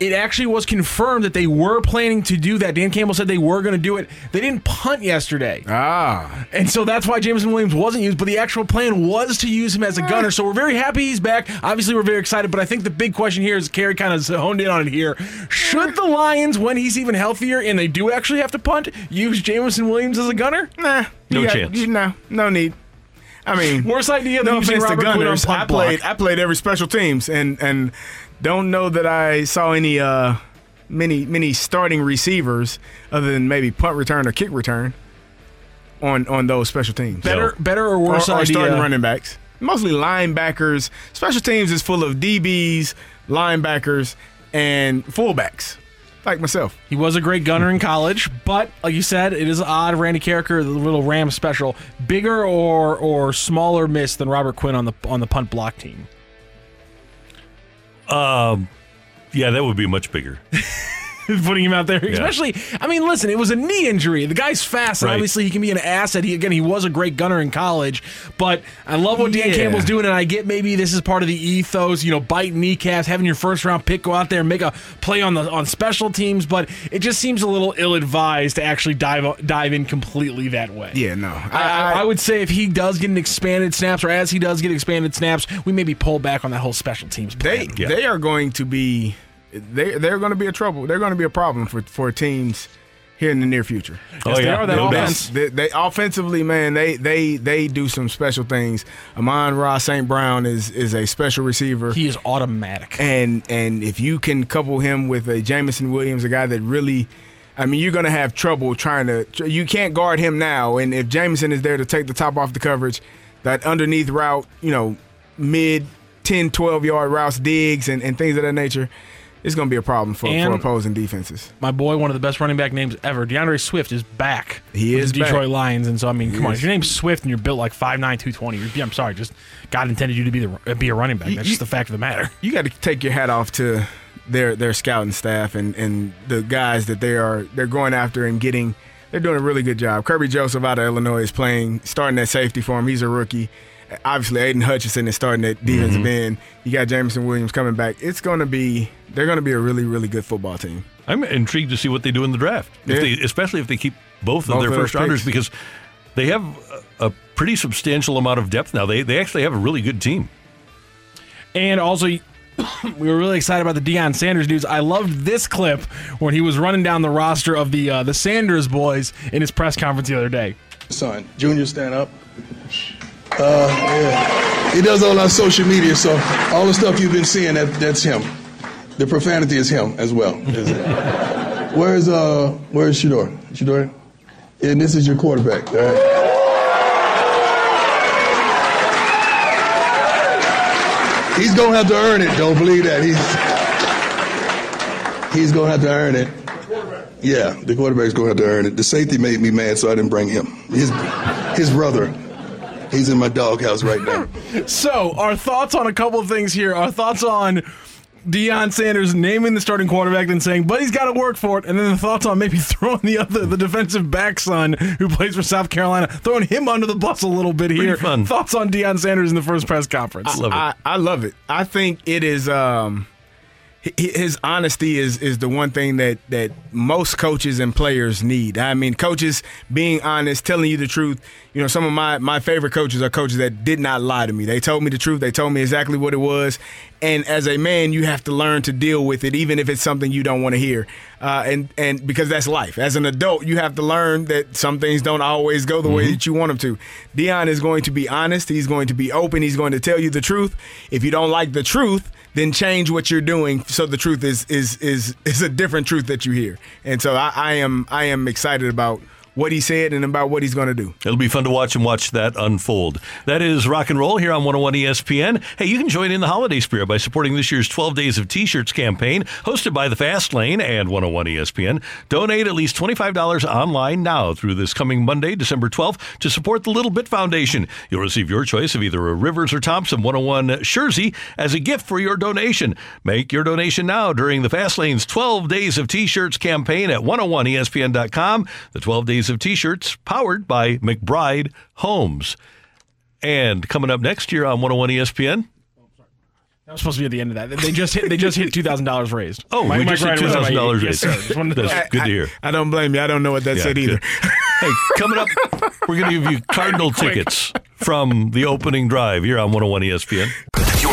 It actually was confirmed that they were planning to do that. Dan Campbell said they were going to do it. They didn't punt yesterday. Ah. And so that's why Jameson Williams wasn't used, but the actual plan was to use him as a gunner. So we're very happy he's back. Obviously, we're very excited, but I think the big question here is Kerry kind of honed in on it here. Should the Lions, when he's even healthier and they do actually have to punt, use Jameson Williams as a gunner? Nah. No you got- chance. you- no, no need. I mean, Worst idea than no using offense to Robert Quinn on Gunners. I played. block. I played every special teams, and and don't know that I saw any uh many many starting receivers other than maybe punt return or kick return on on those special teams. Better, better or or, worse or idea? starting running backs. Mostly linebackers. Special teams is full of DBs, linebackers, and fullbacks, like myself. He was a great gunner in college, but like you said, it is odd. Randy Karraker, the little Ram special, bigger or or smaller miss than Robert Quinn on the on the punt block team. Um, yeah, that would be much bigger. Putting him out there, Yeah. especially. I mean, listen, it was a knee injury. The guy's fast, and Right. obviously he can be an asset. He again, he was a great gunner in college, but I love what Dan Yeah. Campbell's doing, and I get maybe this is part of the ethos. You know, biting kneecaps, having your first round pick go out there and make a play on the on special teams, but it just seems a little ill advised to actually dive dive in completely that way. Yeah, no. I, I, I would say if he does get an expanded snaps, or as he does get expanded snaps, we maybe pull back on that whole special teams. they Plan. they are going to be they they're going to be a trouble. They're going to be a problem for for teams here in the near future. Oh, they yeah. are. That No offense. They, they offensively, man, they they they do some special things. Amon-Ra St. Brown is is a special receiver. He is automatic. and and if you can couple him with a Jameson Williams, a guy that really, I mean, you're gonna have trouble trying to. You can't guard him now, and if Jameson is there to take the top off the coverage, that underneath route, you know, mid 10, 12 yard routes, digs, and, and things of that nature, it's gonna be a problem for, for opposing defenses. my boy, one of the best running back names ever, D'Andre Swift, is back. He with is the Detroit back. Lions, and so I mean, come on, if your name's Swift and you're built like 5'9", 220, I'm sorry, just God intended you to be the uh, be a running back. You- That's you- just the fact of the matter. You got to take your hat off to their their scouting staff and, and the guys that they are they're going after and getting. They're doing a really good job. Kerby Joseph out of Illinois is playing, starting at safety for him. He's a rookie. Obviously, Aidan Hutchinson is starting at defensive end. You got Jameson Williams coming back. It's going to be they're going to be a really really good football team. I'm intrigued to see what they do in the draft, if they, especially if they keep both of Both their first rounders because they have a, a pretty substantial amount of depth now. They they actually have a really good team. And also, we were really excited about the Deion Sanders news. I loved this clip when he was running down the roster of the uh, the Sanders boys in his press conference the other day. son. Junior, stand up. Uh, yeah. He does all our social media, so all the stuff you've been seeing, that, that's him. The profanity is him as well. is it? Where's uh, where's Shedeur? Shedeur, and this is your quarterback. All right? He's gonna have to earn it. Don't believe that. He's he's gonna have to earn it. Yeah, the quarterback's gonna have to earn it. The safety made me mad, so I didn't bring him. His his brother. He's in my doghouse right now. So, our thoughts on a couple of things here. Our thoughts on Deion Sanders naming the starting quarterback and saying, but he's got to work for it. And then the thoughts on maybe throwing the other, the defensive back son who plays for South Carolina, throwing him under the bus a little bit here. fun. Thoughts on Deion Sanders in the first press conference. I love it. I, I love it. I think it is. Um, hi- his honesty is is the one thing that that most coaches and players need. I mean, coaches being honest, telling you the truth. You know, some of my my favorite coaches are coaches that did not lie to me. They told me the truth. They told me exactly what it was. And as a man, you have to learn to deal with it, even if it's something you don't want to hear. Uh, and and because that's life. As an adult, you have to learn that some things don't always go the way that you want them to. Deion is going to be honest. He's going to be open. He's going to tell you the truth. If you don't like the truth, then change what you're doing so the truth is is is is a different truth that you hear. And so I, I am I am excited about what he said and about what he's going to do. It'll be fun to watch and watch that unfold. That is rock and roll here on 101 ESPN. Hey, you can join in the holiday spirit by supporting this year's 12 Days of T-Shirts campaign hosted by the Fast Lane and 101 ESPN. Donate at least $25 online now through this coming Monday, December 12th to support the Little Bit Foundation. You'll receive your choice of either a Rivers or Thompson 101 jersey as a gift for your donation. Make your donation now during the Fast Lane's 12 Days of T-Shirts campaign at 101ESPN.com. The 12 Days of T-Shirts powered by McBride Homes. And coming up next year on 101 ESPN. That was supposed to be at the end of that. They just hit. They just hit two thousand dollars raised. Oh, Mike- we Mike just hit Ryder was at my- $2,000 Yes, raised. sir. Just wanted to- That's good to hear. I don't blame you. I don't know what that Yeah, said either. good. Hey, coming up, we're going to give you Cardinal tickets from the opening drive here on 101 ESPN. You're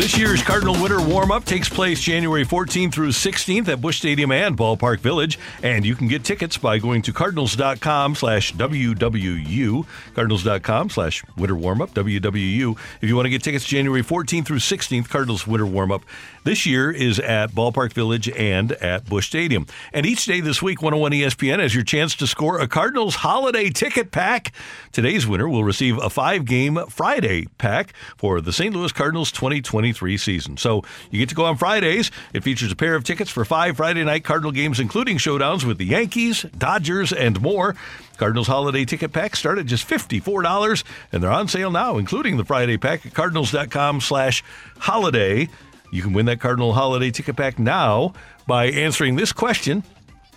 This year's Cardinal Winter Warm Up takes place January 14th through 16th at Busch Stadium and Ballpark Village. And you can get tickets by going to cardinals.com slash WWU, cardinals.com slash winter warm up, WWU. If you want to get tickets January 14th through 16th, Cardinals Winter Warm Up this year is at Ballpark Village and at Busch Stadium. And each day this week, 101 ESPN has your chance to score a Cardinals holiday ticket pack. Today's winner will receive a five game Friday pack for the St. Louis Cardinals 2023 season. So you get to go on Fridays. It features a pair of tickets for five Friday night Cardinal games, including showdowns with the Yankees, Dodgers, and more. Cardinals holiday ticket packs start at just $54, and they're on sale now, including the Friday pack at cardinals.com slash holiday. You can win that Cardinal holiday ticket pack now by answering this question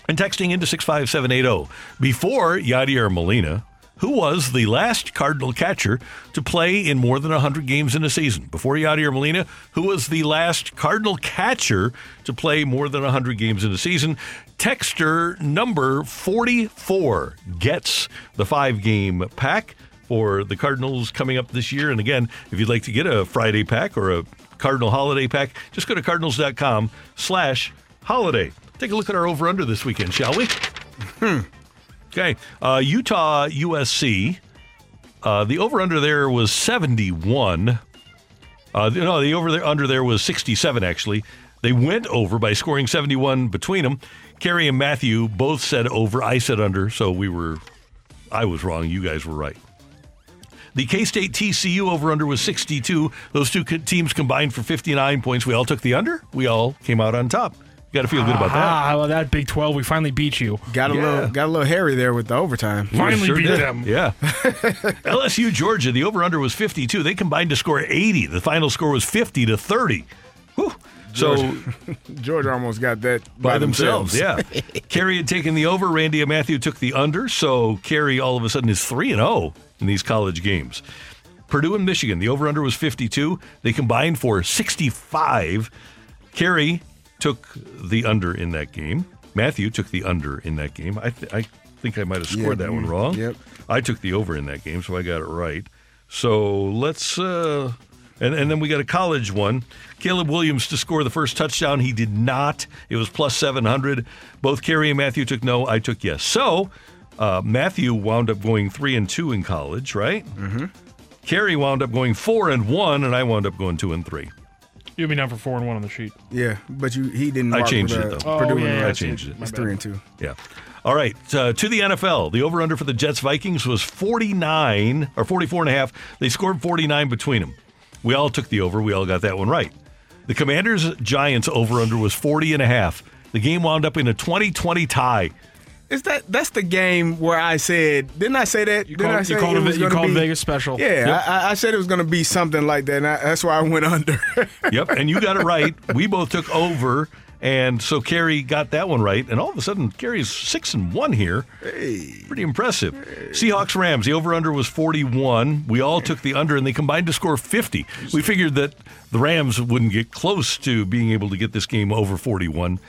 and texting into 65780. Before Yadier Molina, who was the last Cardinal catcher to play in more than 100 games in a season? Before Yadier Molina, who was the last Cardinal catcher to play more than 100 games in a season? Texter number 44 gets the five game pack for the Cardinals coming up this year. And again, if you'd like to get a Friday pack or a Cardinal holiday pack, just go to cardinals.com slash holiday. Take a look at our over under this weekend, shall we? Hmm. Okay. Uh, Utah USC. Uh, the over under there was 71. Uh, no, the over there under there was 67 actually. They went over by scoring 71 between them. Kerry and Matthew both said over. I said under, so we were I was wrong. You guys were right. The K State TCU over under was 62. Those two teams combined for 59 points. We all took the under. We all came out on top. You got to feel good about that. Ah, how about that Big Twelve? We finally beat you. Got a Yeah. little got a little hairy there with the overtime. Finally Sure beat did. them. Yeah. LSU Georgia, the over under was 52. They combined to score 80. The final score was 50 to 30. Whew. So Georgia almost got that by, themselves, yeah. Kerry had taken the over. Randy and Matthew took the under. So Kerry all of a sudden is 3 and 0 in these college games. Purdue and Michigan, the over under was 52. They combined for 65. Kerry took the under in that game. Matthew took the under in that game. I, th- I think I might have scored Yeah, that one mm, wrong. yep. I took the over in that game, so I got it right. So let's, uh, and, and then we got a college one. Caleb Williams to score the first touchdown. He did not. It was plus 700. Both Kerry and Matthew took no. I took yes. So uh, Matthew wound up going three and two in college, right? Mm-hmm. Kerry wound up going four and one, and I wound up going two and three. You have me down for four and one on the sheet. Yeah, but you he didn't. I mark changed with, it, though. Purdue Oh, and yeah, Rutgers. I changed it. My It's bad. three and two. Yeah. All right. Uh, to the NFL. The over under for the Jets Vikings was 49 or 44 and a half. They scored 49 between them. We all took the over. We all got that one right. The Commanders Giants over under was 40 and a half. The game wound up in a 2020 tie. Is that that's the game where I said? Didn't I say that? You didn't called- I you called it it- you called be, Vegas special. Yeah, Yep. I, I said it was going to be something like that. And I, that's why I went under. Yep, and you got it right. We both took over, and so Kerry got that one right. And all of a sudden, Kerry's six and one here. hey, Pretty impressive. Seahawks Rams, the over under was 41. We all took the under, and they combined to score 50. We figured that the Rams wouldn't get close to being able to get this game over 41,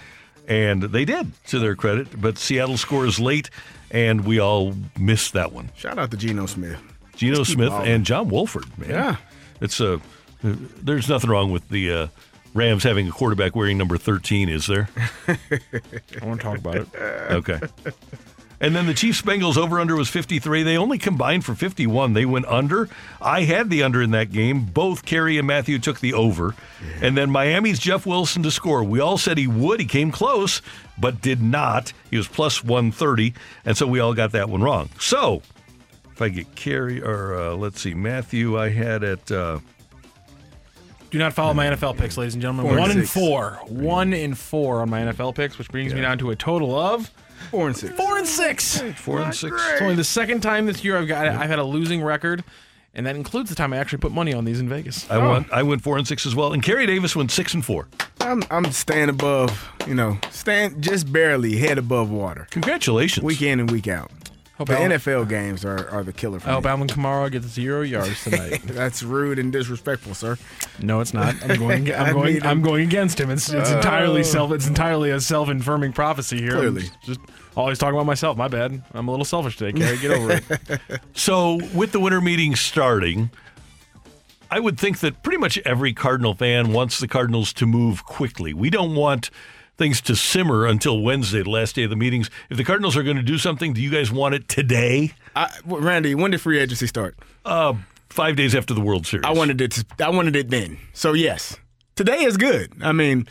and they did, to their credit. But Seattle scores late, and we all missed that one. shout out to Geno Smith. Geno Smith and John Wolford, man. Yeah. It's a. there's nothing wrong with the uh, Rams having a quarterback wearing number 13, is there? I want to talk about it. Okay. And then the Chiefs Bengals over under was 53. They only combined for 51. They went under. I had the under in that game. Both Kerry and Matthew took the over. And then Miami's Jeff Wilson to score. We all said he would. He came close, but did not. He was plus 130. And so we all got that one wrong. So if I get Kerry, or uh, let's see, Matthew, I had at. Uh, Do not follow my NFL picks, ladies and gentlemen. Four One in six. four. One in four on my NFL picks, which brings me down to a total of four and six. Four and six. Four and six. It's only the second time this year I've got I've had a losing record, and that includes the time I actually put money on these in Vegas. I oh. went. I went four and six as well, and Kerry Davis went six and four. I'm I'm staying above, you know, stand just barely head above water. Congratulations. Week in and week out. Hope the Al- NFL games are, are the killer for I hope me. Alvin Kamara gets zero yards tonight. That's rude and disrespectful, sir. No, it's not. I'm going. I I'm going. I'm going against him. It's, it's oh. entirely Oh. self. It's entirely a self-infirming prophecy here. I'm Clearly. just always talking about myself. My bad. I'm a little selfish today. Kerry, get over it. So, with the winter meeting starting, I would think that pretty much every Cardinal fan wants the Cardinals to move quickly. We don't want things to simmer until Wednesday, the last day of the meetings. If the Cardinals are going to do something, do you guys want it today? I, Randy, when did free agency start? Uh, five days after the World Series. I wanted it. To, I wanted it then. So yes, today is good. I mean,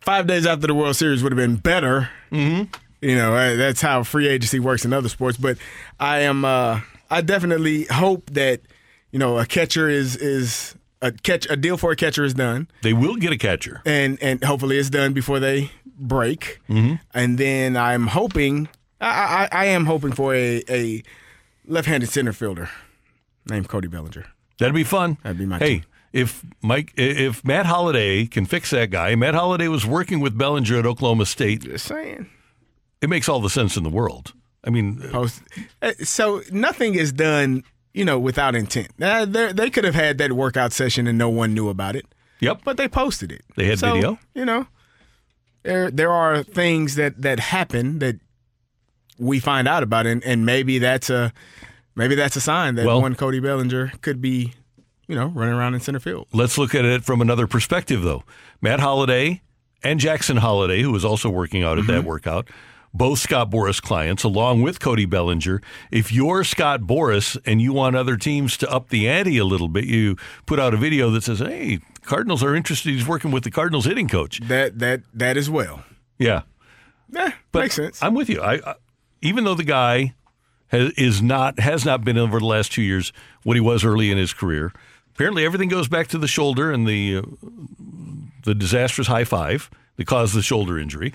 five days after the World Series would have been better. Mm-hmm. You know, that's how free agency works in other sports. But I am. Uh, I definitely hope that you know a catcher is is a catch a deal for a catcher is done, They will get a catcher. and and hopefully it's done before they break. Mm-hmm. And then I'm hoping. I, I, I am hoping for a, a left-handed center fielder named Cody Bellinger. That'd be fun. That'd be my Hey, team. if Mike, if Matt Holliday can fix that guy, Matt Holliday was working with Bellinger at Oklahoma State. Just saying. It makes all the sense in the world. I mean, Post. Uh, So nothing is done, you know, without intent. Uh, they could have had that workout session and no one knew about it. Yep. But they posted it. They had So, video? You know, there there are things that that happen that we find out about, and, and maybe that's a maybe that's a sign that Well- one Cody Bellinger could be, you know, running around in center field. let's look at it from another perspective, though. Matt Holliday and Jackson Holliday, who was also working out at that workout, both Scott Boras clients, along with Cody Bellinger. If you're Scott Boras and you want other teams to up the ante a little bit, you put out a video that says, "Hey, Cardinals are interested. He's working with the Cardinals hitting coach." That that that as well. Yeah, Yeah, but makes sense. I'm with you. I, I even though the guy has, is not has not been over the last two years what he was early in his career. Apparently, everything goes back to the shoulder and the uh, the disastrous high five that caused the shoulder injury.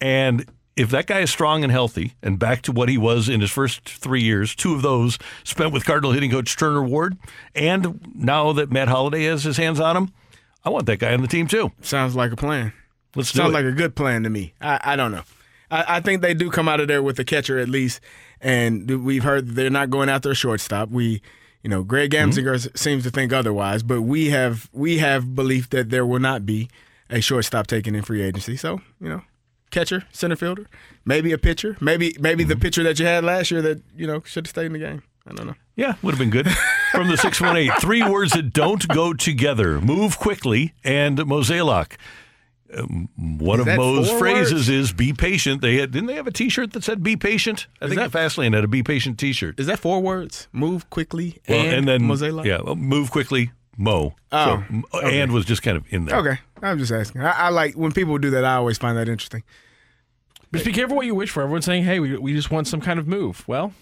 And if that guy is strong and healthy and back to what he was in his first three years, two of those spent with Cardinal hitting coach Turner Ward, and now that Matt Holliday has his hands on him, I want that guy on the team too. Sounds like a plan. Let's Sounds it. like a good plan to me. I, I don't know. I, I think they do come out of there with a catcher at least, and we've heard they're not going after a shortstop. We, you know, Greg Mm-hmm. Seems to think otherwise, but we have we have belief that there will not be a shortstop taken in free agency. So you know, catcher, center fielder, maybe a pitcher, maybe maybe Mm-hmm. the pitcher that you had last year that you know should have stayed in the game. I don't know. Yeah, would have been good. From the 618, three words that don't go together move quickly and Mozeliak. Um, one Is of Mo's phrases words? is "be patient." They had didn't they have a T-shirt that said "be patient"? I think that- Fastlane had a "be patient" T-shirt. Is that four words? Move quickly Well, and, then Mozeliak? yeah, move quickly, Mo. Oh, So, okay. and was just kind of in there. Okay, I'm just asking. I, I like when people do that. I always find that interesting. Just be careful what you wish for. Everyone's saying, "Hey, we, we just want some kind of move." Well,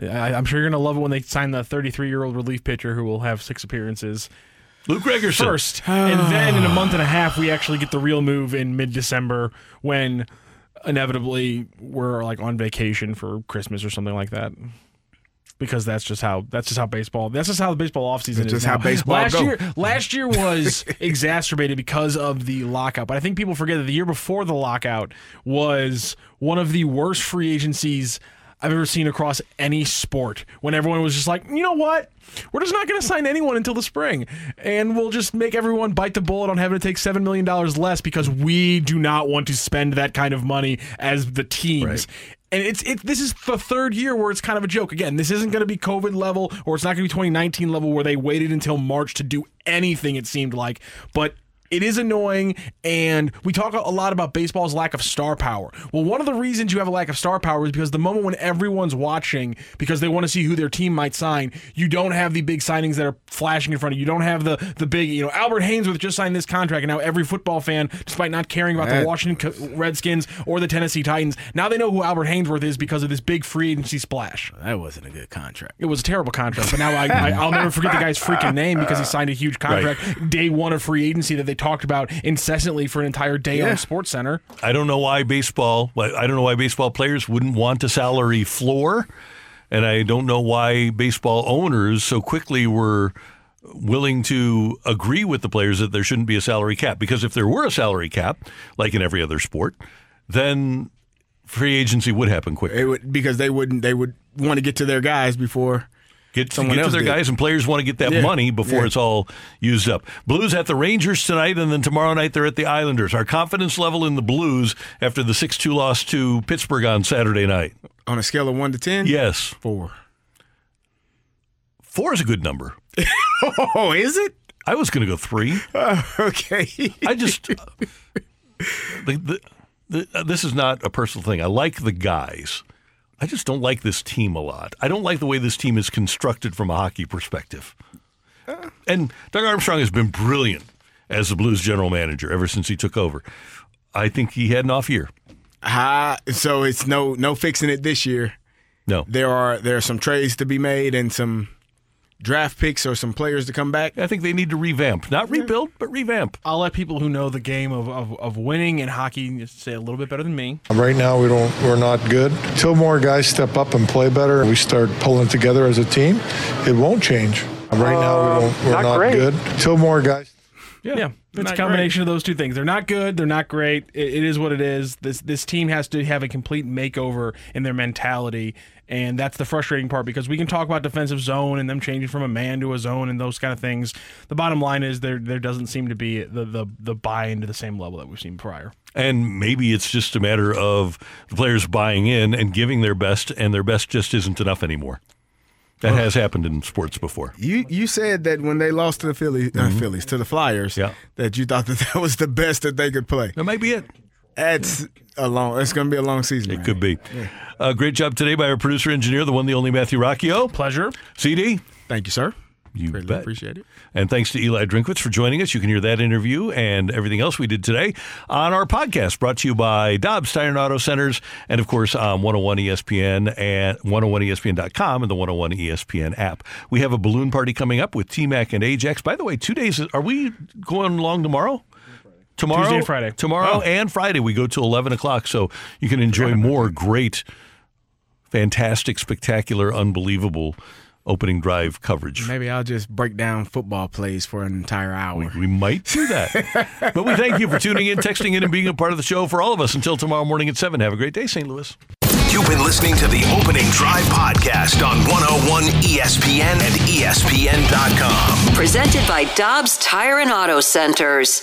I, I'm sure you're going to love it when they sign the 33 year old relief pitcher who will have six appearances Luke Gregerson. first, and then in a month and a half, we actually get the real move in mid December when inevitably we're like on vacation for Christmas or something like that. Because that's just how that's just how baseball that's just how the baseball offseason That's is. just now. how baseball last go. year last year was exacerbated because of the lockout. But I think people forget that the year before the lockout was one of the worst free agencies I've ever seen across any sport. When everyone was just like, you know what? We're just not going to sign anyone until the spring, and we'll just make everyone bite the bullet on having to take seven million dollars less because we do not want to spend that kind of money as the teams. And it's it. This is the third year where it's kind of a joke. Again, this isn't going to be COVID level, or it's not going to be 2019 level where they waited until March to do anything. It seemed like, but It is annoying, and we talk a lot about baseball's lack of star power. Well, one of the reasons you have a lack of star power is because the moment when everyone's watching because they want to see who their team might sign, you don't have the big signings that are flashing in front of you. You don't have the the big, you know, Albert Haynesworth just signed this contract, and now every football fan, despite not caring about the Washington Redskins or the Tennessee Titans, now they know who Albert Haynesworth is because of this big free agency splash. That wasn't a good contract. It was a terrible contract, but now I, I, I'll never forget the guy's freaking name because he signed a huge contract day one of free agency that they talked about incessantly for an entire day Yeah. on Sports Center. I don't know why baseball. I don't know why baseball players wouldn't want a salary floor, and I don't know why baseball owners so quickly were willing to agree with the players that there shouldn't be a salary cap. Because if there were a salary cap, like in every other sport, then free agency would happen quicker. It would because they wouldn't. They would want to get to their guys before Get, someone get to their did. guys, and players want to get that Yeah. money before Yeah. it's all used up. Blues at the Rangers tonight, and then tomorrow night they're at the Islanders. Our confidence level in the Blues after the 6 2 loss to Pittsburgh on Saturday night. on a scale of one to ten. Yes. Four. Four is a good number. Oh, is it? I was going to go three. okay. I just. The, the, the, uh, this is not a personal thing. I like the guys. I just don't like this team a lot. I don't like the way this team is constructed from a hockey perspective. And Doug Armstrong has been brilliant as the Blues general manager ever since he took over. I think he had an off year. Ah, so it's no no fixing it this year. No. There are there are some trades to be made and some draft picks or some players to come back. I think they need to revamp, not rebuild, but revamp. I'll let people who know the game of, of, of winning in hockey say a little bit better than me. Right now, we don't. We're not good. Till more guys step up and play better, we start pulling together as a team. It won't change. Right now, we don't. We're not not, good. Till more guys. Yeah, yeah. it's a combination of those two things. They're not good. They're not great. It, it is what it is. This this team has to have a complete makeover in their mentality, and that's the frustrating part because we can talk about defensive zone and them changing from a man to a zone and those kind of things. The bottom line is there there doesn't seem to be the the the buy into the same level that we've seen prior. And maybe it's just a matter of the players buying in and giving their best, and their best just isn't enough anymore. That has happened in sports before. You you said that when they lost to the Phillies, uh, Phillies to the Flyers, Yeah. that you thought that that was the best that they could play. That might be it. That's a long. It's going to be a long season. It could be. Uh, great job today by our producer engineer, the one, the only Matthew Rocchio. Pleasure. CD. Thank you, sir. You Greatly bet. appreciate it. And thanks to Eli Drinkwitz for joining us. You can hear that interview and everything else we did today on our podcast brought to you by Dobbs Tire and Auto Centers and, of course, on 101 ESPN and 101ESPN.com and the 101 ESPN app. We have a balloon party coming up with T Mac and Ajax. By the way, two days. Are we going along tomorrow? Tomorrow, Tuesday and Friday. Tomorrow Oh. and Friday, we go to 11 o'clock. So you can enjoy more great, fantastic, spectacular, unbelievable opening drive coverage. Maybe I'll just break down football plays for an entire hour. We might do that. but we thank you for tuning in, texting in, and being a part of the show for all of us. Until tomorrow morning at 7. Have a great day, St. Louis. You've been listening to the Opening Drive podcast on 101 ESPN and ESPN.com. Presented by Dobbs Tire and Auto Centers.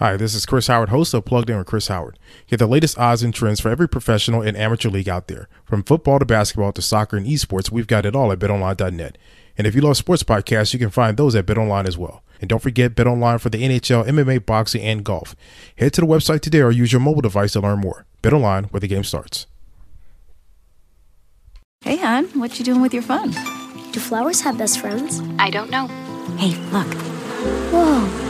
Hi, this is Chris Howard, host of Plugged In with Chris Howard. Get the latest odds and trends for every professional and amateur league out there. From football to basketball to soccer and esports, we've got it all at betonline.net. And if you love sports podcasts, you can find those at BetOnline as well. And don't forget BetOnline for the NHL, MMA, boxing, and golf. Head to the website today or use your mobile device to learn more. BetOnline, where the game starts. Hey, hon, what you doing with your phone? Do flowers have best friends? I don't know. Hey, look. Whoa.